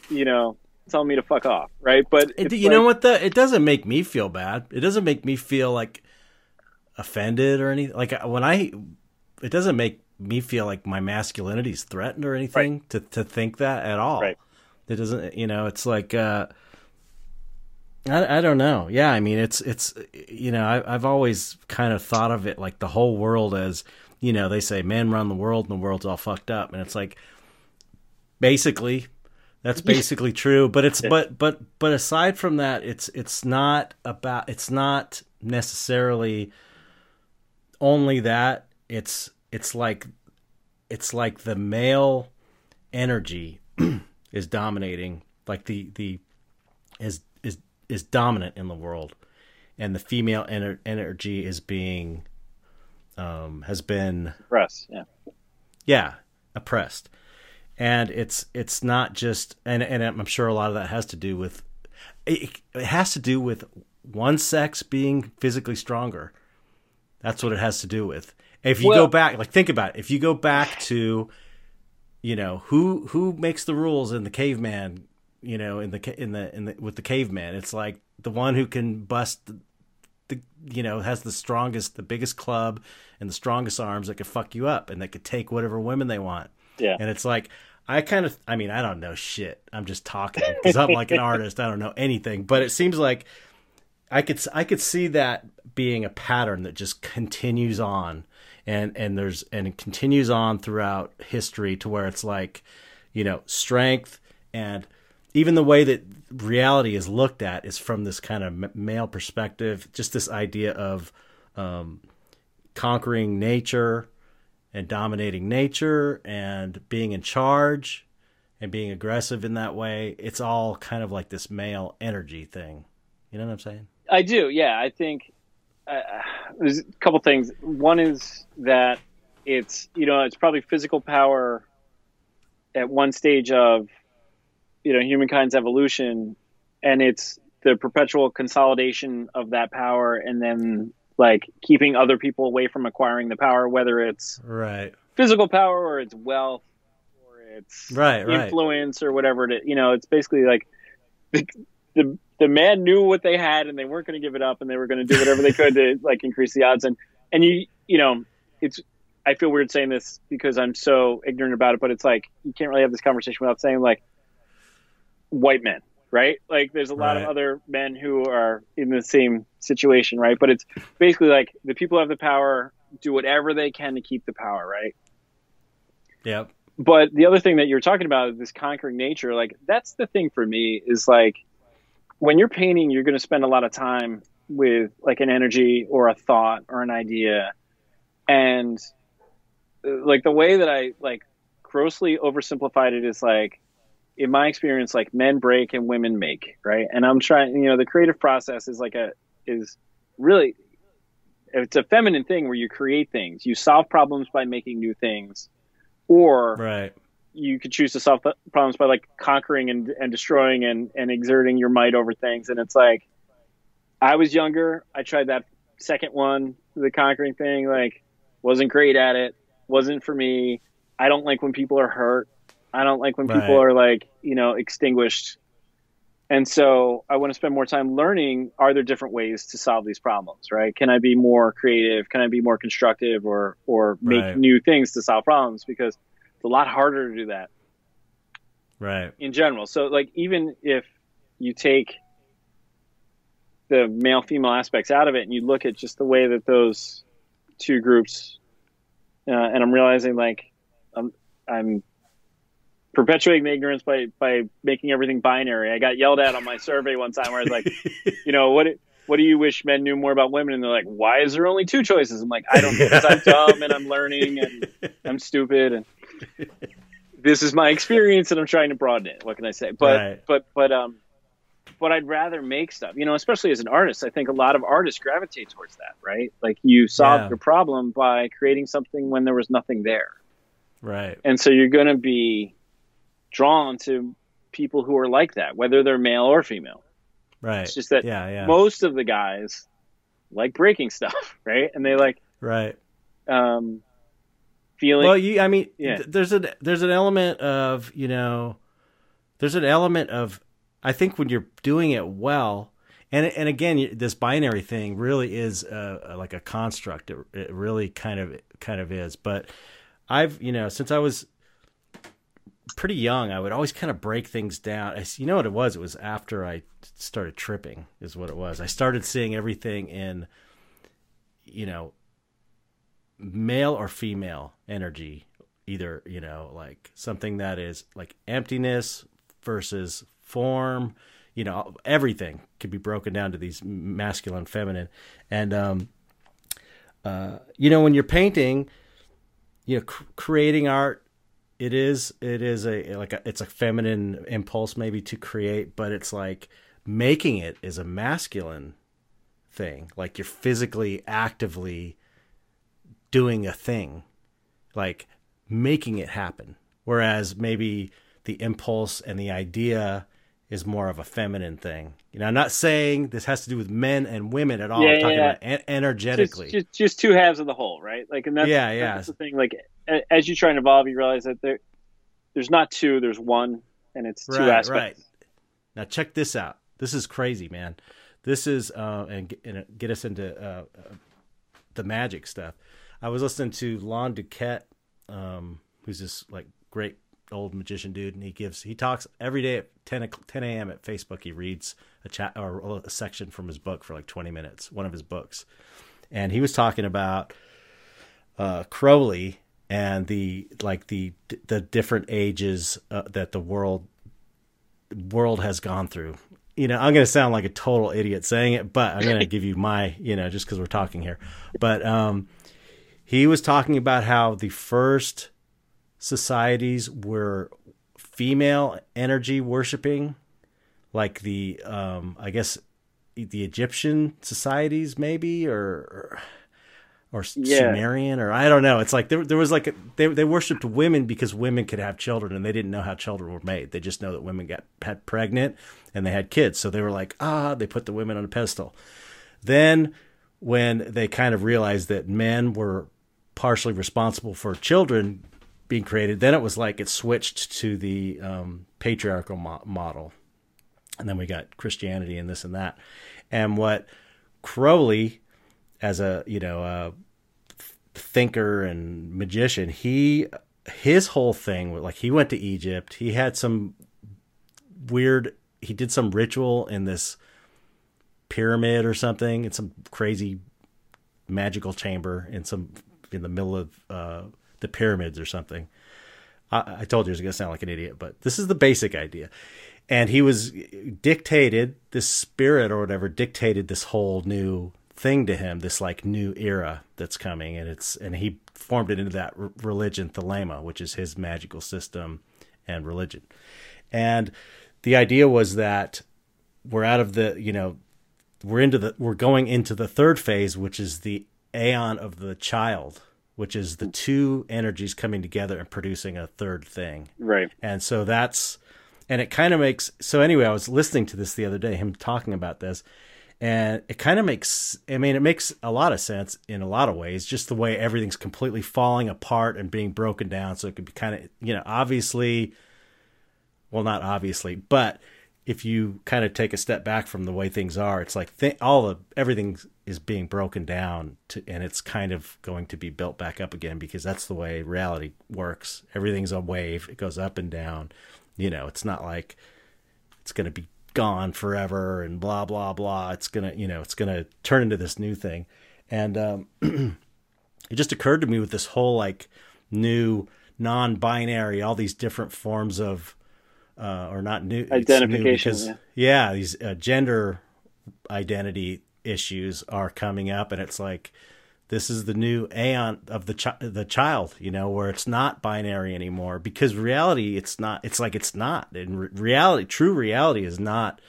you know, telling me to fuck off, right? But It, you know what? The it doesn't make me feel bad. It doesn't make me feel like offended or anything. Like when I, it doesn't make me feel like my masculinity is threatened or anything to to think that at all. Right. It doesn't. You know, it's like. uh I, I don't know. Yeah, I mean, it's it's you know, I, I've always kind of thought of it like the whole world as you know they say men run the world and the world's all fucked up, and it's like basically that's basically true. But it's but but but aside from that, it's it's not about it's not necessarily only that. It's it's like it's like the male energy is dominating, like the the is is is dominant in the world, and the female ener- energy is being um, has been press, yeah. yeah oppressed. And it's it's not just and and i'm sure a lot of that has to do with it, it has to do with one sex being physically stronger. That's what it has to do with if you go back like think about it. If you go back to you know who who makes the rules in the caveman you know in the in the in the with the caveman? It's like the one who can bust the, the you know has the strongest the biggest club and the strongest arms that could fuck you up and that could take whatever women they want. Yeah. and it's like i kind of i mean i don't know shit. I'm just talking because i'm like an artist. I don't know anything. But it seems like i could i could see that being a pattern that just continues on and and there's and it continues on throughout history to where it's like you know strength and even the way that reality is looked at is from this kind of male perspective just this idea of um, conquering nature and dominating nature and being in charge and being aggressive in that way. It's all kind of like this male energy thing. You know what i'm saying? I do. Yeah. I think uh, there's a couple things. One is that it's you know it's probably physical power at one stage of you know humankind's evolution, and it's the perpetual consolidation of that power, and then like keeping other people away from acquiring the power, whether it's right physical power or it's wealth or it's right, influence right. or whatever it you know it's basically like the, the the man knew what they had and they weren't going to give it up and they were going to do whatever they could to like increase the odds and and you you know it's I feel weird saying this because I'm so ignorant about it, but it's like you can't really have this conversation without saying like white men, right? Like there's a lot right. of other men who are in the same situation, right? But it's basically like the people have the power do whatever they can to keep the power, right? Yep. But the other thing that you're talking about, this conquering nature, like that's the thing for me is like when you're painting, you're going to spend a lot of time with like an energy or a thought or an idea. And uh, like the way that I like grossly oversimplified it is like, in my experience, like men break and women make, right? And I'm trying, you know, the creative process is like a, is really, it's a feminine thing where you create things, you solve problems by making new things, or right you could choose to solve problems by like conquering and, and destroying and, and exerting your might over things. And it's like, I was younger. I tried that second one, the conquering thing, like wasn't great at it. Wasn't for me. I don't like when people are hurt. I don't like when right. people are like, you know, extinguished. And so I want to spend more time learning are there different ways to solve these problems, right? Can I be more creative? Can I be more constructive or or make right. new things to solve problems because a lot harder to do that. Right. In general. So like even if you take the male female aspects out of it and you look at just the way that those two groups uh, and I'm realizing like I'm I'm perpetuating the ignorance by by making everything binary. I got yelled at on my survey one time where I was like, you know, what what do you wish men knew more about women? And they're like, why is there only two choices? I'm like, I don't know, because I'm dumb and I'm learning and I'm stupid and this is my experience and I'm trying to broaden it. What can I say? But right. but but um but I'd rather make stuff. You know, especially as an artist, I think a lot of artists gravitate towards that, right? Like you solve yeah. your problem by creating something when there was nothing there. Right. And so you're going to be drawn to people who are like that, whether they're male or female. Right. It's just that yeah, yeah. most of the guys like breaking stuff, right? And they like right. Um, feeling. Well, you, I mean, yeah. th- there's a there's an element of you know, there's an element of I think when you're doing it well, and and again, this binary thing really is a, like a construct. It, it really kind of kind of is. But I've you know since I was pretty young, I would always kind of break things down. I, you know what it was? It was after I started tripping, is what it was. I started seeing everything in, you know, male or female energy either you know like something that is like emptiness versus form you know everything could be broken down to these masculine feminine. And um uh you know when you're painting you know cr- creating art it is it is a like a, it's a feminine impulse maybe to create but it's like making it is a masculine thing. Like you're physically actively doing a thing, like making it happen. Whereas maybe the impulse and the idea is more of a feminine thing. You know, I'm not saying this has to do with men and women at all. Yeah, I'm talking yeah. about energetically. Just, just, just, two halves of the whole, right? Like, and that's, yeah, yeah. That's the thing. Like, as you try and evolve, you realize that there, there's not two, there's one, and it's two right, aspects. Right. Now, check this out. This is crazy, man. This is, uh, and, and get us into uh, uh, the magic stuff. I was listening to Lon DuQuette, um, who's this like great old magician dude, and he gives he talks every day at 10, 10 a.m. at Facebook. He reads a chat or a section from his book for like twenty minutes, one of his books, and he was talking about uh, Crowley and the like the the different ages uh, that the world world has gone through. You know, I'm going to sound like a total idiot saying it, but I'm going to give you my, you know, just because we're talking here. But um, he was talking about how the first societies were female energy worshiping, like the, um, I guess, the Egyptian societies, maybe, or, or or yeah. Sumerian or I don't know. It's like there, there was like a, they they worshipped women because women could have children and they didn't know how children were made. They just know that women got had pregnant and they had kids. So they were like, ah, they put the women on a pedestal. Then when they kind of realized that men were partially responsible for children being created, then it was like it switched to the um, patriarchal mo- model. And then we got Christianity and this and that. And what Crowley as a you know a thinker and magician, he his whole thing like he went to Egypt. He had some weird. He did some ritual in this pyramid or something in some crazy magical chamber in some in the middle of uh, the pyramids or something. I, I told you I was going to sound like an idiot, but this is the basic idea. And he was dictated this spirit or whatever dictated this whole new thing to him, this like new era that's coming, and it's and he formed it into that r- religion, Thelema, which is his magical system and religion. And the idea was that we're out of the you know we're into the we're going into the third phase, which is the aeon of the child, which is the two energies coming together and producing a third thing. Right. And so that's and it kind of makes so anyway, I was listening to this the other day, him talking about this, and it kind of makes i mean it makes a lot of sense in a lot of ways just the way everything's completely falling apart and being broken down so it could be kind of you know obviously well not obviously but if you kind of take a step back from the way things are it's like th- all the everything is being broken down to, and it's kind of going to be built back up again because that's the way reality works everything's a wave it goes up and down you know it's not like it's going to be gone forever and blah blah blah it's gonna you know it's gonna turn into this new thing and um, it just occurred to me with this whole like new non-binary all these different forms of uh, or not new identification new because, yeah. yeah. these uh, gender identity issues are coming up and it's like this is the new aeon of the chi- the child you know where it's not binary anymore because reality it's not it's like it's not in re- reality true reality is not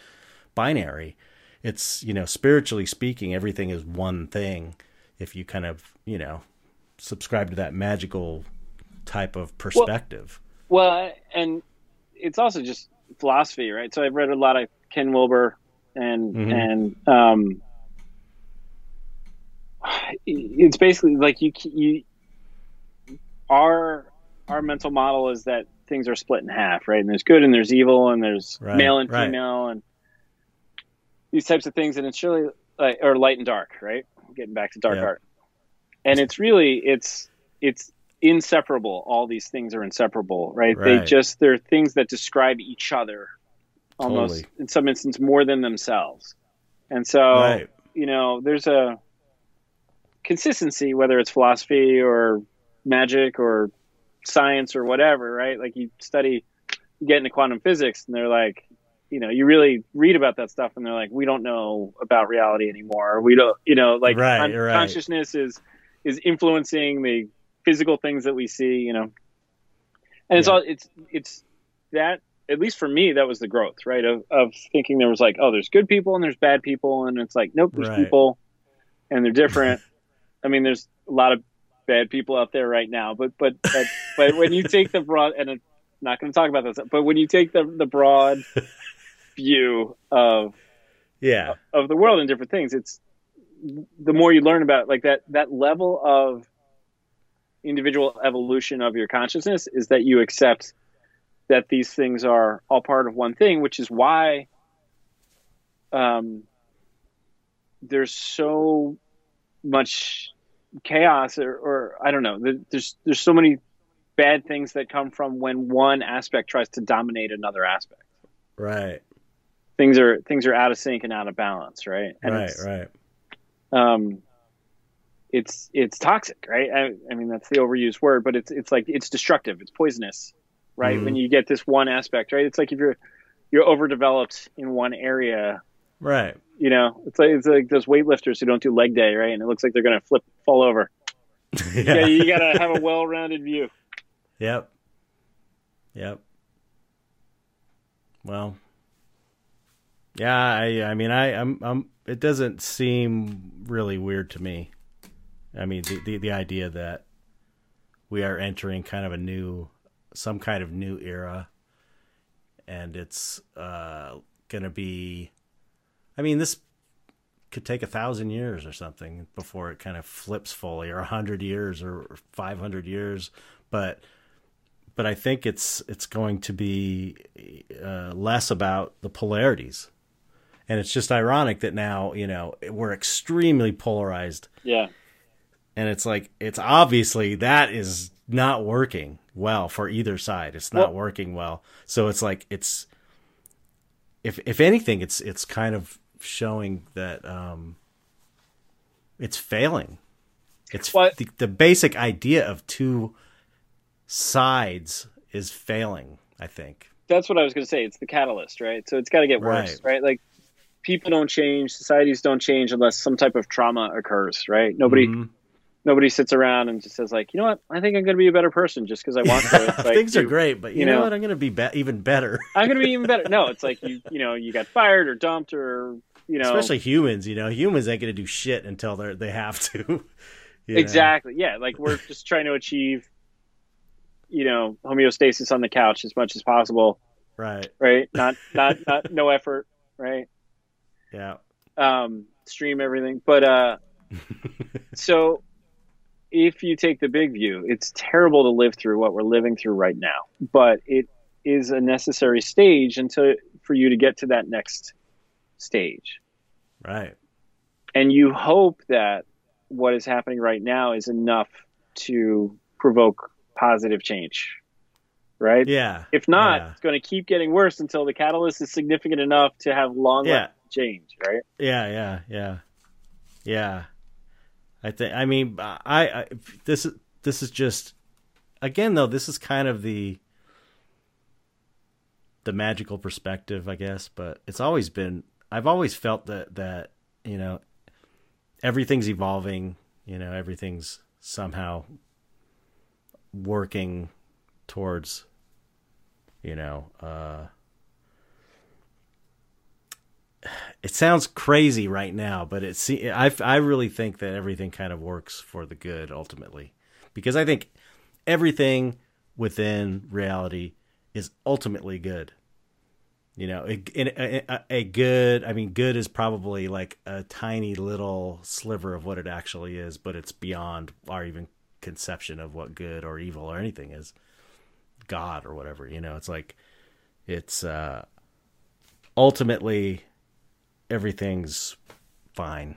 binary. It's you know spiritually speaking everything is one thing. If you kind of you know subscribe to that magical type of perspective. well, well and it's also just philosophy right? So i've read a lot of ken wilber and mm-hmm. and um it's basically like you you our our mental model is that things are split in half, right? And there's good and there's evil and there's right, male and right. female and these types of things. And it's really like, or light and dark, right? Getting back to dark art. And it's really, it's, it's inseparable. All these things are inseparable, right? right. They just, they're things that describe each other almost totally. in some instance more than themselves. And so, you know, there's a, consistency, whether it's philosophy or magic or science or whatever, right? Like you study, you get into quantum physics, and they're like, you know, you really read about that stuff, and they're like, we don't know about reality anymore. We don't, you know, like right, con- right. consciousness is is influencing the physical things that we see, you know. And it's all it's it's that at least for me that was the growth, right? Of of thinking there was like, oh, there's good people and there's bad people, and it's like, nope, there's right. people and they're different. I mean, there's a lot of bad people out there right now, but but but, but when you take the broad and I'm not going to talk about this, but when you take the the broad view of yeah. of the world and different things, it's the more you learn about it, like that that level of individual evolution of your consciousness is that you accept that these things are all part of one thing, which is why um, there's so much chaos or, or I don't know. There's there's so many bad things that come from when one aspect tries to dominate another aspect. Right. Things are things are out of sync and out of balance, right? And right, right. Um, it's it's toxic, right? I, I mean that's the overused word, but it's it's like it's destructive, it's poisonous, right? Mhm. When you get this one aspect, right? It's like if you're you're overdeveloped in one area, Right. you know, it's like it's like those weightlifters who don't do leg day, right? And it looks like they're gonna flip fall over. Yeah, you gotta have a well-rounded view. Yep. Yep. Well. Yeah, I I mean I I'm I'm it doesn't seem really weird to me. I mean the the, the idea that we are entering kind of a new some kind of new era and it's uh going to be I mean this could take a thousand years or something before it kind of flips fully or a hundred years or 500 years but but I think it's it's going to be uh, less about the polarities, and it's just ironic that now you know we're extremely polarized, Yeah. and it's like it's obviously that is not working well for either side. It's not Well- working well, so it's like it's if if anything, it's it's kind of showing that um, it's failing. It's What- the, the basic idea of two sides is failing. I think. that's what I was going to say. It's the catalyst, right? So it's got to get worse, right. Like people don't change, societies don't change unless some type of trauma occurs, right? Nobody, Mhm. Nobody sits around and just says like, you know what? I think I'm going to be a better person just because I want to. Like, Things are great, but you, you know, know- what? I'm going to be, be- even better. I'm going to be even better. No, it's like you, you know, you got fired or dumped or you know, Especially humans, you know, humans ain't going to do shit until they they have to. you know? exactly. Yeah, like we're just trying to achieve, you know, homeostasis on the couch as much as possible, Right. right? Not, not, not, no effort, right? Yeah. um, stream everything. But uh, so if you take the big view, it's terrible to live through what we're living through right now, but it is a necessary stage until for you to get to that next stage. Right. And you hope that what is happening right now is enough to provoke positive change. Right? Yeah. If not, Yeah. it's going to keep getting worse until the catalyst is significant enough to have long Yeah. change, right? Yeah. Yeah. Yeah. Yeah. I think. I mean, I, I. This is. This is just. Again, though, this is kind of the. The magical perspective, I guess, but it's always been. I've always felt that that you know, everything's evolving. You know, everything's somehow working towards. You know, uh, it sounds crazy right now, but it's I I really think that everything kind of works for the good ultimately, because I think everything within reality is ultimately good. You know, a, a, good. I mean, good is probably like a tiny little sliver of what it actually is, but it's beyond our even conception of what good or evil or anything is. God or whatever, you know, it's like it's uh ultimately everything's fine.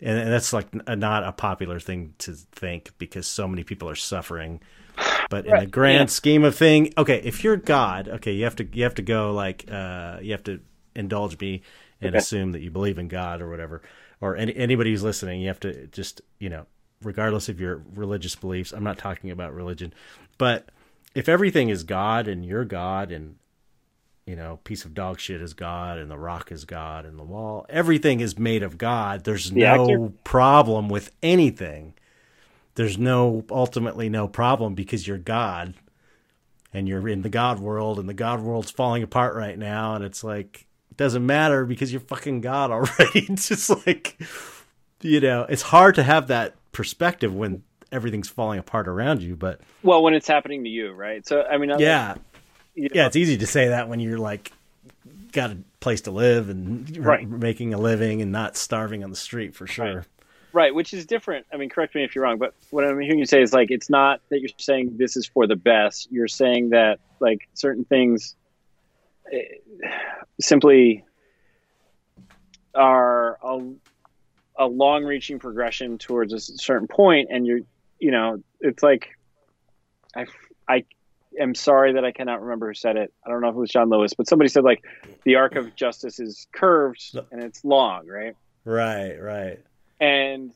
And, and that's like n- not a popular thing to think because so many people are suffering. But in the grand yeah. scheme of thing, okay, if you're God, okay, you have to you have to go like uh you have to indulge me and Okay. assume that you believe in God or whatever. Or any, anybody who's listening, you have to just, you know, regardless of your religious beliefs, I'm not talking about religion, but if everything is God and you're God and you know, piece of dog shit is God and the rock is God and the wall, everything is made of God. There's The no actor? problem with anything. There's no ultimately no problem because you're God and you're in the God world and the God world's falling apart right now and it's like it doesn't matter because you're fucking God already. It's just like you know, it's hard to have that perspective when everything's falling apart around you, but Well, when it's happening to you, right? So, I mean, I- yeah, you know, yeah, it's easy to say that when you're like got a place to live and Right. making a living and not starving on the street for sure. Right. right, which is different. I mean, correct me if you're wrong, but what I'm hearing you say is like it's not that you're saying this is for the best. You're saying that like certain things eh, simply are a, a long-reaching progression towards a certain point, and you're, you know, it's like I, I am sorry that I cannot remember who said it. I don't know if it was John Lewis, but somebody said like the arc of justice is curved and it's long, right? Right, right. and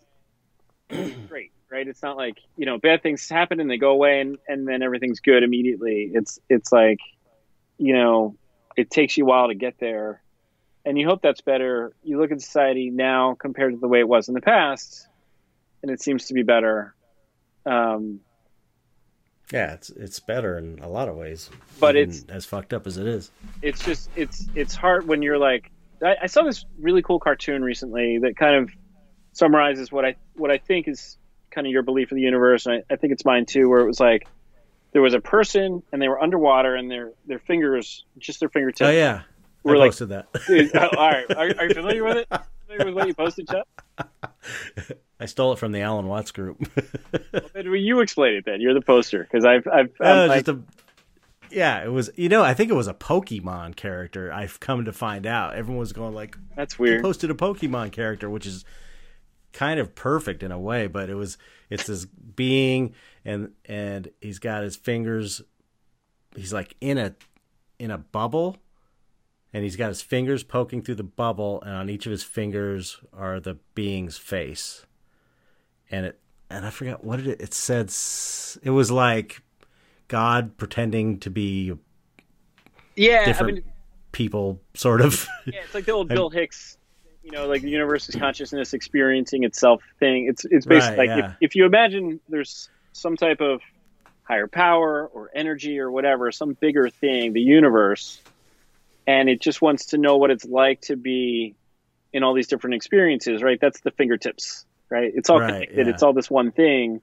great, right? It's not like you know bad things happen and they go away and and then everything's good immediately. It's it's like you know it takes you a while to get there, and you hope that's better. You look at society now compared to the way it was in the past, and it seems to be better. Um, yeah, it's it's better in a lot of ways, but it's as fucked up as it is. It's just it's it's hard when you're like I, I saw this really cool cartoon recently that kind of summarizes what I what I think is kind of your belief of the universe, and I, I think it's mine too. Where it was like there was a person and they were underwater and their their fingers, just their fingertips. Oh yeah, were I like, posted that. oh, all right, are, are you familiar with it? Familiar with what you posted, Chet? I stole it from the Alan Watts group. well, you explain it then. You're the poster because I've I've, uh, just a, yeah, it was. You know, I think it was a Pokemon character. I've come to find out. Everyone was going like, "That's "You weird." posted a Pokemon character," which is kind of perfect in a way, but it was it's this being and and he's got his fingers. He's like in a in a bubble and he's got his fingers poking through the bubble and on each of his fingers are the being's face and it and i forgot what did it it said it was like god pretending to be yeah, I different mean, people sort of yeah, it's like the old Bill Hicks, you know, like the universe is consciousness experiencing itself thing. It's it's basically Right, like yeah. if, if you imagine there's some type of higher power or energy or whatever, some bigger thing, the universe, and it just wants to know what it's like to be in all these different experiences, right? That's the fingertips, right? It's all Right, connected. yeah. It's all this one thing.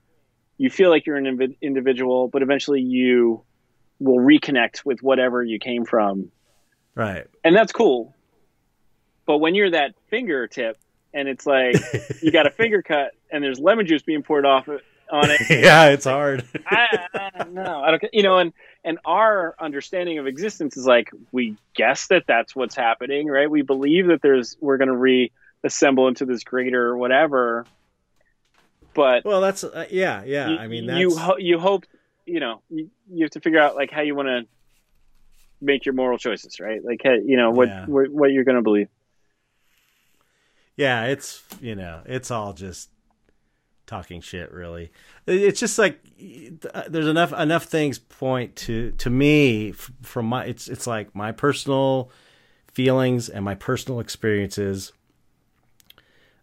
You feel like you're an invi- individual, but eventually you will reconnect with whatever you came from right and that's cool. But when you're that fingertip and it's like you got a finger cut and there's lemon juice being poured off on it, yeah it's hard I, I don't know. I don't, you know, and and our understanding of existence is like we guess that that's what's happening, right? We believe that there's we're going to reassemble into this greater whatever. But well that's uh, yeah yeah you, i mean that's you ho- you hope you know you, you have to figure out like how you want to make your moral choices, right? Like hey, you know what Yeah. what, what you're going to believe. yeah it's you know it's all just talking shit really. It's just like there's enough enough things point to to me from my it's it's like my personal feelings and my personal experiences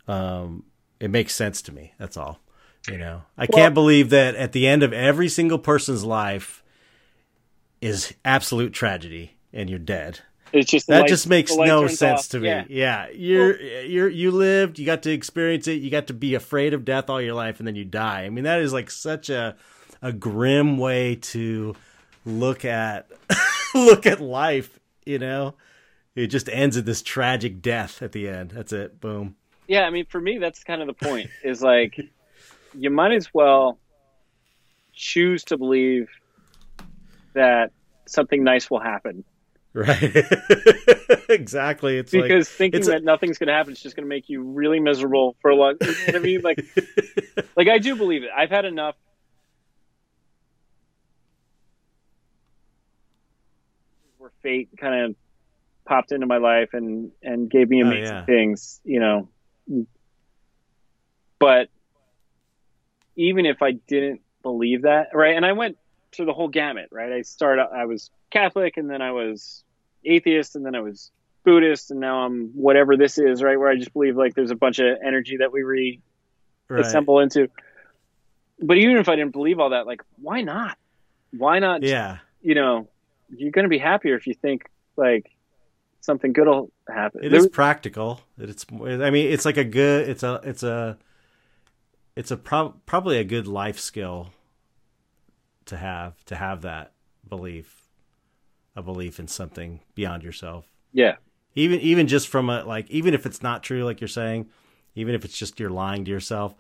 um it makes sense to me that's all you know? I can't believe that at the end of every single person's life is absolute tragedy and you're dead It's just that light- just makes no sense off. to me. Yeah. Yeah, you're you're you lived, you got to experience it, you got to be afraid of death all your life, and then you die. I mean, that is like such a a grim way to look at look at life. You know, it just ends at this tragic death at the end. That's it. Boom. Yeah, I mean, for me, that's kind of the point. Is like, you might as well choose to believe that something nice will happen Right. exactly. It's because thinking it's a- that nothing's going to happen is just going to make you really miserable for a long. You know what I mean? Like, like like I do believe it. I've had enough. Where fate kind of popped into my life and and gave me Oh, amazing yeah. things, you know. But even if I didn't believe that, right? And I went through the whole gamut, right? I started. I was Catholic, and then I was atheist, and then I was Buddhist, and now I'm whatever this is, right? Where I just believe like there's a bunch of energy that we re right. assemble into. But even if I didn't believe all that, like, why not? Why not? Yeah. You know, you're going to be happier if you think like something good will happen. It There is practical. It's I mean it's like a good it's a it's a it's a prob probably a good life skill to have to have that belief a belief in something beyond yourself. yeah, Even even just from a like even if it's not true like you're saying, even if it's just you're lying to yourself,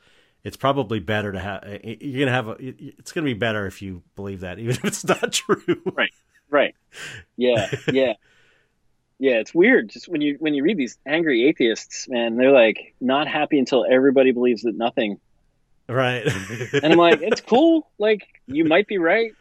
it's probably better to have eh, eh, you're going to have a it's going to be better if you believe that even if it's not true. Right. right. Yeah, yeah, yeah. It's weird just when you when you read these angry atheists, man. They're like not happy until everybody believes that nothing. Right. And I'm like, it's cool. Like you might be right.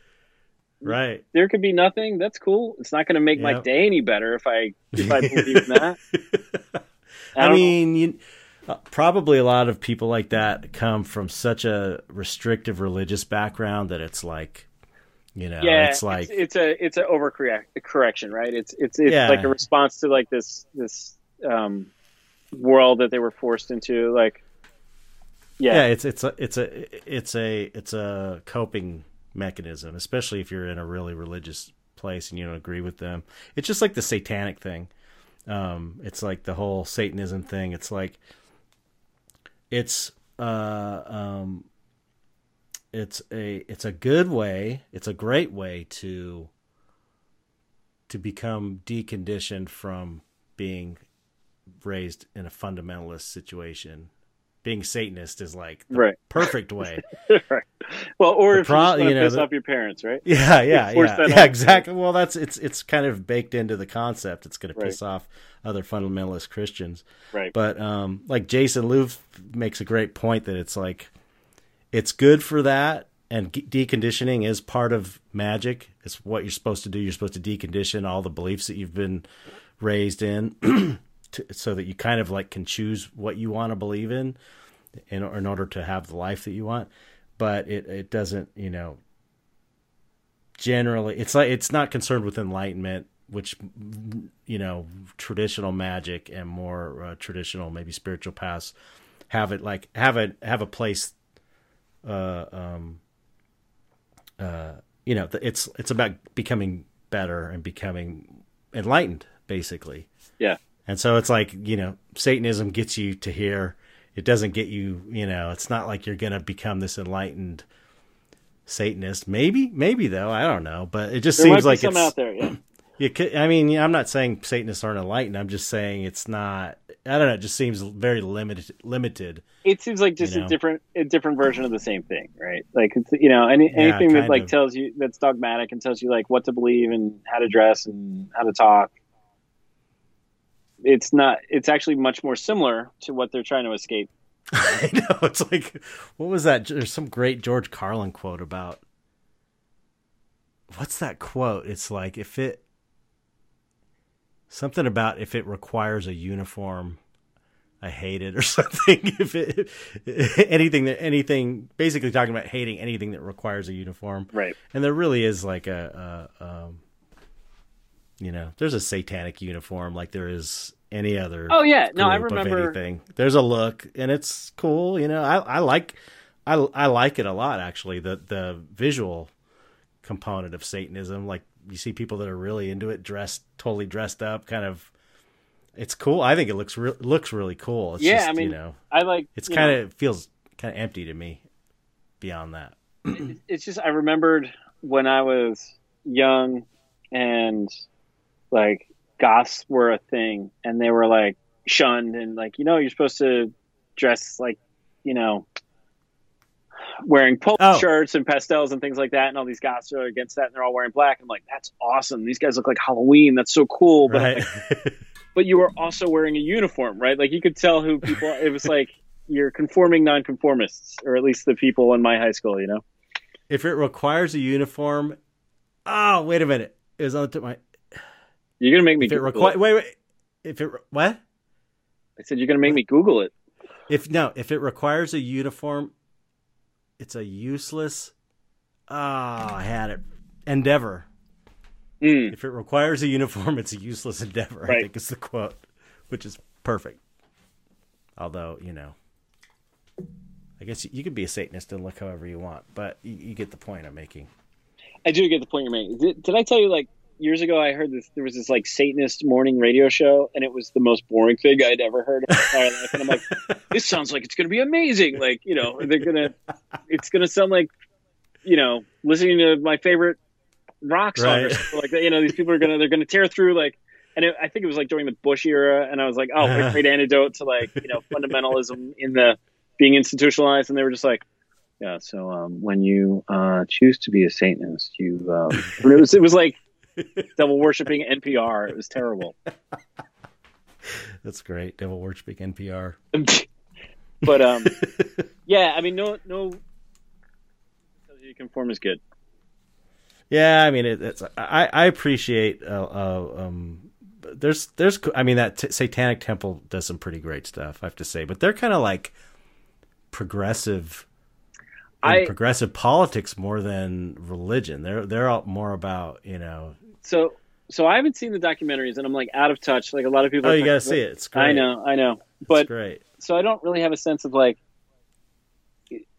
right. There could be nothing. That's cool. It's not going to make my day any better if I if I believe that. I don't mean, you, Uh, probably a lot of people like that come from such a restrictive religious background that it's like, you know, yeah, it's like it's, it's a it's an overcorrect correction, right? It's it's it's Yeah. like a response to like this this um, world that they were forced into. Like, yeah. yeah, it's it's a it's a it's a it's a coping mechanism, especially if you're in a really religious place and you don't agree with them. It's just like the satanic thing. Um, it's like the whole Satanism thing. It's like it's uh um it's a it's a good way it's a great way to to become deconditioned from being raised in a fundamentalist situation being satanist is like the Right. perfect way right. Well, or The if pro- you you know, piss the- off your parents, right? yeah yeah yeah, yeah exactly well that's it's it's kind of baked into the concept it's going to piss off other fundamentalist christians Right. but um, like Jason Louv makes a great point that it's like it's good for that, and deconditioning is part of magic. It's what you're supposed to do. You're supposed to decondition all the beliefs that you've been raised in, to, so that you kind of like can choose what you want to believe in, in, in order to have the life that you want. But it it doesn't, you know. Generally, it's like it's not concerned with enlightenment which you know traditional magic and more uh, traditional maybe spiritual paths have it like have a have a place uh um uh you know it's it's about becoming better and becoming enlightened basically Yeah. And so it's like you know satanism gets you to here it doesn't get you you know it's not like you're gonna become this enlightened satanist maybe maybe though i don't know but it just There seems like some it's out there. Yeah. you could, I mean, I'm not saying Satanists aren't enlightened. I'm just saying it's not. I don't know. It just seems very limited. Limited. It seems like just You know? a different a different version of the same thing, right? Like it's you know any Yeah, anything that like of. tells you that's dogmatic and tells you like what to believe and how to dress and how to talk. It's not. It's actually much more similar to what they're trying to escape. I know. It's like, what was that? There's some great George Carlin quote about. What's that quote? It's like if it. Something about if it requires a uniform, I hate it or something. If it anything that anything basically talking about hating anything that requires a uniform. Right. and there really is like a, a um, you know, there's a satanic uniform like there is any other. Oh yeah. No, I remember. anything. There's a look, and it's cool. You know, I I like I I like it a lot actually. The the visual component of Satanism, like you see people that are really into it, dressed totally dressed up, kind of. It's cool. I think it looks re- looks really cool. It's Yeah, just, I mean, you know, I like. it's kind of feels kind of empty to me. Beyond that, it's just I remembered when I was young and like goths were a thing and they were like shunned and like you know you're supposed to dress like you know wearing polo Oh. shirts and pastels and things like that and all these goths are against that and they're all wearing black I'm like that's awesome these guys look like Halloween that's so cool but right? like, but you were also wearing a uniform right like you could tell who people it was like you're conforming nonconformists or at least the people in my high school you know if it requires a uniform, oh wait a minute, it was on the tip of my. You're gonna make me If it Google requires, wait, wait, if it what? I said you're gonna make me Google it. If no, if it requires a uniform, it's a useless. Ah, I had it. Endeavor. Mm. If it requires a uniform, it's a useless endeavor. I Right. think is the quote, which is perfect. Although you know, I guess you, you could be a Satanist and look however you want, but you, you get the point I'm making. I do get the point you're making. Did, did I tell you like years ago? I heard this. There was this like Satanist morning radio show, and it was the most boring thing I'd ever heard in my life. And I'm like, this sounds like it's gonna be amazing. Like you know, they're gonna, it's gonna sound like, you know, listening to my favorite rock song or something like that. You know, these people are gonna they're gonna tear through like. And it, I think it was like during the Bush era, and I was like, "Oh, a great antidote to like you know fundamentalism in the being institutionalized." And they were just like, Yeah. So um, when you uh, choose to be a Satanist, you um, it was it was like devil worshiping NPR. It was terrible. That's great. Devil worshiping NPR. but um, yeah. I mean, no, no. You conform is good. Yeah, I mean, it, it's I, I appreciate uh, uh, um, there's there's I mean that t- Satanic Temple does some pretty great stuff, I have to say, but they're kind of like progressive. I- progressive politics more than religion. They're they're all more about you know. So so I haven't seen the documentaries, and I'm like out of touch. Like a lot of people. Oh, you got to see it. It's great. I know, I know, It's but great. so I don't really have a sense of like,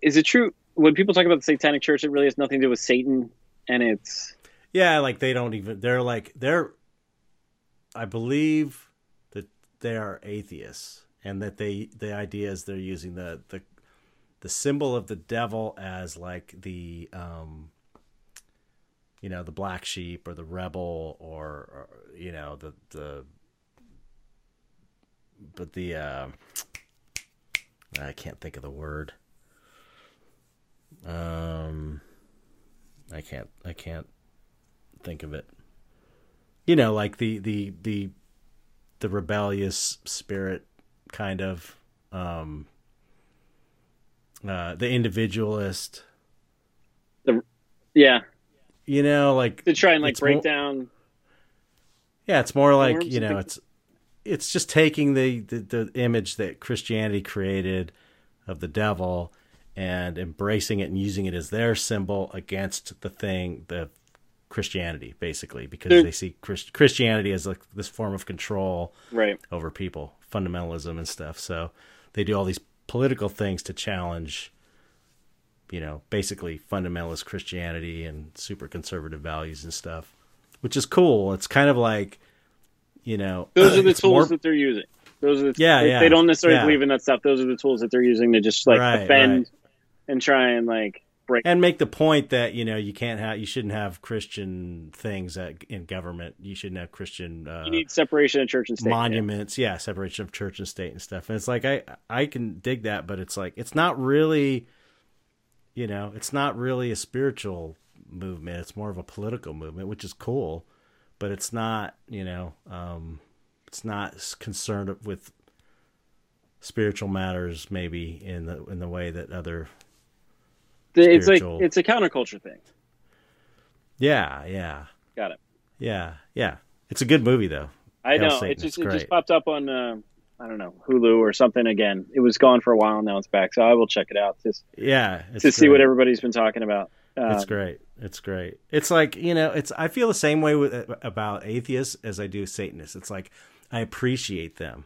is it true when people talk about the Satanic Church? It really has nothing to do with Satan, and it's Yeah, like they don't even. They're like they're. I believe that they are atheists, and that they the idea is they're using the the the symbol of the devil as like the um you know the black sheep or the rebel or, or you know the the but the uh I can't think of the word. Um I can't I can't think of it. You know like the the the the rebellious spirit kind of um uh the individualist. Yeah you know like to try and like break more- down. yeah it's more like you know it's it's just taking the, the the image that christianity created of the devil and embracing it and using it as their symbol against the thing the christianity basically because There- they see Christ- christianity as like this form of control Right. over people, fundamentalism and stuff. So they do all these political things to challenge, you know, basically fundamentalist Christianity and super conservative values and stuff, which is cool. It's kind of like, you know, Those are the tools more- that they're using. Those are the Yeah, they, yeah, they don't necessarily yeah. believe in that stuff. Those are the tools that they're using to just like Right, offend right. and try and like break. and make the point that you know you can't have you shouldn't have Christian things at, in government. You shouldn't have Christian uh, you need separation of church and state. monuments yeah. separation of church and state and stuff and it's like i i can dig that but it's like it's not really you know it's not really a spiritual movement it's more of a political movement which is cool but it's not you know um it's not concerned with spiritual matters maybe in the in the way that other. It's like it's a counterculture thing. yeah yeah Got it. yeah yeah it's a good movie though I Hail know. Satan, It just it's it just popped up on uh, I don't know Hulu or something again. It was gone for a while. Now it's back, so I will check it out just yeah it's to see what everybody's been talking about. Um, It's great. It's great. It's like you know, it's I feel the same way with about atheists as I do Satanists. It's like I appreciate them.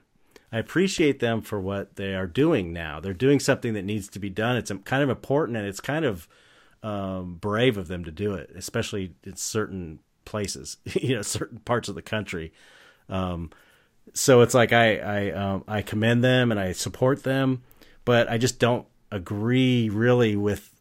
I appreciate them for what they are doing now. They're doing something that needs to be done. It's kind of important and it's kind of um, brave of them to do it, especially in certain places, you know, certain parts of the country. Um, so it's like I I um, I commend them and I support them, but I just don't agree really with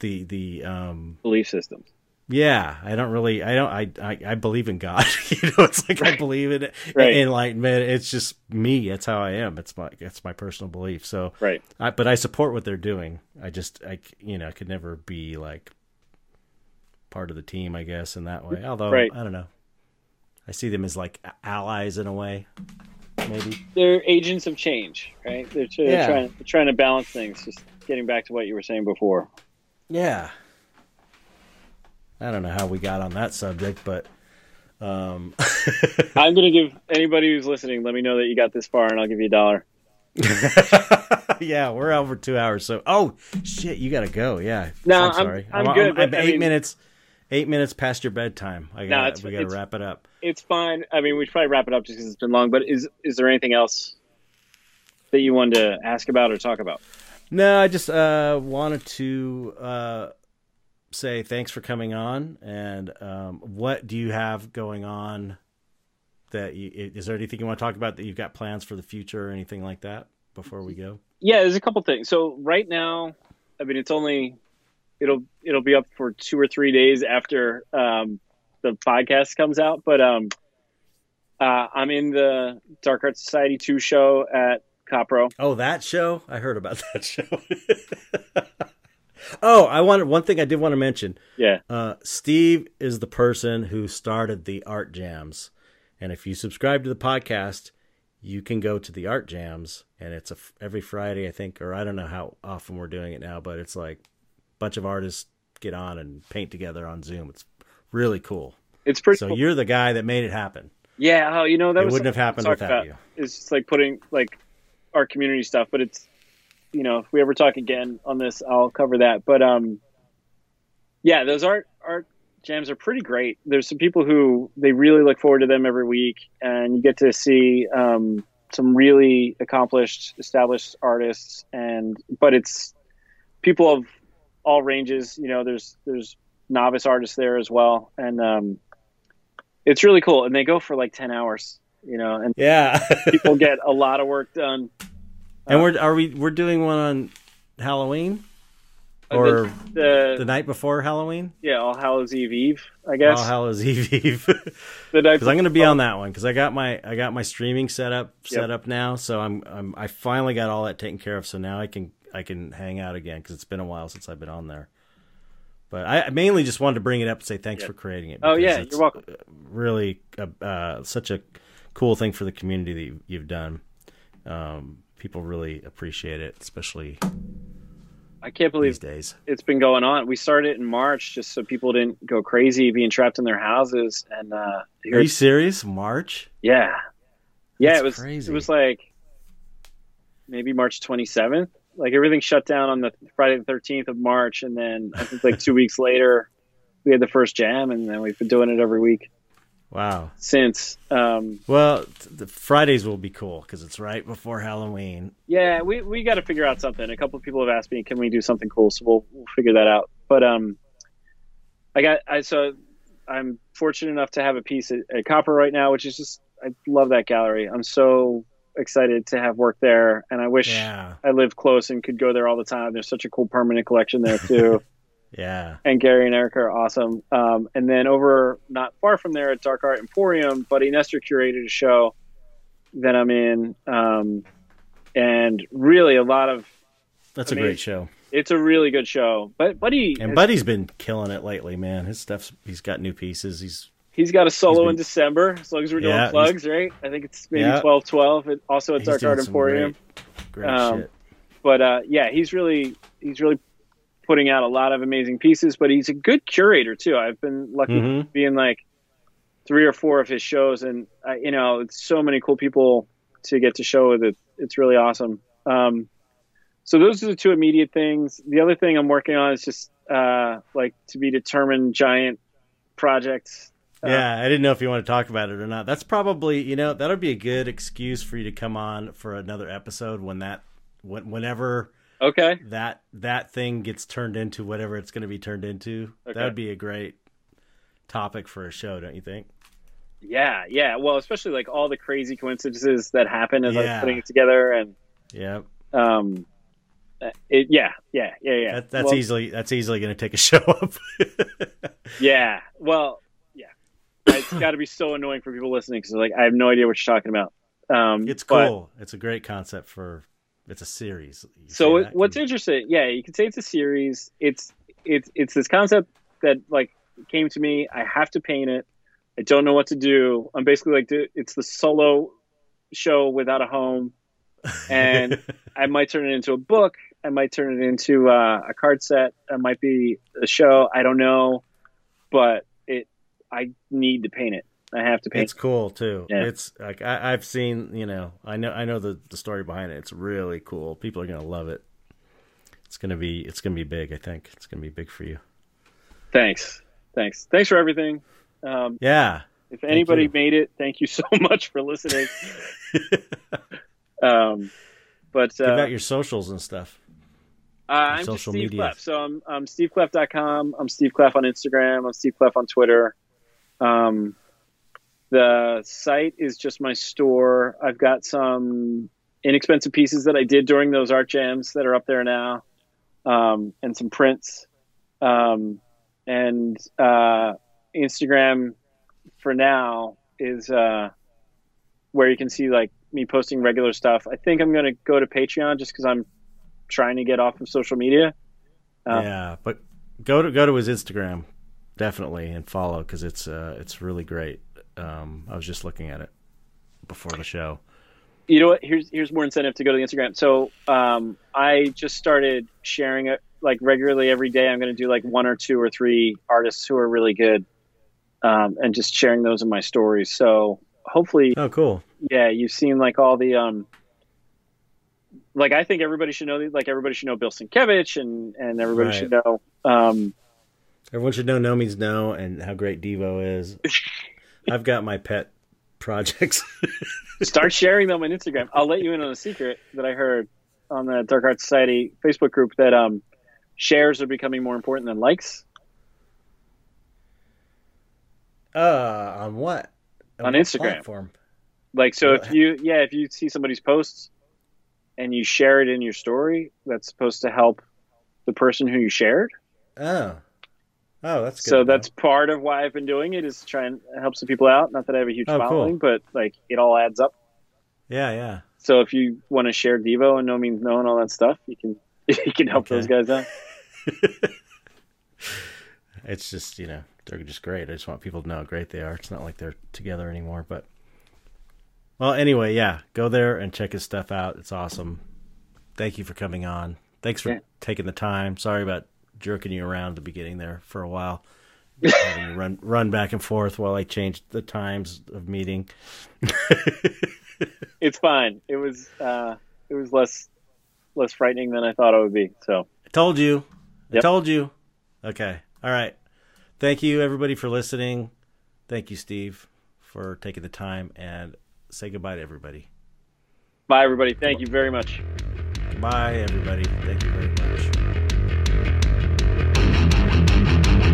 the the um belief systems. yeah i don't really i don't i i, I believe in god. You know it's like i believe in Right. enlightenment. It's just me. That's how i am. It's my it's my personal belief. So Right. I, but i support what they're doing. I just I you know i could never be like part of the team i guess in that way. Although Right. i don't know i see them as like allies in a way maybe They're agents of change, right? They're, tr- Yeah. trying they're trying to balance things. Just getting back to what you were saying before. Yeah. I don't know how we got on that subject, but um I'm going to give anybody who's listening, let me know that you got this far, and I'll give you a dollar. yeah, we're over 2 hours. So oh shit, you got to go. Yeah. No, I'm I'm- sorry. I'm good, I'm, but, I 8 mean- minutes 8 minutes past your bedtime. I No, got it's- we got to wrap it up. It's fine. I mean, we should probably wrap it up just because it's been long. But is is there anything else that you wanted to ask about or talk about? No, I just uh wanted to uh say thanks for coming on and um what do you have going on that you is there anything you want to talk about that you've got plans for the future or anything like that before we go? Yeah, there's a couple things. So right now, I mean, it's only it'll it'll be up for two or three days after um, the podcast comes out. But um, uh, I'm in the Dark Art Society two show at Copro. Oh, that show? I heard about that show. oh, I wanted one thing I did want to mention. Yeah, Uh, Steve is the person who started the art jams, and if you subscribe to the podcast, you can go to the art jams, and it's a, every Friday, I think, or I don't know how often we're doing it now, but it's like bunch of artists get on and paint together on Zoom. It's really cool. it's pretty. So cool. you're the guy that made it happen. Yeah, oh, you know that wouldn't have happened without about. you. It's just like putting like our community stuff, but it's you know if we ever talk again on this, I'll cover that. But um, yeah, those art art jams are pretty great. There's some people who they really look forward to them every week, and you get to see um, some really accomplished, established artists, and but it's people of all ranges. You know, there's there's novice artists there as well, and um, it's really cool. And they go for like ten hours. You know, and Yeah. people get a lot of work done. and we're are we we're doing one on Halloween or the, the night before Halloween? yeah, All Hallows Eve Eve, I guess. All Hallows Eve Eve. the night Because I'm going to be on that one because I got my I got my streaming set up set Yep. up now, so I'm, I'm I finally got all that taken care of. So now I can I can hang out again because it's been a while since I've been on there. But I mainly just wanted to bring it up and say thanks Yep. for creating it. Oh, yeah, you're welcome. Really, uh, uh, such a cool thing for the community that you- you've done. Um, people really appreciate it, especially I can't believe these days. it's been going on. We started in March just so people didn't go crazy being trapped in their houses. And uh, Are you serious? March? yeah, yeah, That's it was crazy. it was like maybe March 27th. Like everything shut down on the Friday the 13th of March, and then I think like two weeks later we had the first jam, and then we've been doing it every week Wow. since. Um, Well, the Fridays will be cool because it's right before Halloween. Yeah, we, we got to figure out something. A couple of people have asked me, can we do something cool? So we'll we'll figure that out. But um, I got I so I'm fortunate enough to have a piece at, at Copro right now, which is just I love that gallery. I'm so excited to have work there, and I wish Yeah. I lived close and could go there all the time. There's such a cool permanent collection there too. Yeah. and Gary and Erica are awesome. Um, and then over not far from there at Dark Art Emporium, Buddy Nestor curated a show that I'm in, um, and really a lot of. That's a great show. It's a really good show, but Buddy And has- Buddy's been killing it lately, man. His stuff's he's got new pieces. He's he's got a solo in December. As long as we're doing plugs, right? I think it's maybe Yeah. twelve twelve. It, also it's doing Art Emporium. Great, great Um, shit. but uh, yeah, he's really he's really putting out a lot of amazing pieces. But he's a good curator too. I've been lucky Mhm. to be in like three or four of his shows, and uh, you know, it's so many cool people to get to show with it. It's really awesome. Um, so those are the two immediate things. The other thing I'm working on is just uh, like to be determined giant projects. Uh, Yeah, I didn't know if you want to talk about it or not. That's probably you know that'll be a good excuse for you to come on for another episode when that when, whenever Okay. that that thing gets turned into whatever it's going to be turned into. Okay. That would be a great topic for a show, don't you think? Yeah, yeah. Well, especially like all the crazy coincidences that happen as Yeah. I'm putting it together, and Yeah, um, it, yeah, yeah, yeah, yeah. that, that's Well, easily that's easily going to take a show up. Yeah. Well. It's got to be so annoying for people listening because like I have no idea what you're talking about. Um, it's but- cool. It's a great concept for. It's a series. You So that? what's interesting? Yeah, you can say it's a series. It's it's it's this concept that like came to me. I have to paint it. I don't know what to do. I'm basically like it's the solo show without a home. and- I might turn it into a book. I might turn it into uh, a card set. It might be a show. I don't know, but it. I need to paint it. I have to paint. It's cool too. Yeah. It's like I, I've seen, you know, I know, I know the the story behind it. It's really cool. People are gonna love it. It's gonna be, it's gonna be big. I think it's gonna be big for you. Thanks, thanks, thanks for everything. Um, Yeah. if anybody made it, thank you so much for listening. um, but uh, out your socials and stuff. uh, I'm just social Steve media. Kleff. So I'm, I'm SteveKleff.com. I'm Steve Kleff on Instagram. I'm Steve Kleff on Twitter. Um, the site is just my store. I've got some inexpensive pieces that I did during those art jams that are up there now, um, and some prints. Um, and uh, Instagram for now is uh, where you can see like me posting regular stuff. I think I'm going to go to Patreon just because I'm trying to get off of social media. Uh, yeah, but go to go to his Instagram definitely and follow because it's uh it's really great. Um, I was just looking at it before the show. you know what? Here's here's more incentive to go to the Instagram. So um, I just started sharing it like regularly every day. I'm going to do like one or two or three artists who are really good, um, and just sharing those in my stories. So hopefully, Oh, cool. yeah, you've seen like all the um, like I think everybody should know like everybody should know Bill Sienkiewicz and and everybody Right. should know um, Everyone should know no means no and how great Devo is. I've got my pet projects. start sharing them on Instagram. I'll let you in on a secret that I heard on the Dark Art Society Facebook group that um, shares are becoming more important than likes. uh, on what? On what Instagram. Platform? Like, so What? if you, yeah, if you see somebody's posts and you share it in your story, that's supposed to help the person who you shared. Oh. Oh, that's good. So to that's part of why I've been doing it is try and help some people out. Not that I have a huge Oh, cool. following, but like it all adds up. Yeah, yeah. So if you want to share Devo and no means no and all that stuff, you can you can help Okay. those guys out. It's just, you know, they're just great. I just want people to know how great they are. It's not like they're together anymore, but well, anyway, yeah, go there and check his stuff out. It's awesome. Thank you for coming on. Thanks for Yeah. taking the time. Sorry about jerking you around at the beginning there for a while. Having you run run back and forth while I changed the times of meeting. It's fine. It was uh, it was less less frightening than I thought it would be. So I told you. I told you. Okay. All right. Thank you, everybody, for listening. Thank you, Steve, for taking the time and say goodbye to everybody. bye everybody. Thank you very much. Bye, everybody. Thank you very much.